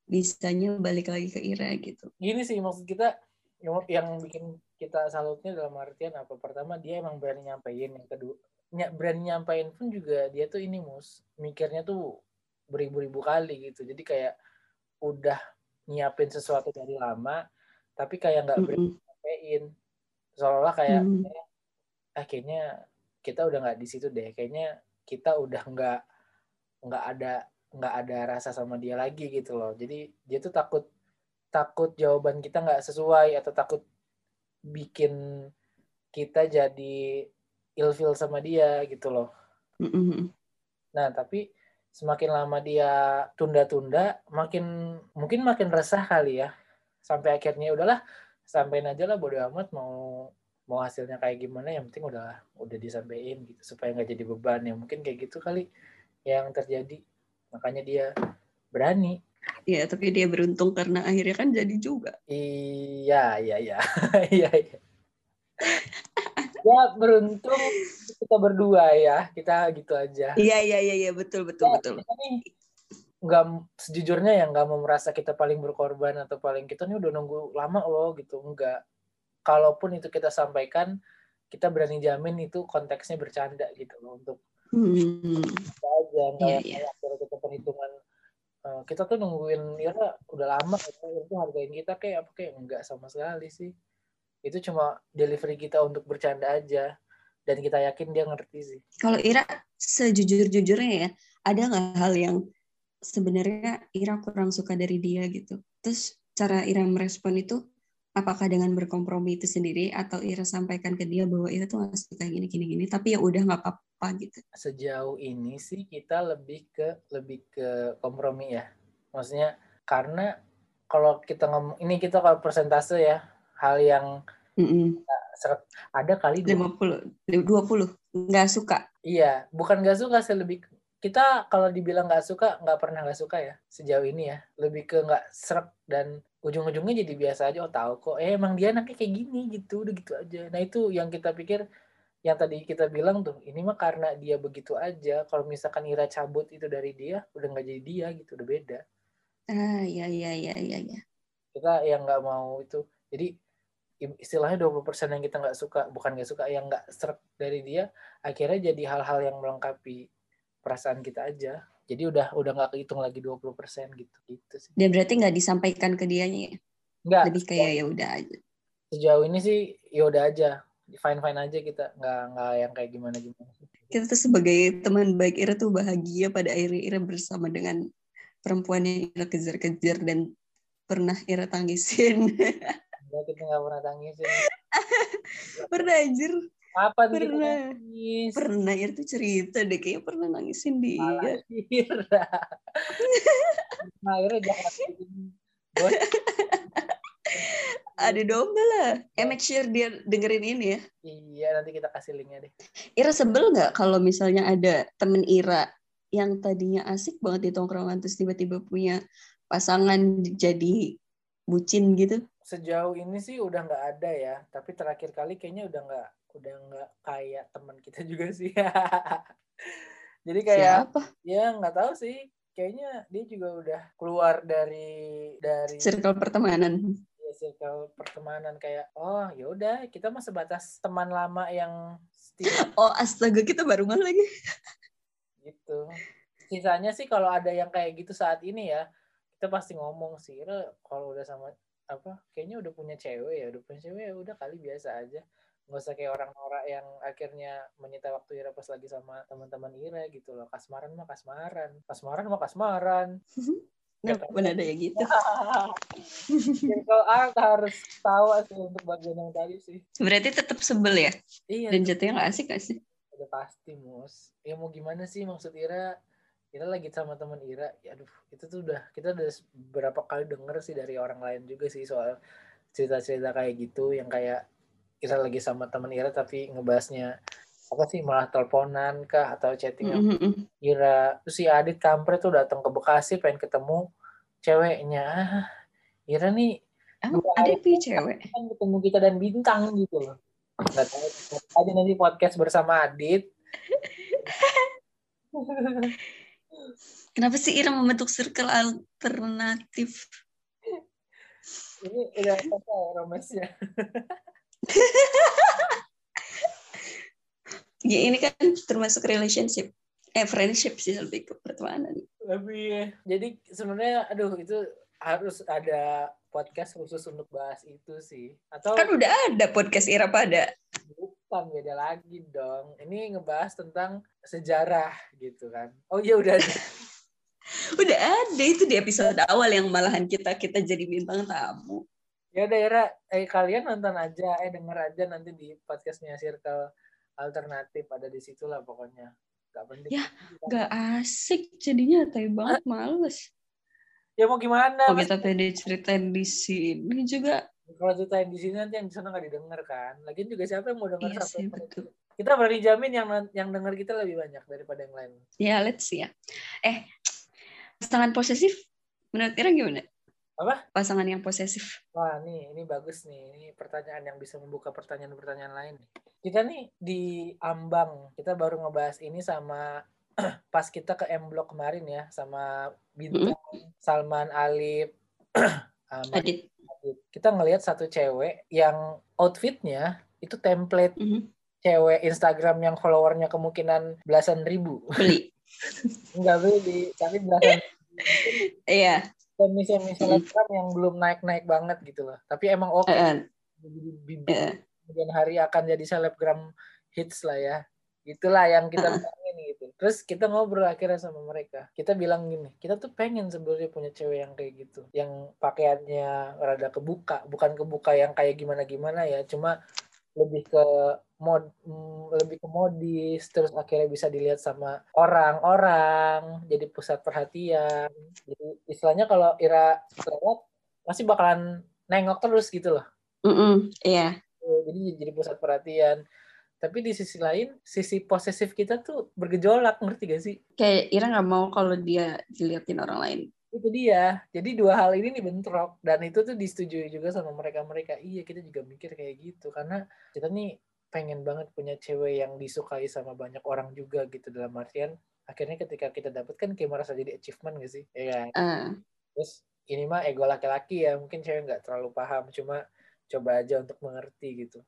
bisanya balik lagi ke Ira gitu. Gini sih maksud kita yang, yang bikin kita salutnya dalam artian apa? Pertama dia emang berani nyampein, yang kedua berani nyampein pun juga dia tuh ini mus mikirnya tuh beribu-ribu kali gitu. Jadi kayak udah nyiapin sesuatu dari lama tapi kayak nggak berani nyampein. Seolah-olah kayak mm. eh, kayaknya kita udah nggak di situ deh kayaknya kita udah nggak nggak ada nggak ada rasa sama dia lagi gitu loh jadi dia tuh takut takut jawaban kita nggak sesuai atau takut bikin kita jadi ilfil sama dia gitu loh. Nah tapi semakin lama dia tunda-tunda makin mungkin makin resah kali ya. Sampai akhirnya udahlah sampein aja lah bodo amat mau mau hasilnya kayak gimana yang penting udah udah disampaikan gitu supaya nggak jadi beban. Ya mungkin kayak gitu kali yang terjadi. Makanya dia berani Iya, tapi dia beruntung karena akhirnya kan jadi juga. Iya, iya, iya. Iya, iya. ya beruntung kita berdua ya. Kita gitu aja. Iya, iya, iya, iya, betul, betul, ya, betul. nggak sejujurnya ya nggak mau merasa kita paling berkorban atau paling kita nih udah nunggu lama loh gitu enggak kalaupun itu kita sampaikan kita berani jamin itu konteksnya bercanda gitu loh untuk hmm. aja kayak yeah, yeah. kita perhitungan uh, kita tuh nungguin ya udah lama itu hargain kita kayak apa kayak enggak sama sekali sih. Itu cuma delivery kita untuk bercanda aja. Dan kita yakin dia ngerti sih. Kalau Ira sejujur-jujurnya ya ada nggak hal yang sebenarnya Ira kurang suka dari dia gitu? Terus cara Ira merespon itu apakah dengan berkompromi itu sendiri atau Ira sampaikan ke dia bahwa Ira tuh nggak suka gini gini gini tapi ya udah nggak apa-apa gitu? Sejauh ini sih kita lebih ke lebih ke kompromi ya. Maksudnya karena kalau kita ngomong ini kita kalau persentase ya hal yang mm -mm. ada kali 50 20 nggak suka? Iya bukan nggak suka sih lebih kita kalau dibilang nggak suka nggak pernah nggak suka ya sejauh ini ya. Lebih ke nggak serak dan ujung-ujungnya jadi biasa aja oh tahu kok. Eh emang dia anaknya kayak gini gitu udah gitu aja. Nah itu yang kita pikir yang tadi kita bilang tuh ini mah karena dia begitu aja. Kalau misalkan Ira cabut itu dari dia udah nggak jadi dia gitu udah beda. Ah ya ya ya ya ya kita yang nggak mau itu jadi istilahnya 20% yang kita nggak suka bukan nggak suka yang nggak serak dari dia akhirnya jadi hal-hal yang melengkapi perasaan kita aja jadi udah udah nggak kehitung lagi 20% gitu gitu sih. Dan berarti nggak disampaikan ke dianya ya? Nggak. Lebih kayak ya udah aja. Sejauh ini sih ya udah aja. Fine fine aja kita nggak nggak yang kayak gimana gimana. Kita tuh sebagai teman baik Ira tuh bahagia pada akhirnya Ira bersama dengan perempuan yang Ira kejar-kejar dan pernah Ira tangisin. Enggak, kita nggak pernah tangisin. pernah anjir. Apa pernah nangis? Pernah tuh cerita deh kayaknya pernah nangisin dia. nah, akhirnya jangan Ada domba lah. Eh make sure dia dengerin ini ya. Iya nanti kita kasih linknya deh. Ira sebel nggak kalau misalnya ada temen Ira yang tadinya asik banget di tongkrongan terus tiba-tiba punya pasangan jadi bucin gitu? Sejauh ini sih udah nggak ada ya. Tapi terakhir kali kayaknya udah nggak udah nggak kayak teman kita juga sih. Jadi kayak Siapa? ya nggak tahu sih. Kayaknya dia juga udah keluar dari dari circle pertemanan. Ya circle pertemanan kayak oh ya udah kita mah sebatas teman lama yang oh astaga kita barengan lagi. Gitu. Sisanya sih kalau ada yang kayak gitu saat ini ya kita pasti ngomong sih kalau udah sama apa kayaknya udah punya cewek ya udah punya cewek ya udah kali biasa aja nggak usah kayak orang norak yang akhirnya menyita waktu Ira pas lagi sama teman-teman Ira gitu loh kasmaran mah kasmaran kasmaran mah kasmaran Nggak pernah ada yang gitu. Circle art harus tahu sih untuk bagian yang tadi sih. Berarti tetap sebel ya? Iya. Dan jatuhnya nggak asik gak sih? Udah pasti, Mus. Ya mau gimana sih maksud Ira? Ira lagi sama teman Ira. Ya aduh, itu tuh udah kita udah berapa kali denger sih dari orang lain juga sih soal cerita-cerita kayak gitu yang kayak kita lagi sama teman Ira tapi ngebahasnya apa sih malah teleponan kah atau chatting mm -hmm. Ira terus si Adit kampret tuh datang ke Bekasi pengen ketemu ceweknya Ira nih Emang ada punya cewek kan ketemu kita dan bintang gitu loh nggak tahu aja nanti podcast bersama Adit Kenapa sih Ira membentuk circle alternatif? Ini udah apa ya romesnya? Ya ini kan termasuk relationship. Eh friendship sih lebih ke pertemanan. Lebih jadi sebenarnya aduh itu harus ada podcast khusus untuk bahas itu sih. Atau Kan udah ada podcast Ira pada. bukan beda lagi dong. Ini ngebahas tentang sejarah gitu kan. Oh iya udah ada. Udah ada itu di episode awal yang malahan kita kita jadi bintang tamu. ya daerah eh kalian nonton aja eh denger aja nanti di podcastnya Circle alternatif ada di situ lah pokoknya Gak penting Ya, Gak asik jadinya tapi banget males. ya mau gimana Kalau Mas? kita pede ceritain di sini juga kalau ceritain di sini nanti yang di sana nggak didengar kan lagian juga siapa yang mau denger iya sih betul. kita berani jamin yang yang denger kita lebih banyak daripada yang lain Ya let's see ya. Eh pasangan posesif menurut Ira gimana? Apa? Pasangan yang posesif. wah nih ini bagus nih ini pertanyaan yang bisa membuka pertanyaan-pertanyaan lain kita nih di ambang kita baru ngebahas ini sama pas kita ke M Block kemarin ya sama bintang Salman Alip Adit. Adit. kita ngelihat satu cewek yang outfitnya itu template Mhm. cewek Instagram yang followernya kemungkinan belasan ribu Beli. nggak beli tapi belasan Iya. Semi semi selebgram yang belum naik naik banget gitu loh tapi emang oke. Jadi bibit eh. kemudian hari akan jadi selebgram hits lah ya. Itulah yang kita pengen gitu. Terus kita ngobrol akhirnya sama mereka. Kita bilang gini kita tuh pengen sebenarnya punya cewek yang kayak gitu. Yang pakaiannya rada kebuka. Bukan kebuka yang kayak gimana gimana ya. Cuma lebih ke mod mm, lebih ke modis terus akhirnya bisa dilihat sama orang-orang jadi pusat perhatian. Jadi istilahnya kalau Ira lewat pasti bakalan nengok terus gitu loh. Iya. jadi jadi pusat perhatian. Tapi di sisi lain sisi posesif kita tuh bergejolak ngerti gak sih? Kayak Ira nggak mau kalau dia diliatin orang lain. Itu dia. Jadi dua hal ini nih bentrok dan itu tuh disetujui juga sama mereka mereka iya kita juga mikir kayak gitu. Karena kita nih pengen banget punya cewek yang disukai sama banyak orang juga gitu. Dalam artian akhirnya ketika kita dapet kan kayak merasa jadi achievement gak sih? Ya kan? Ah, terus ini mah ego laki-laki ya. Mungkin cewek nggak terlalu paham. Cuma coba aja untuk mengerti gitu.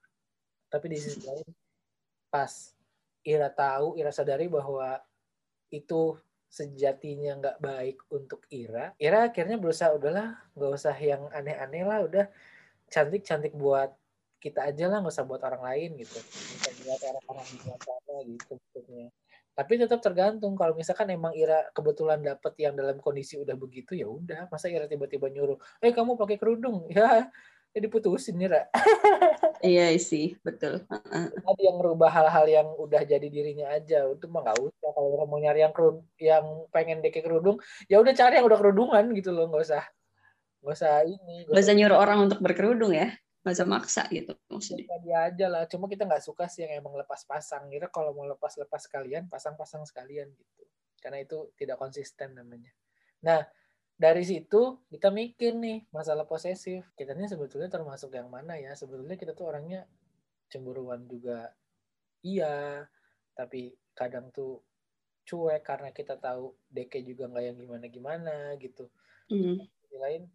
Tapi di sisi lain pas Ira tahu Ira sadari bahwa itu sejatinya nggak baik untuk Ira Ira akhirnya berusaha udahlah nggak usah yang aneh-aneh lah udah. Cantik-cantik buat kita aja lah nggak usah buat orang lain gitu. Bisa buat orang-orang di luar sana gitu maksudnya. Tapi tetap tergantung kalau misalkan emang Ira kebetulan dapet yang dalam kondisi udah begitu ya udah. Masa Ira tiba-tiba nyuruh eh kamu pakai kerudung? Ya ya diputusin Ira iya sih, betul. Tadi yang merubah hal-hal yang udah jadi dirinya aja. Itu mah nggak usah. Kalau orang mau nyari yang kerud yang pengen deke kerudung ya udah cari yang udah kerudungan gitu loh. Nggak usah nggak usah ini Gak usah nyuruh orang untuk berkerudung ya. Gak usah maksa gitu maksudnya. dia aja lah. Cuma kita nggak suka sih yang emang lepas pasang. Kira kalau mau lepas lepas sekalian pasang pasang sekalian gitu. Karena itu tidak konsisten namanya. Nah dari situ kita mikir nih masalah posesif. Kita ini sebetulnya termasuk yang mana ya? Sebetulnya kita tuh orangnya cemburuan juga. Iya tapi kadang tuh cuek karena kita tahu Deke juga nggak yang gimana gimana gitu sisi lain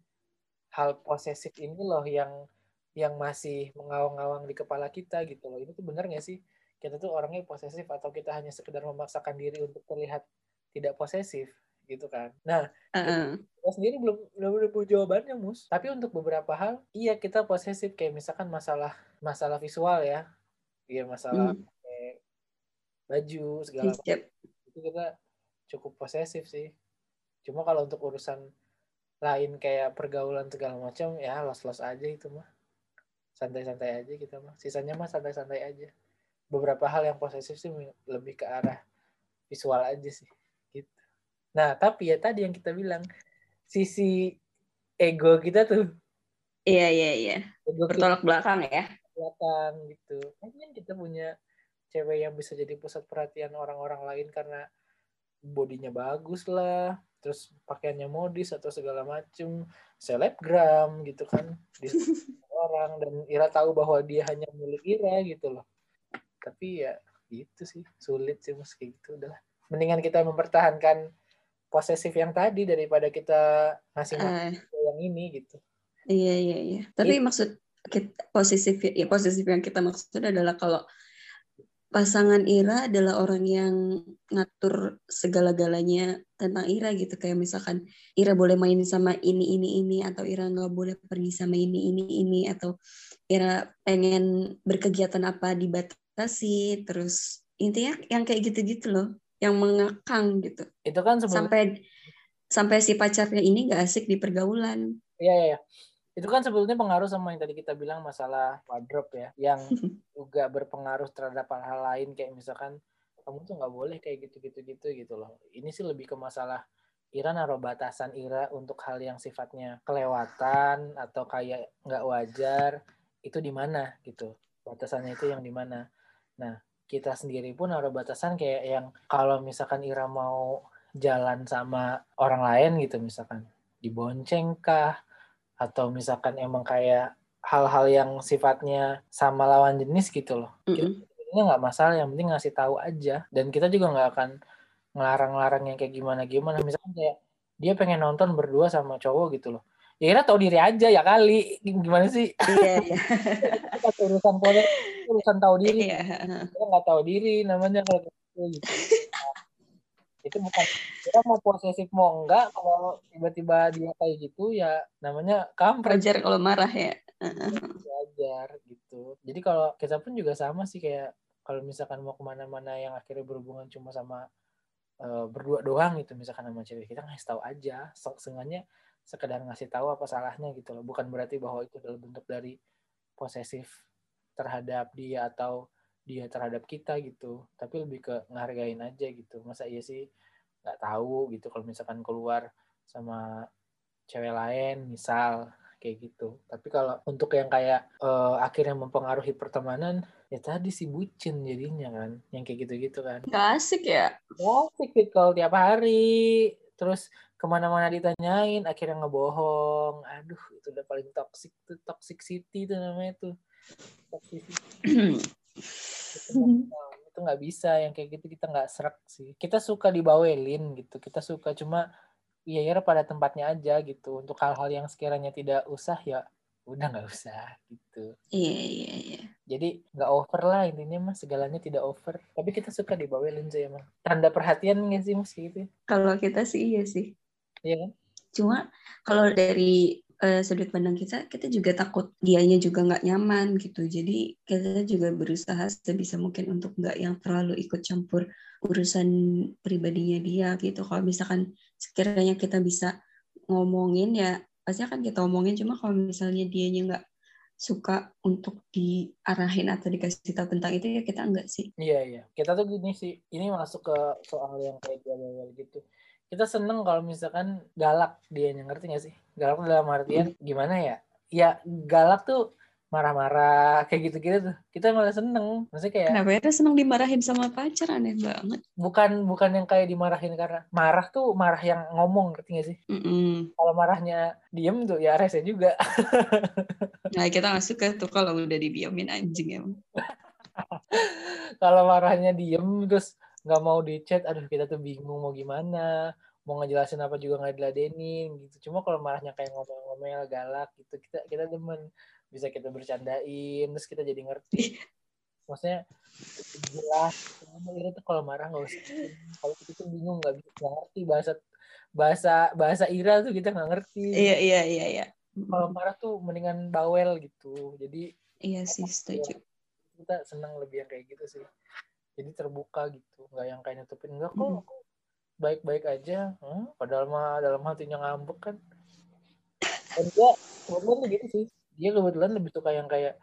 hal posesif ini loh yang yang masih mengawang-awang di kepala kita gitu loh. Ini tuh benar nggak sih? Kita tuh orangnya posesif atau kita hanya sekedar memaksakan diri untuk terlihat tidak posesif gitu kan. Nah Ah, ah. kita sendiri belum belum punya jawabannya mus. Tapi untuk beberapa hal iya kita posesif. Kayak misalkan masalah masalah visual ya. Iya masalah Hmm. pakai baju segala macam. Itu kita cukup posesif sih. Cuma kalau untuk urusan lain kayak pergaulan segala macam ya los-los aja itu mah. Santai-santai aja kita mah. Sisanya mah santai-santai aja. Beberapa hal yang posesif sih lebih ke arah visual aja sih nah tapi ya tadi yang kita bilang sisi ego kita tuh Iya, iya, iya. ego kita Bertolak belakang ya. belakang gitu mungkin kita punya cewek yang bisa jadi pusat perhatian orang-orang lain karena bodinya bagus lah terus pakaiannya modis atau segala macem selebgram gitu kan di orang dan Ira tahu bahwa dia hanya milik Ira gitu loh tapi ya gitu sih sulit sih mas kayak gitu udah mendingan kita mempertahankan posesif yang tadi daripada kita ngasih uh, yang ini gitu. Iya iya iya. Tapi It, maksud kita, posesif ya posesif yang kita maksud adalah kalau pasangan Ira adalah orang yang ngatur segala-galanya tentang Ira gitu. Kayak misalkan Ira boleh main sama ini ini ini atau Ira nggak boleh pergi sama ini ini ini atau Ira pengen berkegiatan apa dibatasi terus intinya yang kayak gitu-gitu loh yang mengekang gitu. Itu kan sebelum... sampai sampai si pacarnya ini nggak asik di pergaulan. Iya iya ya itu kan sebetulnya pengaruh sama yang tadi kita bilang masalah wardrobe ya yang juga berpengaruh terhadap hal-hal lain. Kayak misalkan kamu tuh nggak boleh kayak gitu gitu gitu gitu loh. Ini sih lebih ke masalah Ira naruh batasan Ira untuk hal yang sifatnya kelewatan atau kayak nggak wajar. Itu di mana gitu? Batasannya itu yang di mana? Nah kita sendiri pun naruh batasan kayak yang kalau misalkan Ira mau jalan sama orang lain gitu misalkan dibonceng kah atau misalkan emang kayak hal-hal yang sifatnya sama lawan jenis gitu loh. Mm -hmm. Kita nggak masalah, yang penting ngasih tahu aja. Dan kita juga nggak akan ngelarang-larang yang kayak gimana-gimana. Misalkan kayak dia pengen nonton berdua sama cowok gitu loh. Ya kita tahu diri aja ya kali. Gimana sih? Iya, iya. urusan politik, urusan tahu diri. Iya. Kita nggak tahu diri namanya kalau gitu itu bukan kita mau posesif mau enggak kalau tiba-tiba dia kayak gitu ya namanya kampret wajar kalau marah ya wajar gitu jadi kalau kita pun juga sama sih kayak kalau misalkan mau ke mana-mana yang akhirnya berhubungan cuma sama uh, berdua doang gitu misalkan sama cewek kita ngasih tahu aja sengaja sekedar ngasih tahu apa salahnya gitu loh. Bukan berarti bahwa itu adalah bentuk dari posesif terhadap dia atau dia terhadap kita gitu. Tapi lebih ke ngargain aja gitu. Masa iya sih? Nggak tahu gitu kalau misalkan keluar sama cewek lain misal kayak gitu. Tapi kalau untuk yang kayak uh, akhirnya mempengaruhi pertemanan ya tadi si bucin jadinya kan yang kayak gitu-gitu kan. Nggak asik ya? Asik gitu kalau tiap hari. Terus ke mana-mana ditanyain akhirnya ngebohong. Aduh itu udah paling toxic tuh toxic city tuh namanya tuh. Toxic itu nggak bisa yang kayak gitu kita nggak serak sih. Kita suka dibawelin gitu kita suka cuma iya ya pada tempatnya aja gitu. Untuk hal-hal yang sekiranya tidak usah ya udah nggak usah gitu. Iya iya iya. Jadi nggak over lah intinya mas. Segalanya tidak over. Tapi kita suka dibawelin sih emang. Tanda perhatian nggak sih mas gitu kalau kita sih iya sih iya cuma kalau dari uh, sudut pandang kita, kita juga takut dianya juga nggak nyaman gitu. Jadi kita juga berusaha sebisa mungkin untuk nggak yang terlalu ikut campur urusan pribadinya dia gitu. Kalau misalkan sekiranya kita bisa ngomongin ya pasti akan kita omongin. Cuma kalau misalnya dianya nggak suka untuk diarahin atau dikasih tahu tentang itu ya kita enggak sih. Iya iya. Kita tuh gini sih. Ini masuk ke soal yang kayak dia gitu kita seneng kalau misalkan galak dia ngerti gak sih? Galak dalam artian gimana ya? Ya galak tuh marah-marah kayak gitu-gitu tuh. Kita malah seneng. Maksudnya kayak kenapa ya? Seneng dimarahin sama pacar aneh banget. Bukan bukan yang kayak dimarahin karena marah tuh marah yang ngomong ngerti gak sih? Mm -mm. kalau marahnya diem tuh ya rese juga. Nah kita gak suka tuh kalau udah didiamin anjing emang. Kalau marahnya diem terus nggak mau di chat aduh kita tuh bingung mau gimana mau ngejelasin apa juga nggak diladenin gitu. Cuma kalau marahnya kayak ngomel-ngomel galak gitu kita kita demen. Bisa kita bercandain terus kita jadi ngerti. Maksudnya jelas itu tuh kalau marah nggak usah kalau kita tuh bingung nggak bisa ngerti bahasa bahasa bahasa Ira tuh kita nggak ngerti. Iya iya iya iya. Kalau marah tuh mendingan bawel gitu. Jadi iya sih setuju. kita senang lebih yang kayak gitu sih jadi terbuka gitu. Nggak yang kayak nutupin. Enggak kok. Baik-baik aja. Hmm, padahal mah dalam hatinya ngambek kan. Dan dia kebetulan tuh gitu sih. Dia kebetulan lebih suka yang kayak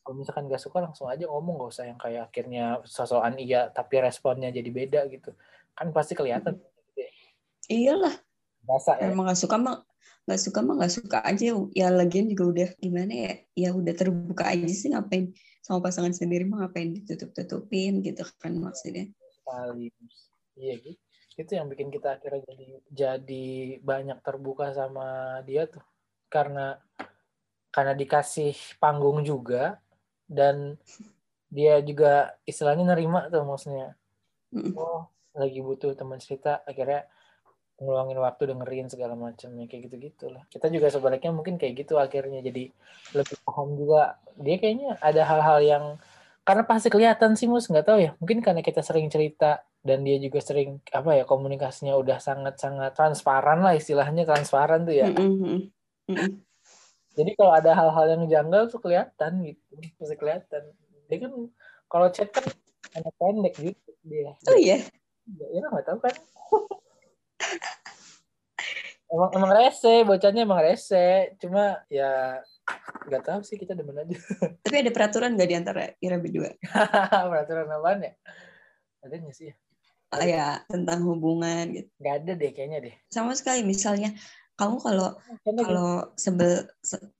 kalau misalkan gak suka langsung aja ngomong. Gak usah yang kayak akhirnya sosokan iya tapi responnya jadi beda gitu. Kan pasti kelihatan. Hmm. iyalah. Basa, ya? emang gak suka mah gak suka mah gak suka aja. Ya lagian juga udah gimana ya? Ya udah terbuka aja sih ngapain sama pasangan sendiri mah ngapain ditutup-tutupin gitu kan maksudnya. Sekali. Iya gitu. Itu yang bikin kita akhirnya jadi jadi banyak terbuka sama dia tuh. Karena karena dikasih panggung juga dan dia juga istilahnya nerima tuh maksudnya oh lagi butuh teman cerita akhirnya ngeluangin waktu dengerin segala macamnya kayak gitu gitulah kita juga sebaliknya mungkin kayak gitu akhirnya jadi lebih paham juga. Dia kayaknya ada hal-hal yang karena pasti kelihatan sih mus. Nggak tahu ya mungkin karena kita sering cerita dan dia juga sering apa ya komunikasinya udah sangat-sangat transparan lah istilahnya transparan tuh ya. Jadi kalau ada hal-hal yang janggal tuh kelihatan gitu pasti kelihatan. Dia kan kalau chat kan anak pendek gitu dia. Oh iya, ya, ya nggak tahu kan emang emang rese bocahnya emang rese. Cuma ya nggak tahu sih kita demen aja. Tapi ada peraturan nggak di antara Ira berdua? peraturan apaan ya? Ada nggak sih? Ah, ya tentang hubungan gitu. nggak ada deh kayaknya deh. Sama sekali misalnya kamu kalau kalau sebel se-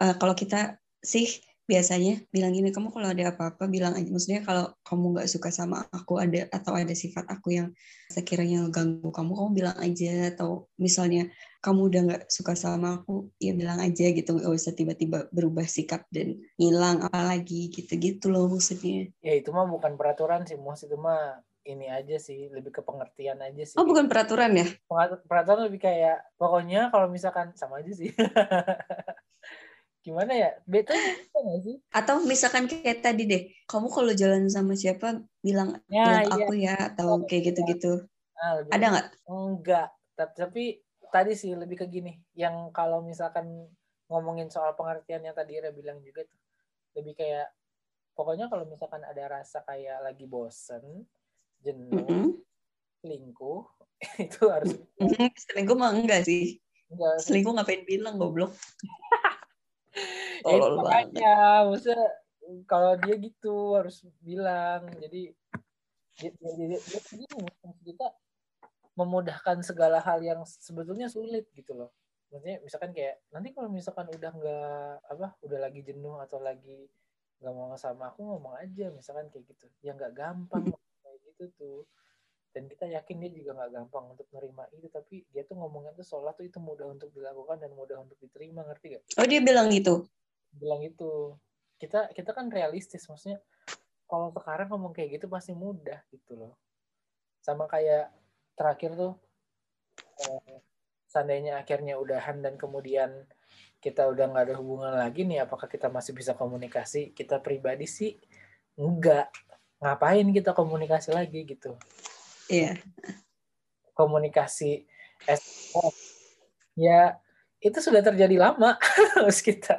eh, kalau kita sih biasanya bilang gini kamu kalau ada apa-apa bilang aja. Maksudnya kalau kamu nggak suka sama aku ada atau ada sifat aku yang sekiranya ganggu kamu kamu bilang aja. Atau misalnya kamu udah nggak suka sama aku ya bilang aja gitu. Nggak usah tiba-tiba berubah sikap dan hilang apalagi gitu-gitu loh maksudnya. Ya itu mah bukan peraturan sih mus itu mah ini aja sih lebih ke pengertian aja sih. Oh bukan peraturan ya? Peraturan lebih kayak pokoknya kalau misalkan sama aja sih gimana ya? Nggak sih? Atau misalkan kayak tadi deh kamu kalau jalan sama siapa bilang Ya, bilang iya. aku ya atau kayak gitu-gitu. nah, ada nggak? Enggak. Ta- tapi tadi sih lebih ke gini. Yang kalau misalkan ngomongin soal pengertian yang tadi Ira bilang juga tuh lebih kayak pokoknya kalau misalkan ada rasa kayak lagi bosen jenuh Mm-mm. selingkuh itu harus Mm, selingkuh mah enggak sih. Enggak selingkuh ngapain bilang goblok Tolol banget. makanya maksudnya kalau dia gitu harus bilang. Jadi dia, dia, dia, dia, dia kita memudahkan segala hal yang sebetulnya sulit gitu loh. Maksudnya misalkan kayak nanti kalau misalkan udah nggak apa udah lagi jenuh atau lagi nggak mau sama aku ngomong aja. Misalkan kayak gitu. Ya nggak gampang kayak gitu tuh dan kita yakin dia juga nggak gampang untuk nerima itu tapi dia tuh ngomongnya tuh sholat tuh itu mudah untuk dilakukan dan mudah untuk diterima ngerti gak oh dia bilang gitu? Bilang itu kita kita kan realistis maksudnya kalau sekarang ngomong kayak gitu pasti mudah gitu loh. Sama kayak terakhir tuh eh, seandainya akhirnya udahan dan kemudian kita udah nggak ada hubungan lagi nih apakah kita masih bisa komunikasi? Kita pribadi sih enggak ngapain kita komunikasi lagi gitu iya. Komunikasi SMS ya itu sudah terjadi lama. Harus kita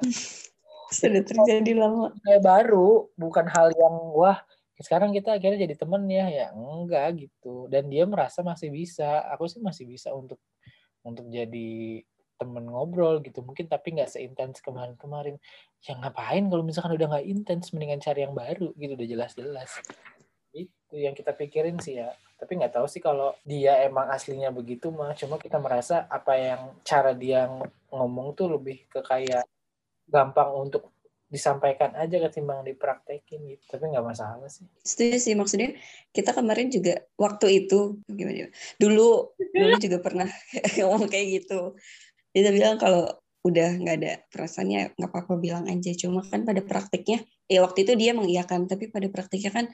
sudah terjadi lama. Kayak baru bukan hal yang wah sekarang kita akhirnya jadi temen ya. Ya enggak gitu. Dan dia merasa masih bisa. Aku sih masih bisa untuk untuk jadi temen ngobrol gitu. Mungkin tapi nggak seintens kemarin-kemarin ya ngapain kalau misalkan udah nggak intens mendingan cari yang baru gitu. Udah jelas-jelas. Itu yang kita pikirin sih ya tapi nggak tahu sih kalau dia emang aslinya begitu mah. Cuma kita merasa apa yang cara dia ng- ngomong tuh lebih ke kayak gampang untuk disampaikan aja ketimbang dipraktekin gitu. Tapi nggak masalah sih. Setuju sih maksudnya kita kemarin juga waktu itu gimana ya, dulu dulu juga pernah ngomong kayak gitu. Dia bilang kalau udah nggak ada perasaannya nggak apa-apa bilang aja. Cuma kan pada praktiknya ya waktu itu dia mengiyakan tapi pada praktiknya kan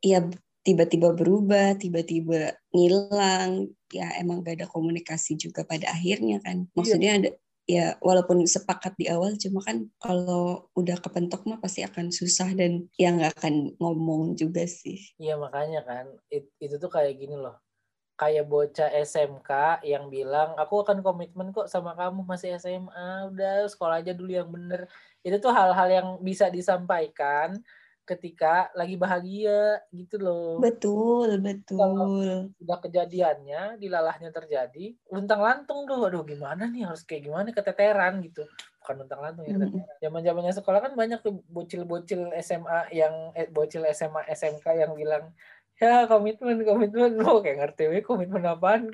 ya tiba-tiba berubah tiba-tiba ngilang ya emang gak ada komunikasi juga pada akhirnya kan. Maksudnya ada ya walaupun sepakat di awal cuma kan kalau udah kepentok mah pasti akan susah dan ya nggak akan ngomong juga sih. Iya makanya kan it- itu tuh kayak gini loh. Kayak bocah SMK yang bilang aku akan komitmen kok sama kamu masih SMA udah sekolah aja dulu yang bener. Itu tuh hal-hal yang bisa disampaikan ketika lagi bahagia gitu loh. Betul betul. udah kejadiannya dilalahnya terjadi luntang lantung tuh aduh gimana nih harus kayak gimana keteteran gitu. Bukan luntang lantung ya keteteran. Zaman zamannya sekolah kan banyak tuh bocil-bocil SMA yang eh, bocil SMA SMK yang bilang ya komitmen komitmen. Lo kayak ngerti we komitmen apaan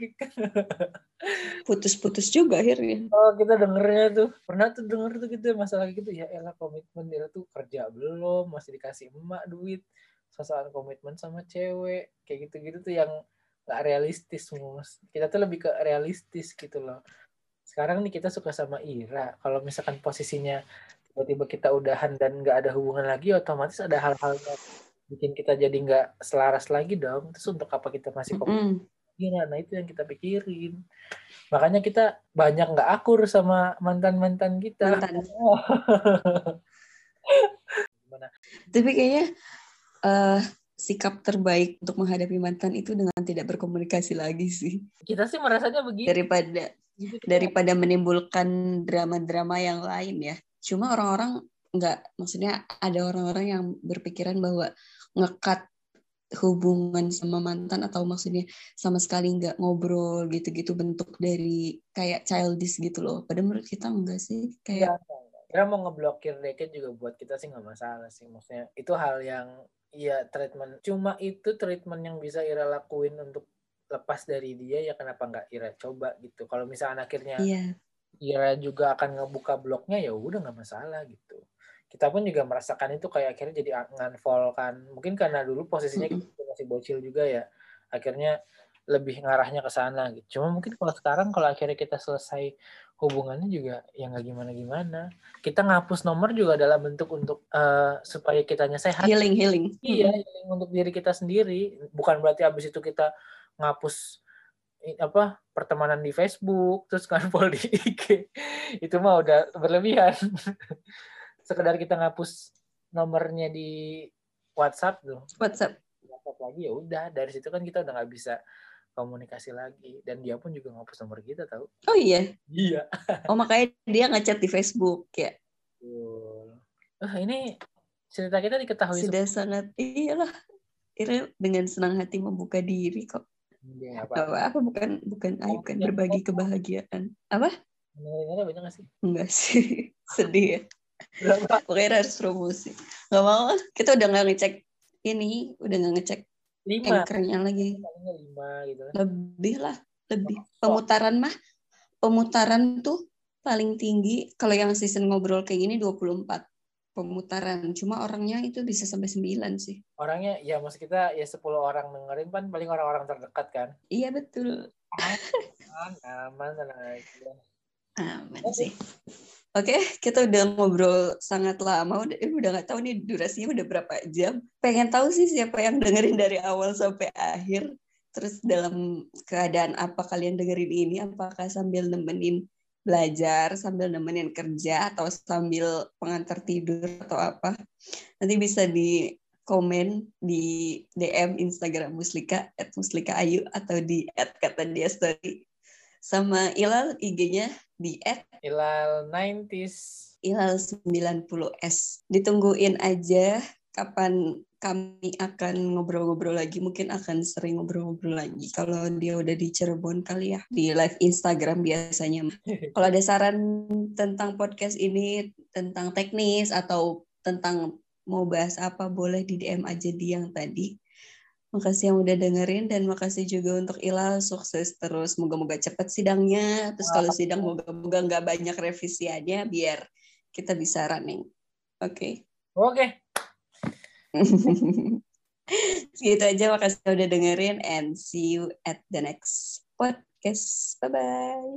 putus-putus juga akhirnya. Oh kita dengernya tuh. Pernah tuh denger tuh gitu masalah gitu. Ya elah komitmen dia tuh kerja belum masih dikasih emak duit. Sosokan komitmen sama cewek. Kayak gitu-gitu tuh yang gak realistis mus kita tuh lebih ke realistis gitu loh. Sekarang nih kita suka sama Ira. Kalau misalkan posisinya tiba-tiba kita udahan dan nggak ada hubungan lagi otomatis ada hal-hal bikin kita jadi nggak selaras lagi dong terus untuk apa kita masih komunikasi Mm-mm. nah itu yang kita pikirin makanya kita banyak nggak akur sama mantan mantan kita Mantan. Gimana? Tapi kayaknya eh, sikap terbaik untuk menghadapi mantan itu dengan tidak berkomunikasi lagi sih. kita sih merasanya begitu Daripada Gitu kita- daripada menimbulkan drama-drama yang lain ya. Cuma orang-orang nggak, maksudnya ada orang-orang yang berpikiran bahwa ngekat hubungan sama mantan atau maksudnya sama sekali nggak ngobrol gitu-gitu bentuk dari kayak childish gitu loh. Padahal menurut kita enggak sih kayak Kira mau ngeblokir deket juga buat kita sih nggak masalah sih. Maksudnya itu hal yang ya treatment. Cuma itu treatment yang bisa Ira lakuin untuk lepas dari dia ya kenapa nggak Ira coba gitu. Kalau misalnya akhirnya iya Ira juga akan ngebuka blognya ya udah nggak masalah gitu. Kita pun juga merasakan itu kayak akhirnya jadi unfollow kan. Mungkin karena dulu posisinya kita masih bocil juga ya. Akhirnya lebih ngarahnya ke sana gitu. Cuma mungkin kalau sekarang kalau akhirnya kita selesai hubungannya juga ya nggak gimana-gimana. Kita ngapus nomor juga adalah bentuk untuk eh, supaya kitanya sehat. healing healing. Iya, healing untuk diri kita sendiri. Bukan berarti habis itu kita ngapus apa pertemanan di Facebook, terus unfollow di IG. Itu mah udah berlebihan. Sekedar kita ngapus nomornya di WhatsApp tuh, WhatsApp. WhatsApp lagi ya udah. Dari situ kan kita udah nggak bisa komunikasi lagi dan dia pun juga ngapus nomor kita tahu. Oh iya. Iya. Oh makanya dia ngechat di Facebook ya. Ah, ini cerita kita diketahui Sudah sangat iyalah. Ira dengan senang hati membuka diri kok. semua. Apa? Apa, apa bukan bukan aib kan berbagi kebahagiaan. Apa? Dengerin-dengerin banyak nggak sih? Enggak sih. Sedih ya. Pokoknya harus promosi. Gak mau kita udah nggak ngecek ini, udah nggak ngecek Lima. anchornya lagi. Lima gitu kan. Lebih lah, lebih. Pemutaran mah, pemutaran tuh paling tinggi kalau yang season ngobrol kayak gini 24 pemutaran. Cuma orangnya itu bisa sampai 9 sih. Orangnya ya maksud kita ya 10 orang dengerin kan paling orang-orang terdekat kan. Iya betul. Aman, aman tenang aja. Aman sih. Oke, kita udah ngobrol sangat lama. Udah, eh, udah nggak tahu nih durasinya udah berapa jam. Pengen tahu sih siapa yang dengerin dari awal sampai akhir. Terus dalam keadaan apa kalian dengerin ini? Apakah sambil nemenin belajar, sambil nemenin kerja, atau sambil pengantar tidur atau apa? Nanti bisa di komen di DM Instagram Muslika, at Muslika Ayu, atau di at kata dia story. Sama Ilal IG-nya di at Ilal 90s. Ilal 90S. Ditungguin aja kapan kami akan ngobrol-ngobrol lagi. Mungkin akan sering ngobrol-ngobrol lagi. Kalau dia udah di Cirebon kali ya. Di live Instagram biasanya. Kalau ada saran tentang podcast ini, tentang teknis atau tentang mau bahas apa, boleh di DM aja di yang tadi. Makasih yang udah dengerin dan makasih juga untuk Ilal sukses terus. Moga-moga cepat sidangnya. Terus kalau sidang moga-moga nggak banyak revisiannya biar kita bisa running. Oke. Oke. Segitu aja makasih udah dengerin and see you at the next podcast. Bye bye.